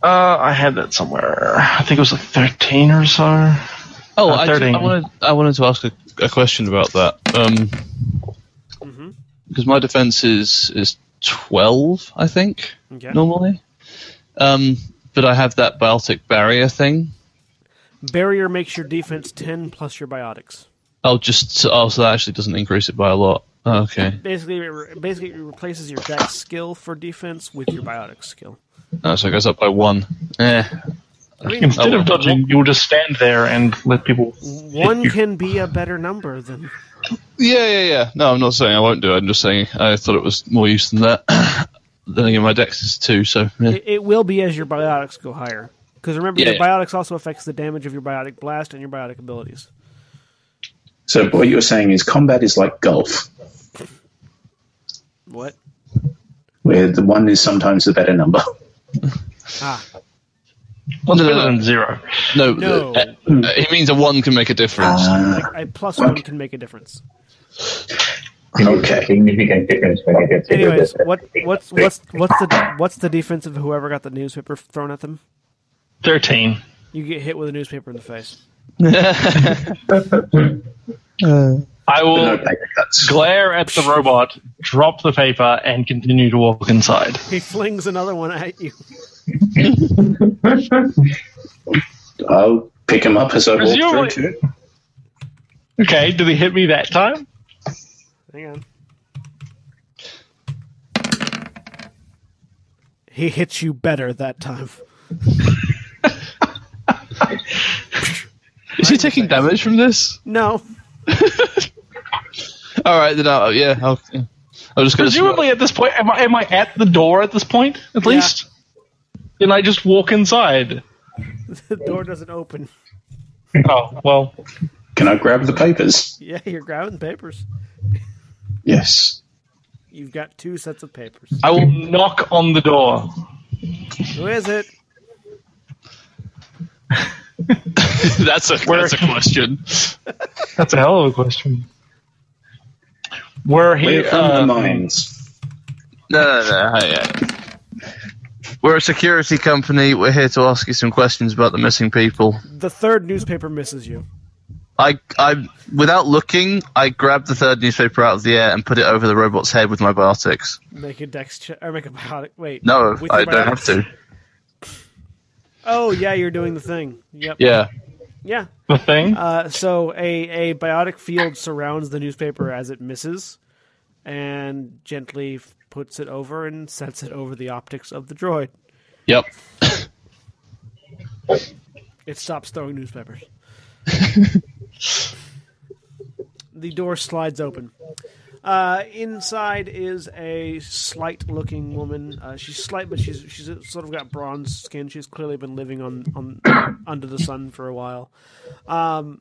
Uh, I had that somewhere. I think it was a 13 or so. Oh, Uh, I, ju- I wanted I wanted to ask a, a question about that. Um, Mm-hmm. because my defense is is twelve, I think Okay. normally. Um, but I have that biotic barrier thing. Barrier makes your defense ten plus your biotics. Oh, just oh, so that actually doesn't increase it by a lot. Oh, okay. Basically, it re- basically it replaces your dex skill for defense with your biotics skill. Oh, so it goes up by one. Eh. I mean, Instead Oh, of dodging, you'll just stand there and let people. one can be a better number than Yeah, yeah, yeah. No, I'm not saying I won't do it. I'm just saying I thought it was more use than that. Then again, my dex is two, so yeah. it, it will be as your biotics go higher. Because remember, Yeah, your biotics also affects the damage of your biotic blast and your biotic abilities. So what you're saying is combat is like golf, What? where the one is sometimes the better number. Ah, One No, no, better than zero? no. No. uh, uh, he means a one can make a difference. Ah, a plus one can make a difference. Okay. Significant difference when you get to Anyways, the- what what's what's what's the what's the defense of whoever got the newspaper thrown at them? 13. You get hit with a newspaper in the face. I will no glare at the robot, drop the paper, and continue to walk inside. He flings another one at you. I'll pick him up as I walk Presumably- through too. Okay, did he hit me that time? Hang on. He hits you better that time. Is he taking damage from this? No, All right, then. I'll, yeah, I'll, yeah. I'm just going to. Presumably at this point, am I, am I at the door at this point, at Yeah. least? Then I just walk inside. the door doesn't open. Oh, well, Can I grab the papers? Yeah, you're grabbing the papers. Yes. You've got two sets of papers. I will knock on the door. Who is it? that's a that's a question. That's a hell of a question. We're We're here. from the uh, mines. No, no, no. Hey, hey. We're a security company. We're here to ask you some questions about the missing people. The third newspaper misses you. I, I, without looking, I grabbed the third newspaper out of the air and put it over the robot's head with my biotics. Make a dex check or make a biotic. Wait. No, I don't have to. Oh yeah, you're doing the thing. Yep. Yeah. Yeah. the thing. Uh, so a, a biotic field surrounds the newspaper as it misses, and gently f- puts it over and sets it over the optics of the droid. Yep. It stops throwing newspapers. the door slides open. Uh, inside is a slight-looking woman. Uh, she's slight, but she's she's sort of got bronze skin. She's clearly been living on, on under the sun for a while. Um,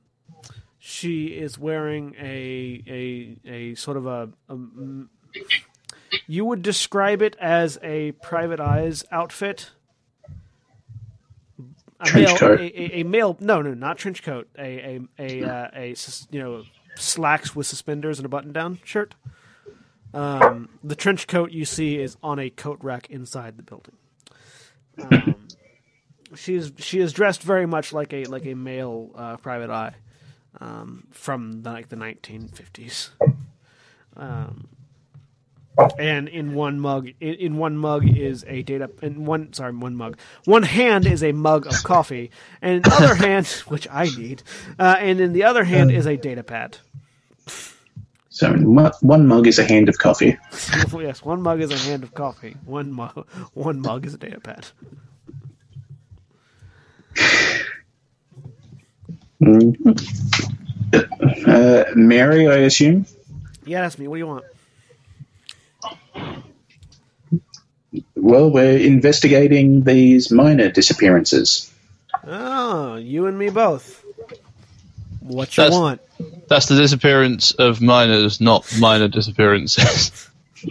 she is wearing a a a sort of a, a you would describe it as a private eyes outfit. A male. A, a, male, no, no, not trench coat. A a a uh, a you know slacks with suspenders and a button down shirt. Um, the trench coat you see is on a coat rack inside the building. Um, she is she is dressed very much like a like a male uh, private eye um, from the, like the 1950s. Um, and in one mug, in, one mug is a data. In one, sorry, one mug. One hand is a mug of coffee, and in the other hand, which I need, uh, and in the other hand is a data pad. So one mug is a hand of coffee. yes, one mug is a hand of coffee. One mug, one mug is a data pad. Uh, Mary, I assume. Yeah, that's me. What do you want? Well, we're investigating these minor disappearances. Oh, you and me both. What you That's- want? That's the disappearance of minors, not minor disappearances.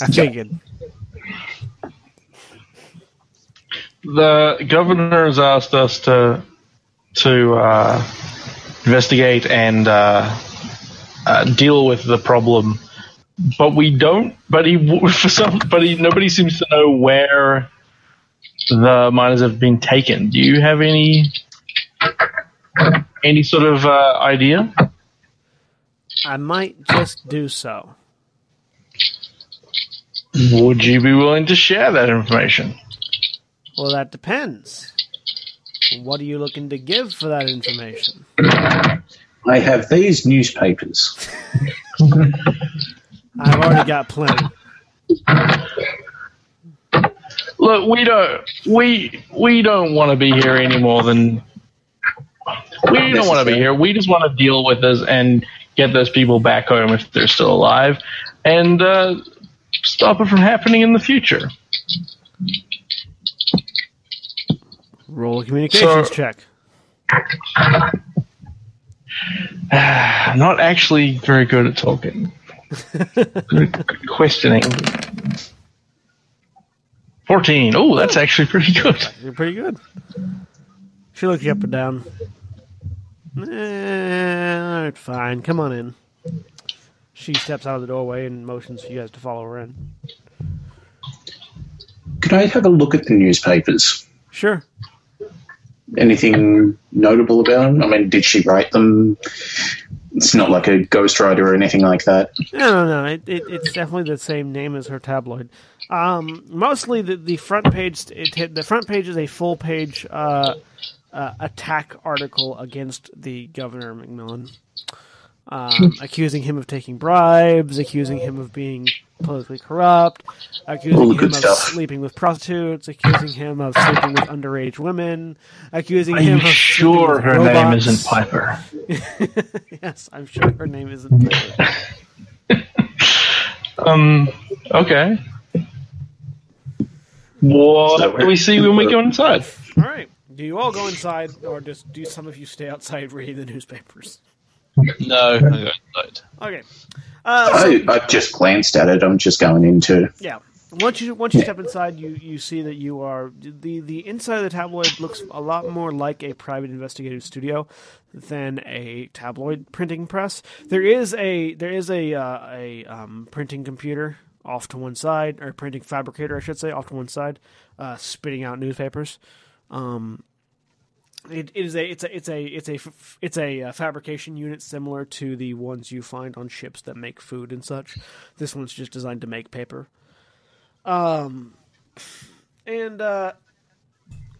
I figured. The governor has asked us to to uh, investigate and uh, uh, deal with the problem, but we don't. But he for some, but he, nobody seems to know where the miners have been taken. Do you have any any sort of uh, idea? I might just do so. Would you be willing to share that information? Well, that depends. What are you looking to give for that information? I have these newspapers. I've already got plenty. Look, we don't we we don't want to be here any more than we don't want to be here. We just want to deal with this and get those people back home if they're still alive, and uh, stop it from happening in the future. Roll a communications So- check. I'm not actually very good at talking. Good at questioning. Fourteen. Oh, that's actually pretty good. You're pretty good. She looks you up and down. Eh, fine. Come on in. She steps out of the doorway and motions for you guys to follow her in. Could I have a look at the newspapers? Sure. Anything notable about them? I mean, did she write them? It's not like a ghostwriter or anything like that. No, no, no. It, it, it's definitely the same name as her tabloid. Um, mostly the, the front page. It, the front page is a full page uh, uh, attack article against the governor McMillan, um, accusing him of taking bribes, accusing him of being politically corrupt, accusing All him good of stuff. sleeping with prostitutes, accusing him of sleeping with underage women, accusing Are him you of sure her with name isn't Piper? yes, I'm sure her name isn't. Piper. um. Okay. What do we see when we go inside? All right. Do you all go inside, or just do some of you stay outside reading the newspapers? no, I go inside. Okay. Uh, so, I, I've just glanced at it. I'm just going into. yeah. Once you once you step inside, you, you see that you are the the inside of the tabloid looks a lot more like a private investigative studio than a tabloid printing press. There is a there is a uh, a um, printing computer off to one side, or printing fabricator, I should say, off to one side, uh, spitting out newspapers. Um, it, it is a it's a it's a it's a it's a uh, fabrication unit similar to the ones you find on ships that make food and such. This one's just designed to make paper. Um, and uh,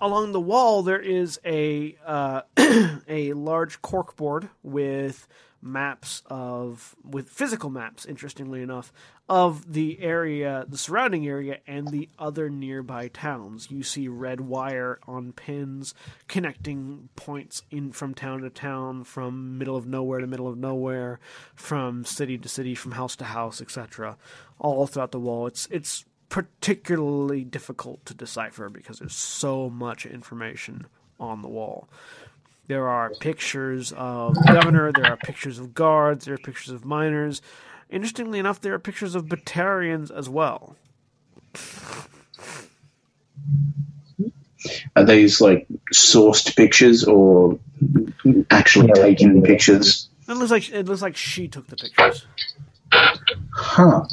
along the wall there is a uh, a large corkboard with maps of with physical maps interestingly enough of the area the surrounding area and the other nearby towns you see red wire on pins connecting points in from town to town from middle of nowhere to middle of nowhere from city to city from house to house etc all throughout the wall it's it's particularly difficult to decipher because there's so much information on the wall there are pictures of the governor. There are pictures of guards. There are pictures of miners. Interestingly enough, there are pictures of Batarians as well. Are these like sourced pictures or actually Yeah. taken pictures? It looks like it looks like she took the pictures. Huh.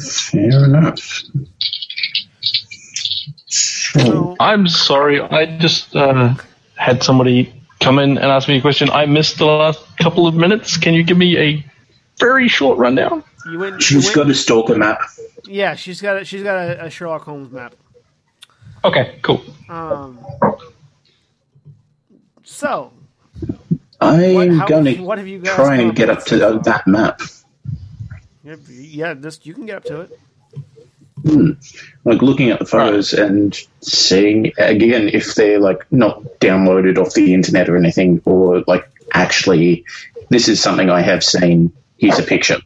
Fair enough. So, I'm sorry. I just uh, had somebody come in and ask me a question. I missed the last couple of minutes. Can you give me a very short rundown? you went. you She's went- got a stalker map. yeah, she's got a, she's got a, a Sherlock Holmes map. Okay, cool. Um. So, I'm What- how- gonna what have you guys try and get up to uh, that map. yeah, this you can get up to it. Like looking at the photos and seeing again if they're like not downloaded off the internet or anything, or like actually this is something I have seen. Here's a picture.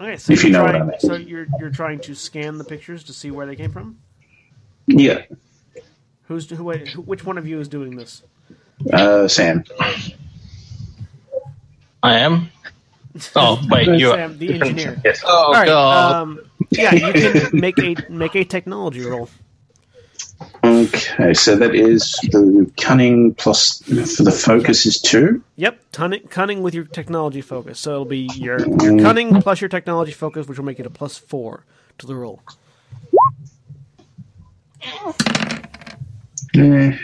Okay, so If you're you know what trying, I mean. So you're you're trying to scan the pictures to see where they came from. Yeah, Who's who? wait, who which one of you is doing this? uh, Sam. I am. Oh wait, you are. Sam, the engineer. Yes. Oh All right. god. Um, yeah, you can make a make a technology roll. Okay, so that is the cunning plus for the focus is two. Yep, cunning, cunning with your technology focus. So it'll be your, your cunning plus your technology focus, which will make it a plus four to the roll. Yeah.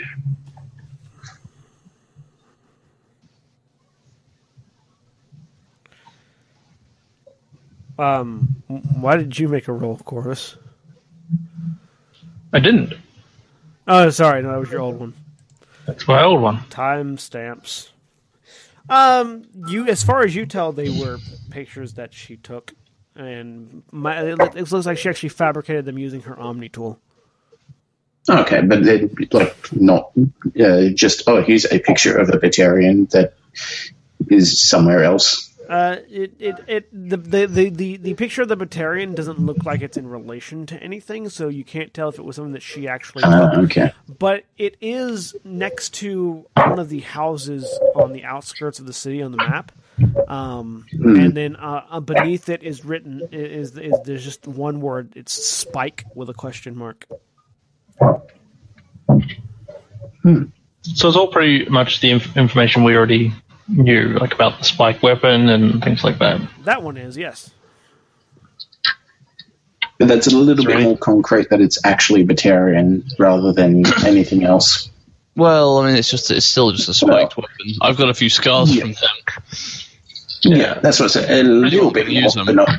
Um, why did you make a roll, Korvys? I didn't. Oh, sorry, no, that was your old one. That's my old one. Time stamps. Um, you, as far as you tell, they were pictures that she took, and my, it, looks like she actually fabricated them using her Omni tool. Okay, but then like not uh, just oh here's a picture of a Batarian that is somewhere else. Uh, it, it, it the, the, the, the, the picture of the Batarian doesn't look like it's in relation to anything, so you can't tell if it was something that she actually took. Uh, okay. But it is next to one of the houses on the outskirts of the city on the map. Um, and then uh, uh, beneath it is written is, is there's just one word. It's Spike with a question mark. So it's all pretty much the inf- information we already knew, like about the spike weapon and things like that. That one is yes. But that's a little bit Sorry. more concrete that it's actually Batarian rather than anything else. Well, I mean, it's just it's still just a spiked weapon. I've got a few scars Yeah. from them. Yeah, that's what I said. A little bit gonna more, use them. but not.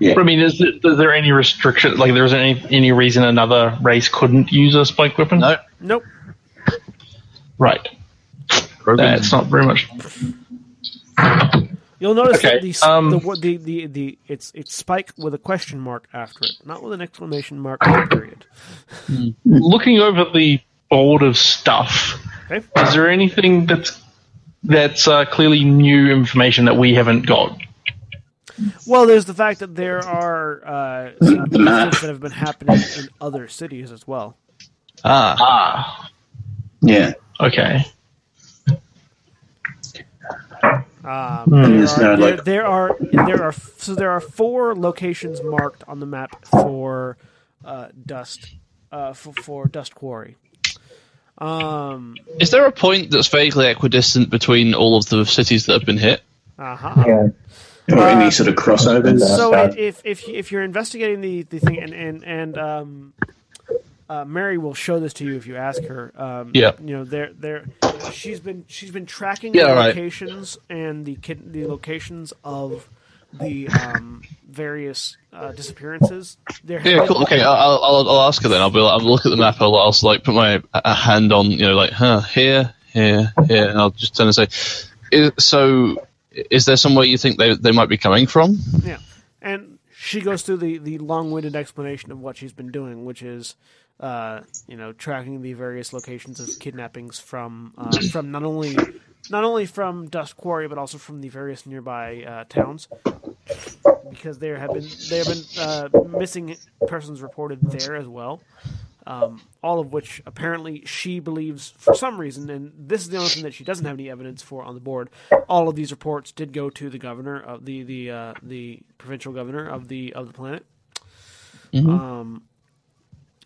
Yeah. But I mean, is, it, is there any restriction? Like, there isn't any, any reason another race couldn't use a spike weapon? No, Nope. Right. Rogan. That's not very much. You'll notice Okay, that the, um, the, wo- the, the, the it's it's Spike with a question mark after it, not with an exclamation mark or a period. Looking over the board of stuff, Okay. is there anything that's that's uh, clearly new information that we haven't got? Well, there's the fact that there are uh, some incidents that have been happening in other cities as well. ah, Ah, Yeah. okay. Um, there, are, there, like- there are there are so there are four locations marked on the map for uh, dust uh, for, for dust quarry. Um, is there a point that's vaguely equidistant between all of the cities that have been hit? uh-huh. Yeah. Or Uh, any sort of crossovers. So if if if you're investigating the, the thing and and and um, uh, Mary will show this to you if you ask her. Um, Yeah. You know, there there she's been she's been tracking Yeah, the right. locations and the kid, the locations of the um, various uh, disappearances. There Yeah, cool. Okay, I'll, I'll, I'll ask her then. I'll be like, I'll look at the map. I'll, I'll like put my a hand on, you know, like, huh, here, here, here, and I'll just turn and say, is, so, is there somewhere you think they they might be coming from? Yeah, and she goes through the, the long winded explanation of what she's been doing, which is, uh, you know, tracking the various locations of kidnappings from uh, from not only not only from Dust Quarry but also from the various nearby uh, towns, because there have been there have been uh, missing persons reported there as well. Um, all of which apparently she believes for some reason, and this is the only thing that she doesn't have any evidence for on the board. All of these reports did go to the governor of the the uh, the provincial governor of the of the planet, um,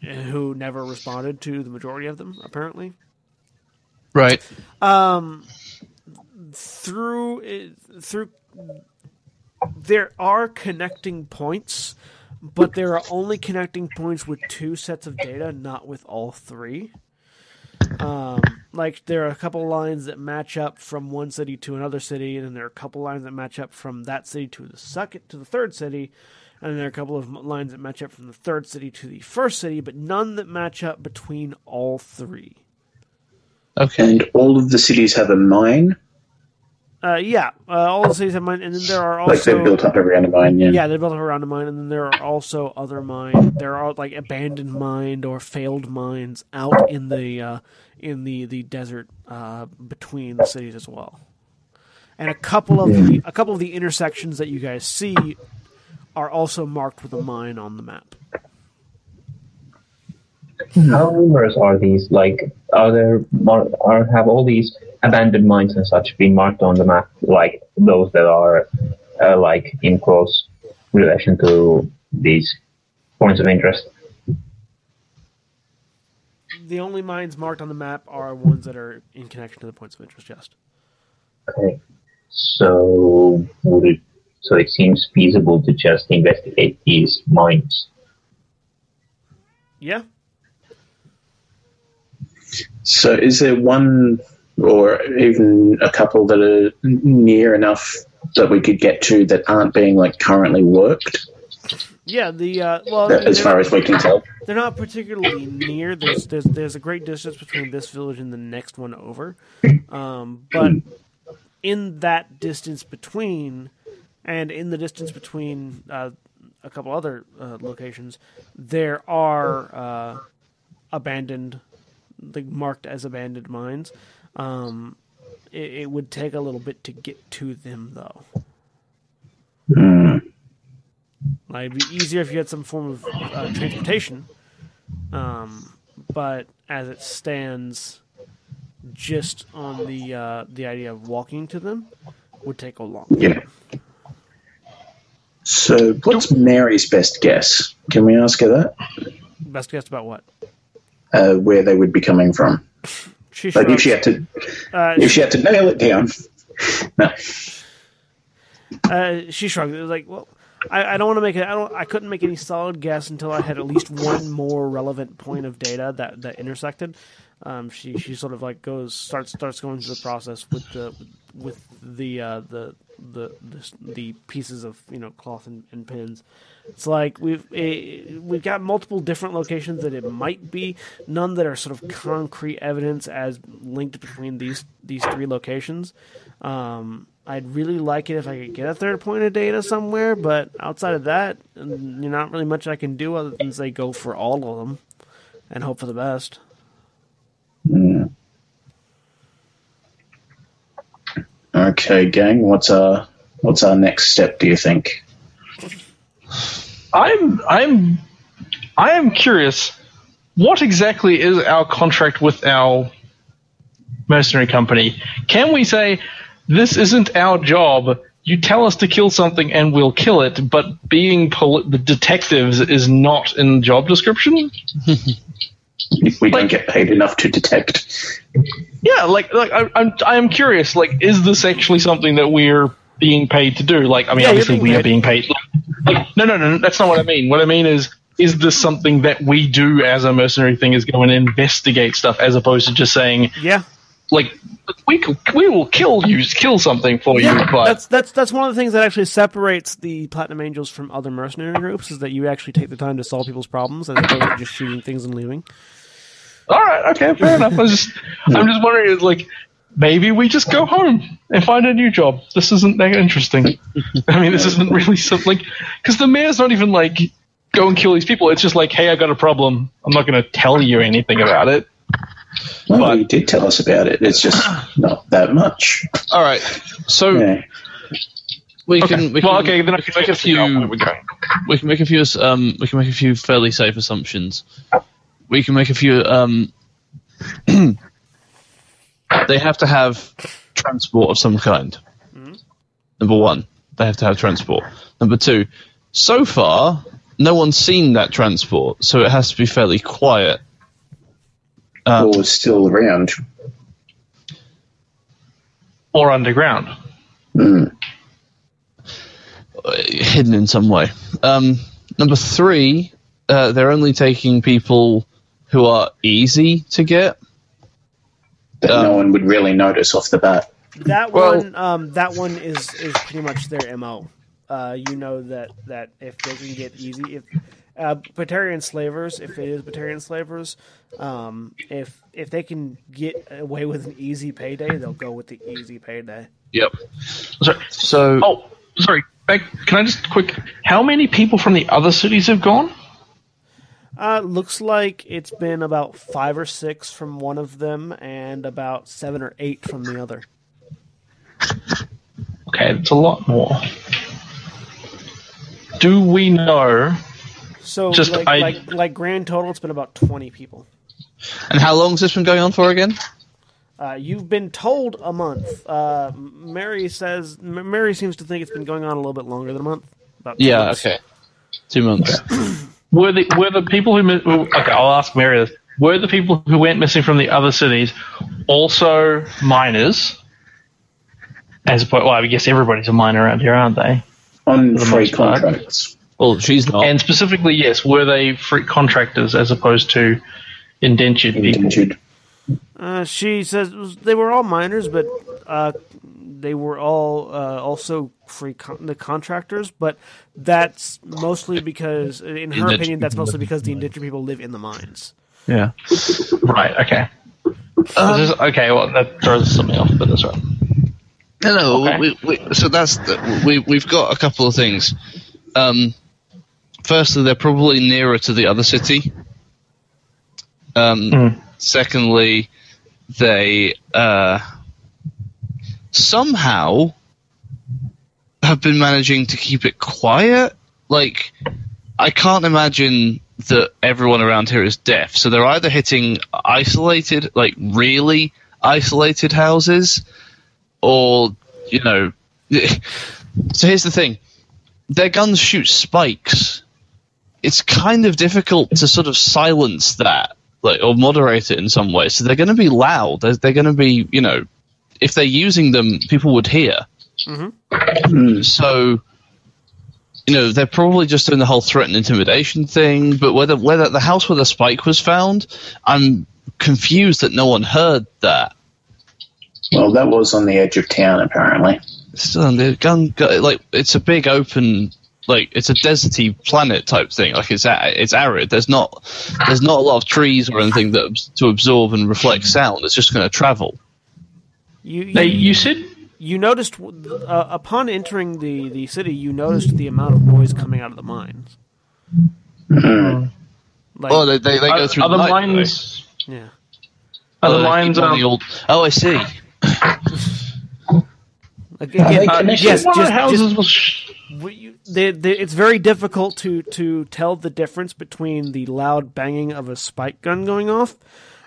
who never responded to the majority of them. Apparently, Right. um, through through there are connecting points, but there are only connecting points with two sets of data, not with all three. Um, like there are a couple lines that match up from one city to another city, and then there are a couple lines that match up from that city to the second to the third city, and there are a couple of lines that match up from the third city to the first city, but none that match up between all three. Okay. And all of the cities have a mine. Uh, yeah, uh, all the cities have mine, and then there are also like they're built up around a mine. Yeah. Yeah, they're built up around a mine, and then there are also other mine. There are like abandoned mine or failed mines out in the uh, in the the desert uh, between the cities as well. And a couple of the a couple of the intersections that you guys see are also marked with a mine on the map. How numerous are these? Like, are there are have all these abandoned mines and such been marked on the map? Like those that are uh, like in close relation to these points of interest. The only mines marked on the map are ones that are in connection to the points of interest. Just Okay. So would it? So it seems feasible to just investigate these mines. yeah, So, is there one or even a couple that are near enough that we could get to that aren't being like currently worked, yeah. The uh, well, as far as we can tell? They're not particularly near. There's there's there's a great distance between this village and the next one over, um, but in that distance between, and in the distance between uh, a couple other uh, locations, there are uh, abandoned, like marked as abandoned mines. Um, it, it would take a little bit to get to them, though. Hmm. Like, it'd be easier if you had some form of uh, transportation. Um, but as it stands, just on the uh, the idea of walking to them would take a long. Yeah. So, what's Mary's best guess? Can we ask her that? Best guess about what? Uh, where they would be coming from? She Like, if she had to, uh, if she had to nail it down. No. uh, she shrugged. It was like, well, I, I don't want to make it. I don't. I couldn't make any solid guess until I had at least one more relevant point of data that that intersected. Um, she she sort of like goes starts starts going through the process with the with the uh, the the the, the pieces of you know cloth and, and pins. It's like we've eh, we've got multiple different locations that it might be, none that are sort of concrete evidence as linked between these these three locations. Um, I'd really like it if I could get a third point of data somewhere, but outside of that, mm, not really much I can do other than say go for all of them and hope for the best. Okay, gang. What's our what's our next step? Do you think? I'm I'm I am curious. What exactly is our contract with our mercenary company? Can we say this isn't our job? You tell us to kill something and we'll kill it, but being poli- the detectives is not in the job description. If we don't get paid enough to detect, Yeah, like like I, I'm I am curious. Like, is this actually something that we're being paid to do? Like, I mean, Yeah, obviously we paid. are being paid. Like, like, no, no, no, that's not what I mean. What I mean is, is this something that we do as a mercenary thing? Is go and investigate stuff as opposed to just saying Yeah, like we we will kill you, kill something for you, but that's that's that's one of the things that actually separates the Platinum Angels from other mercenary groups is that you actually take the time to solve people's problems as opposed to just shooting things and leaving. All right, okay, fair enough. I was just I'm just wondering, like. Maybe we just go home and find a new job. This isn't that interesting. I mean, this isn't really something because the mayor's not even like go and kill these people. It's just like, hey, I got a problem. I'm not going to tell you anything about it. well, But- you did tell us about it. It's just not that much. All right. So Yeah. we Okay. can we can, well, okay, then I we can can make a figure out where few we're we can make a few um we can make a few fairly safe assumptions. We can make a few um they have to have transport of some kind. Number one, they have to have transport. Number two, so far no one's seen that transport, so it has to be fairly quiet. Um, or still around. Or underground. Mm. hidden in some way. Um, number three, uh, they're only taking people who are easy to get. That Um, no one would really notice off the bat. That Well- one, um, that one is is pretty much their mo. Uh, you know that that if they can get easy, if uh, Batarian slavers, if it is Batarian slavers, um, if if they can get away with an easy payday, they'll go with the easy payday. Yep. Sorry. So Oh, sorry. Can I just quick? How many people from the other cities have gone? Uh, looks like it's been about five or six from one of them, and about seven or eight from the other. Okay, it's a lot more. Do we know? So, Just like, I- like like grand total, it's been about twenty people. and how long has this been going on for again? Uh, you've been told a month. Uh, Mary says M- Mary seems to think it's been going on a little bit longer than a month. About two Yeah. months. Okay. Two months. Were the were the people who okay? I'll ask Mary this. Were the people who went missing from the other cities also miners? As opposed, well, I guess everybody's a miner around here, aren't they? On the free most part. contracts. Well, she's not. And specifically, yes, were they free contractors as opposed to indentured people? Indentured. Uh, she says they were all miners, but uh, they were all uh, also free con- the contractors. But that's mostly because, in her Indentured opinion, that's mostly because the indentured people live in the mines. yeah. Right. Okay. Um, This is- okay. Well, that throws something off, but that's right. No, no. Okay. We, we, so that's the, we we've got a couple of things. Um, firstly, they're probably nearer to the other city. Um, Hmm. Secondly, they uh, somehow have been managing to keep it quiet. Like, I can't imagine that everyone around here is deaf. So they're either hitting isolated, like really isolated houses, or you know. So here's the thing: their guns shoot spikes. It's kind of difficult to sort of silence that, like, or moderate it in some way. So they're going to be loud. They're, they're going to be, you know, if they're using them, people would hear. Mm. So, you know, they're probably just doing the whole threat and intimidation thing. But whether whether the house where the spike was found, I'm confused that no one heard that. Well, that was on the edge of town, apparently. Still, the gun, like it's a big open, like it's a deserty planet type thing. Like it's it's arid. There's not there's not a lot of trees or anything that to absorb and reflect sound. It's just going to travel. You you, Now, you said you noticed uh, upon entering the, the city, you noticed the amount of noise coming out of the mines. Like, Oh, they they, they go through are the the night, mines? yeah. Are Oh, the mines? keep on Um, the old- oh, I see. Like, Are they again, uh, yes, just, houses just was. Sh- you- they, they, it's very difficult to, to tell the difference between the loud banging of a spike gun going off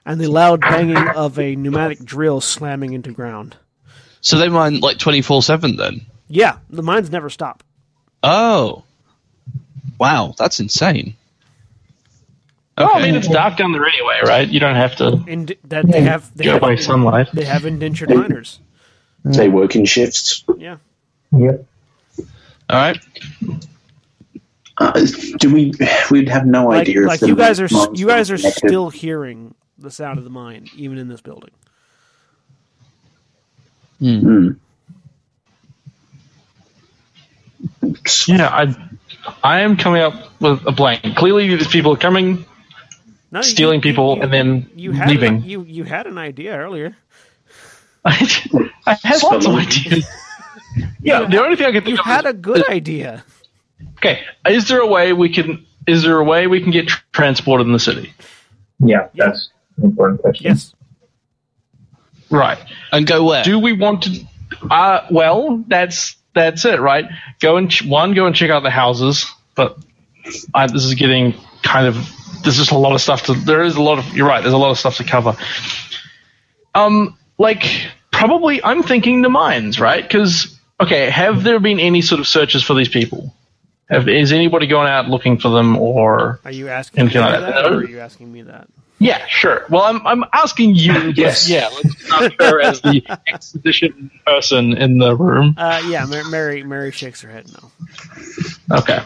and the loud banging of a pneumatic drill slamming into ground. So they mine like twenty four seven then. Yeah, the mines never stop. Oh, wow, that's insane. Oh, I mean, it's dark down there anyway, right? You don't have to And that they have they go have, by sunlight. they have indentured miners. They work in shifts. Yeah. Yep. All right. Uh, do we? We'd have no Like, idea. like the you guys are you guys are connected. still hearing the sound of the mine even in this building. Mm. Yeah, I, I am coming up with a blank. Clearly, these people are coming, No, stealing you- people, you- and then you had leaving. An, you you had an idea earlier. I, had lots of ideas. Yeah, the only thing I can think You of had is, a good idea. okay. Is there a way we can? Is there a way we can get tr- transported in the city? Yeah, that's an important question. Yes. Right. And go where? Do we want to? Uh, well, that's that's it, right? Go and ch- one, go and check out the houses. But I, this is getting kind of. There's just a lot of stuff to. There is a lot of. You're right. There's a lot of stuff to cover. Um, like probably, I'm thinking the mines, right? Because okay, have there been any sort of searches for these people? Have, is anybody going out looking for them, or Are you asking me like that, that? or are you asking me that? Yeah, sure. Well, I'm I'm asking you. Yes. Yeah. Let's not her as the exposition person in the room. Uh, yeah, Mar- Mary Mary shakes her head no. Okay.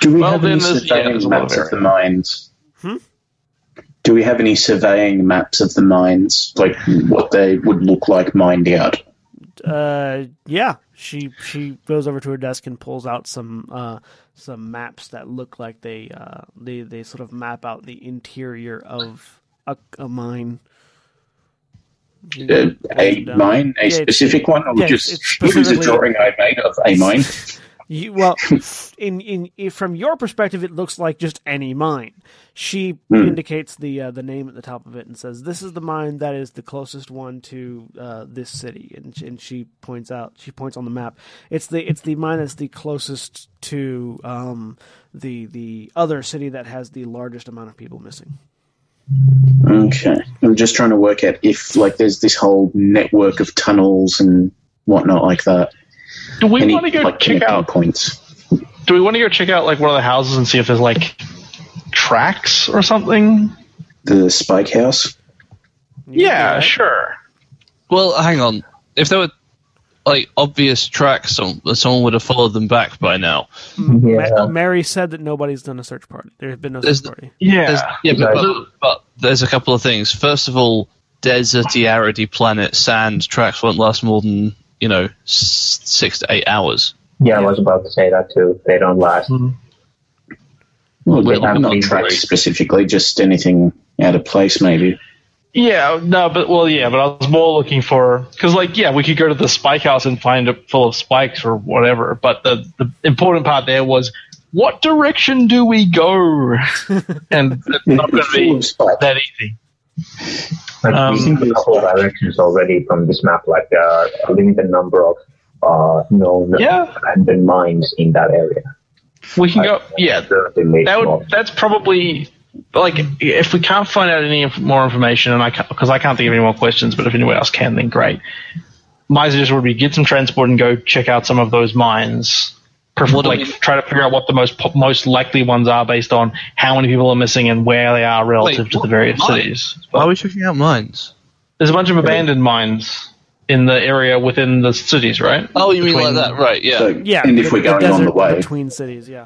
Do we Well, have any there's- yeah, surveying there's a lot maps of of the mines? Hmm? Do we have any surveying maps of the mines, like what they would look like mined out? Uh, yeah, she she goes over to her desk and pulls out some uh, some maps that look like they uh, they they sort of map out the interior of a, a mine. Uh, a mine, a Yeah, specific one, or yeah, just it was a drawing I made of a mine. You, well, in, in from your perspective, it looks like just any mine. She Hmm. indicates the uh, the name at the top of it and says, "This is the mine that is the closest one to uh, this city." And she, and she points out, she points on the map. It's the it's the mine that's the closest to um, the the other city that has the largest amount of people missing. Okay, I'm just trying to work out if like there's this whole network of tunnels and whatnot like that. Do we want to go like check out? points? Do we want to go check out like one of the houses and see if there's like tracks or something? The Spike House. You can do Yeah, sure. Well, hang on. If there were like obvious tracks, some, someone would have followed them back by now. Hmm. Yeah. Ma- Mary said that nobody's done a search party. There has been no There's search party. There's, Yeah. yeah, but, but, but there's a couple of things. First of all, deserty, arity planet, sand tracks won't last more than you know six to eight hours. Yeah, I was about to say that too. They don't last. Well, Well, they haven't not been specifically, just anything out of place, maybe. Yeah, no, but well, yeah, but I was more looking for because, like, yeah, we could go to the spike house and find it full of spikes or whatever. But the the important part there was what direction do we go? and it's not going to be that easy. Like, Um, we see a couple of directions already from this map. Like there are a limited number of uh, known Yeah. abandoned mines in that area. We can go. Yeah, that would that's probably like if we can't find out any more information, and I because I can't think of any more questions, but if anyone else can, then great. My suggestion would be get some transport and go check out some of those mines. Prefer- like we- try to figure out what the most most likely ones are based on how many people are missing and where they are relative Wait, to the various mines? cities. Why are we checking out mines? There's a bunch of abandoned mines in the area within the cities, right? Oh, you mean like that, right? Yeah. So, Yeah, and if we're the going on the way, between cities, yeah.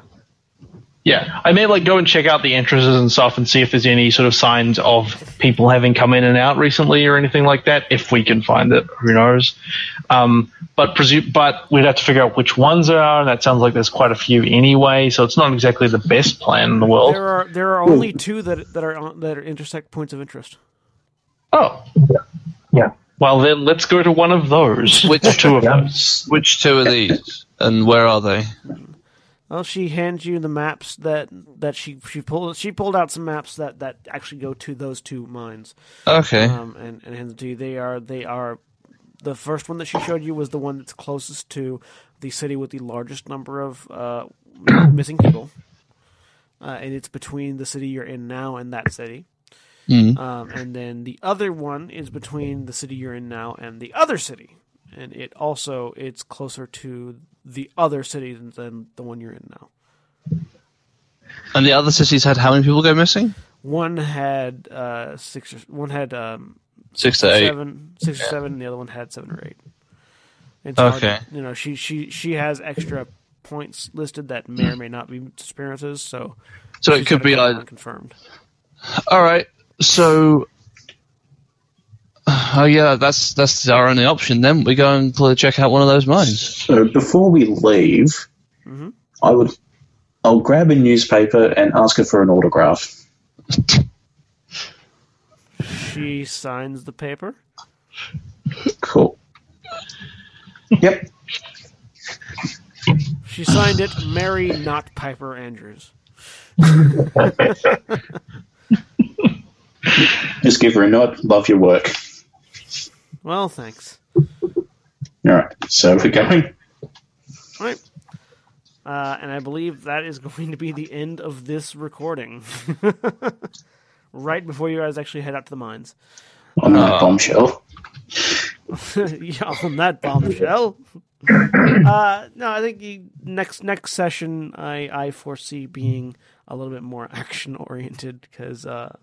Yeah, I may like go and check out the entrances and stuff and see if there's any sort of signs of people having come in and out recently or anything like that. If we can find it, who knows? Um, but presume, but we'd have to figure out which ones there are, and that sounds like there's quite a few anyway. So it's not exactly the best plan in the world. There are there are only two that that are on, that are intersect points of interest. Oh, Yeah. well then let's go to one of those. Which- two of Yeah. those? Which two are these, and where are they? Well, she hands you the maps that that she she pulled she pulled out some maps that that actually go to those two mines. Okay. um, and, and hands it to you. They are they are the first one that she showed you was the one that's closest to the city with the largest number of uh, missing people, uh, and it's between the city you're in now and that city. Mm. Um, and then the other one is between the city you're in now and the other city, and it also it's closer to the other city than, the one you're in now. And the other cities had how many people go missing? One had uh, six. Or, one had um, Six to eight. seven, six or seven, and the other one had seven or eight. It's hard Okay. you know, she she she has extra points listed that may or may not be disappearances. So, So it could be like confirmed. All right. So, oh yeah, that's that's our only option. Then we go and probably check out one of those mines. so before we leave, Mhm. I would, I'll grab a newspaper and ask her for an autograph. She signs the paper. Cool. Yep. She signed it, Mary, not Piper Andrews. Just give her a nod. Love your work. Well, thanks. All right. So we're going. All right. Uh, and I believe that is going to be the end of this recording. right before you guys actually head out to the mines. on that Uh, bombshell. yeah, on that bombshell. uh, no, I think the next next session I I foresee being a little bit more action oriented because uh,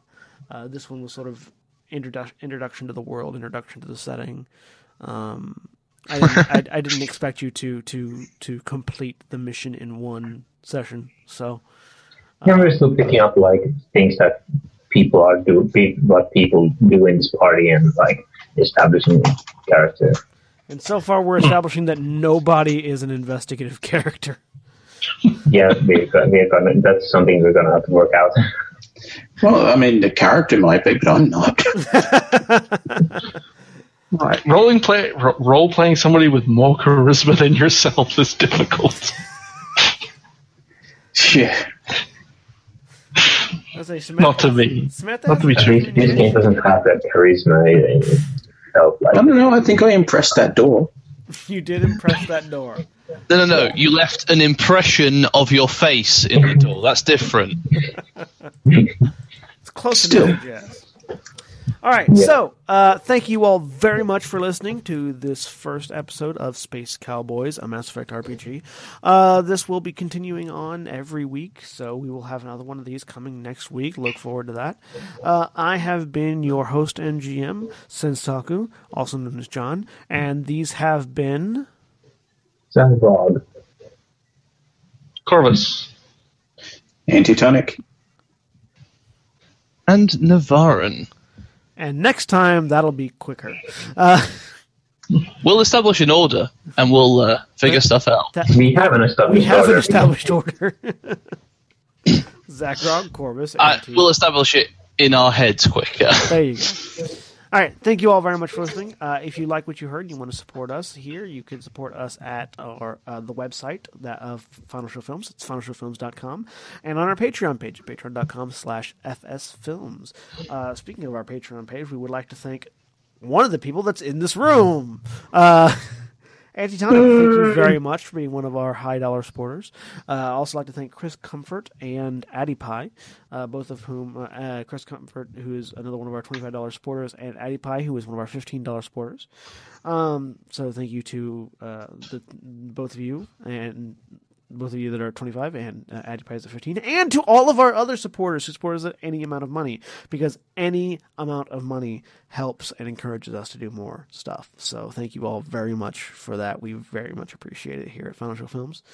uh, this one was sort of introduction introduction to the world, introduction to the setting. Um, I didn't, I, I didn't expect you to to to complete the mission in one session, so Yeah, we're still picking up like things that people are do, pe- what people do in this party, and like establishing character. And so far, we're establishing that nobody is an investigative character. Yeah, we're, we're gonna. That's something we're gonna have to work out. Well, I mean, the character might be, but I'm not. Right. Rolling play, ro- role playing somebody with more charisma than yourself is difficult. yeah. I say, Samantha, Not to me. Samantha, Not to be true. this game doesn't have that charisma in itself. I don't know. I think I impressed that door. You did impress that door. No, no, no. You left an impression of your face in the door. That's different. It's close Still. enough, yes. All right, so uh, thank you all very much for listening to this first episode of Space Cowboys, a Mass Effect RPG. Uh, this will be continuing on every week, so we will have another one of these coming next week. Look forward to that. Uh, I have been your host and GM, Sensaku, also known as John, and these have been. Zaghrog. Korvys. Antitonic. And Navarran. And next time, that'll be quicker. Uh, We'll establish an order and we'll uh, figure stuff out. that, We have an established we have an order. established order. Zaghrog, Korvys, Uh, we'll establish it in our heads quicker. There you go. All right. Thank you all very much for listening. Uh, if you like what you heard, and you want to support us here, you can support us at our uh, the website that of Final Show Films. It's finalshowfilms.com. And on our Patreon page, patreon.com slash fsfilms. Uh, speaking of our Patreon page, we would like to thank one of the people that's in this room. Uh, Antitonic, thank you very much for being one of our high dollar supporters. Uh, I also like to thank Chris Comfort and Addie Pie, uh, both of whom, uh, uh, Chris Comfort, who is another one of our $25 supporters, and Addie Pie, who is one of our $15 supporters. Um, so thank you to uh, the, both of you and both of you that are 25 and uh, Addie Pie is at 15 and to all of our other supporters who support us at any amount of money because any amount of money helps and encourages us to do more stuff. So thank you all very much for that. We very much appreciate it here at Final Show Films.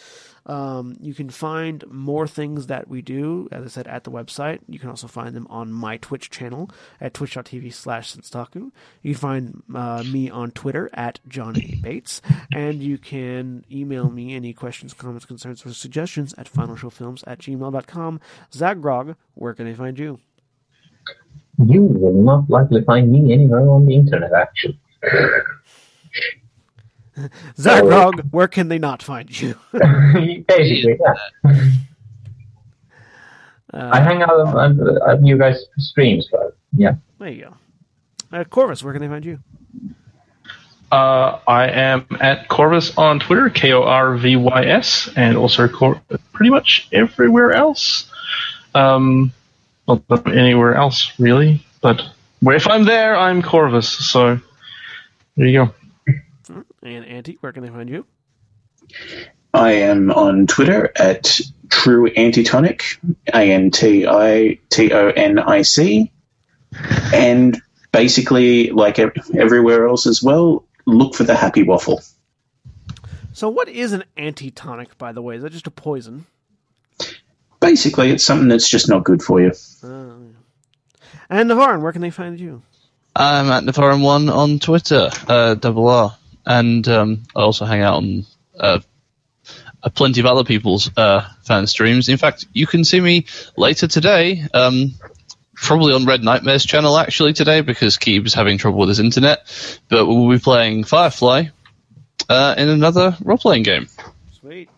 Um, you can find more things that we do, as I said, at the website. You can also find them on my Twitch channel at twitch.tv slash Senstaku. You can find uh, me on Twitter at John A. Bates. And you can email me any questions, comments, concerns, or suggestions at finalshowfilms at gmail.com. Zaghrog, where can they find you? You will not likely find me anywhere on the internet, actually. Zaghrog, where can they not find you? Basically, yeah. I hang out on, on, on you guys' streams, but yeah. There you go. Uh, Korvys, where can they find you? Uh, I am at Korvys on Twitter, K O R V Y S, and also Cor- pretty much everywhere else. Um, not anywhere else really, but if I'm there, I'm Korvys. So there you go. And Auntie, where can they find you? I am on Twitter at True Antitonic, A N T I T O N I C, and basically, like everywhere else as well, look for the happy waffle. So, what is an antitonic, by the way? Is that just a poison? Basically, it's something that's just not good for you. And Navarre, where can they find you? I'm at Navarran1 on Twitter, uh, double R. And um, I also hang out on uh, uh, plenty of other people's uh, fan streams. In fact, you can see me later today, um, probably on Red Nightmares channel actually today, because Keeb is having trouble with his internet. But we'll be playing Firefly uh, in another role playing game. Sweet.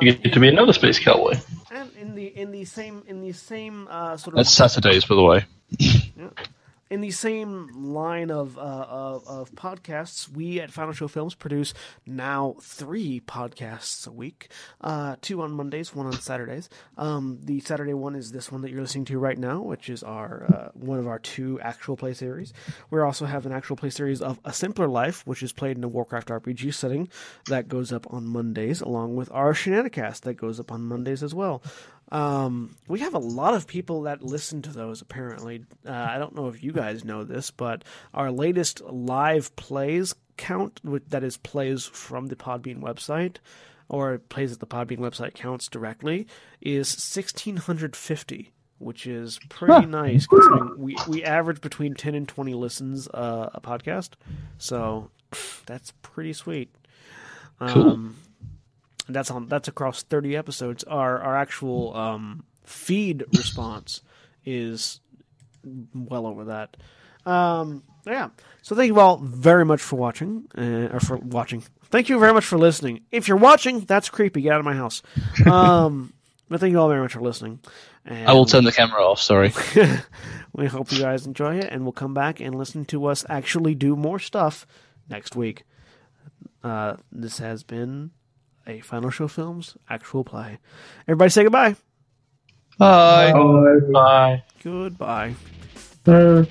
You get to be another space cowboy. And in the in the same in the same uh, sort of That's Saturdays, by the way. in the same line of, uh, of of podcasts, we at Final Show Films produce now three podcasts a week. Uh, two on Mondays, one on Saturdays. Um, the Saturday one is this one that you're listening to right now, which is our uh, one of our two actual play series. We also have an actual play series of A Simpler Life, which is played in a Warcraft RPG setting, that goes up on Mondays, along with our Shenanigans that goes up on Mondays as well. Um, we have a lot of people that listen to those. Apparently, uh, I don't know if you guys know this, but our latest live plays count, that is, plays from the Podbean website, or plays that the Podbean website counts directly, is sixteen hundred fifty, which is pretty nice. Considering we we average between ten and twenty listens uh, a podcast, so that's pretty sweet. Um, and that's on that's across thirty episodes. Our our actual um, feed response is well over that. Um, yeah. So thank you all very much for watching, uh, or for watching. Thank you very much for listening. If you're watching, that's creepy. Get out of my house. Um, but thank you all very much for listening. And I will turn the camera off. Sorry. we hope you guys enjoy it, and we'll come back and listen to us actually do more stuff next week. Uh, this has been a Final Show Films actual play. Everybody say goodbye. Bye. Bye. Goodbye. Uh,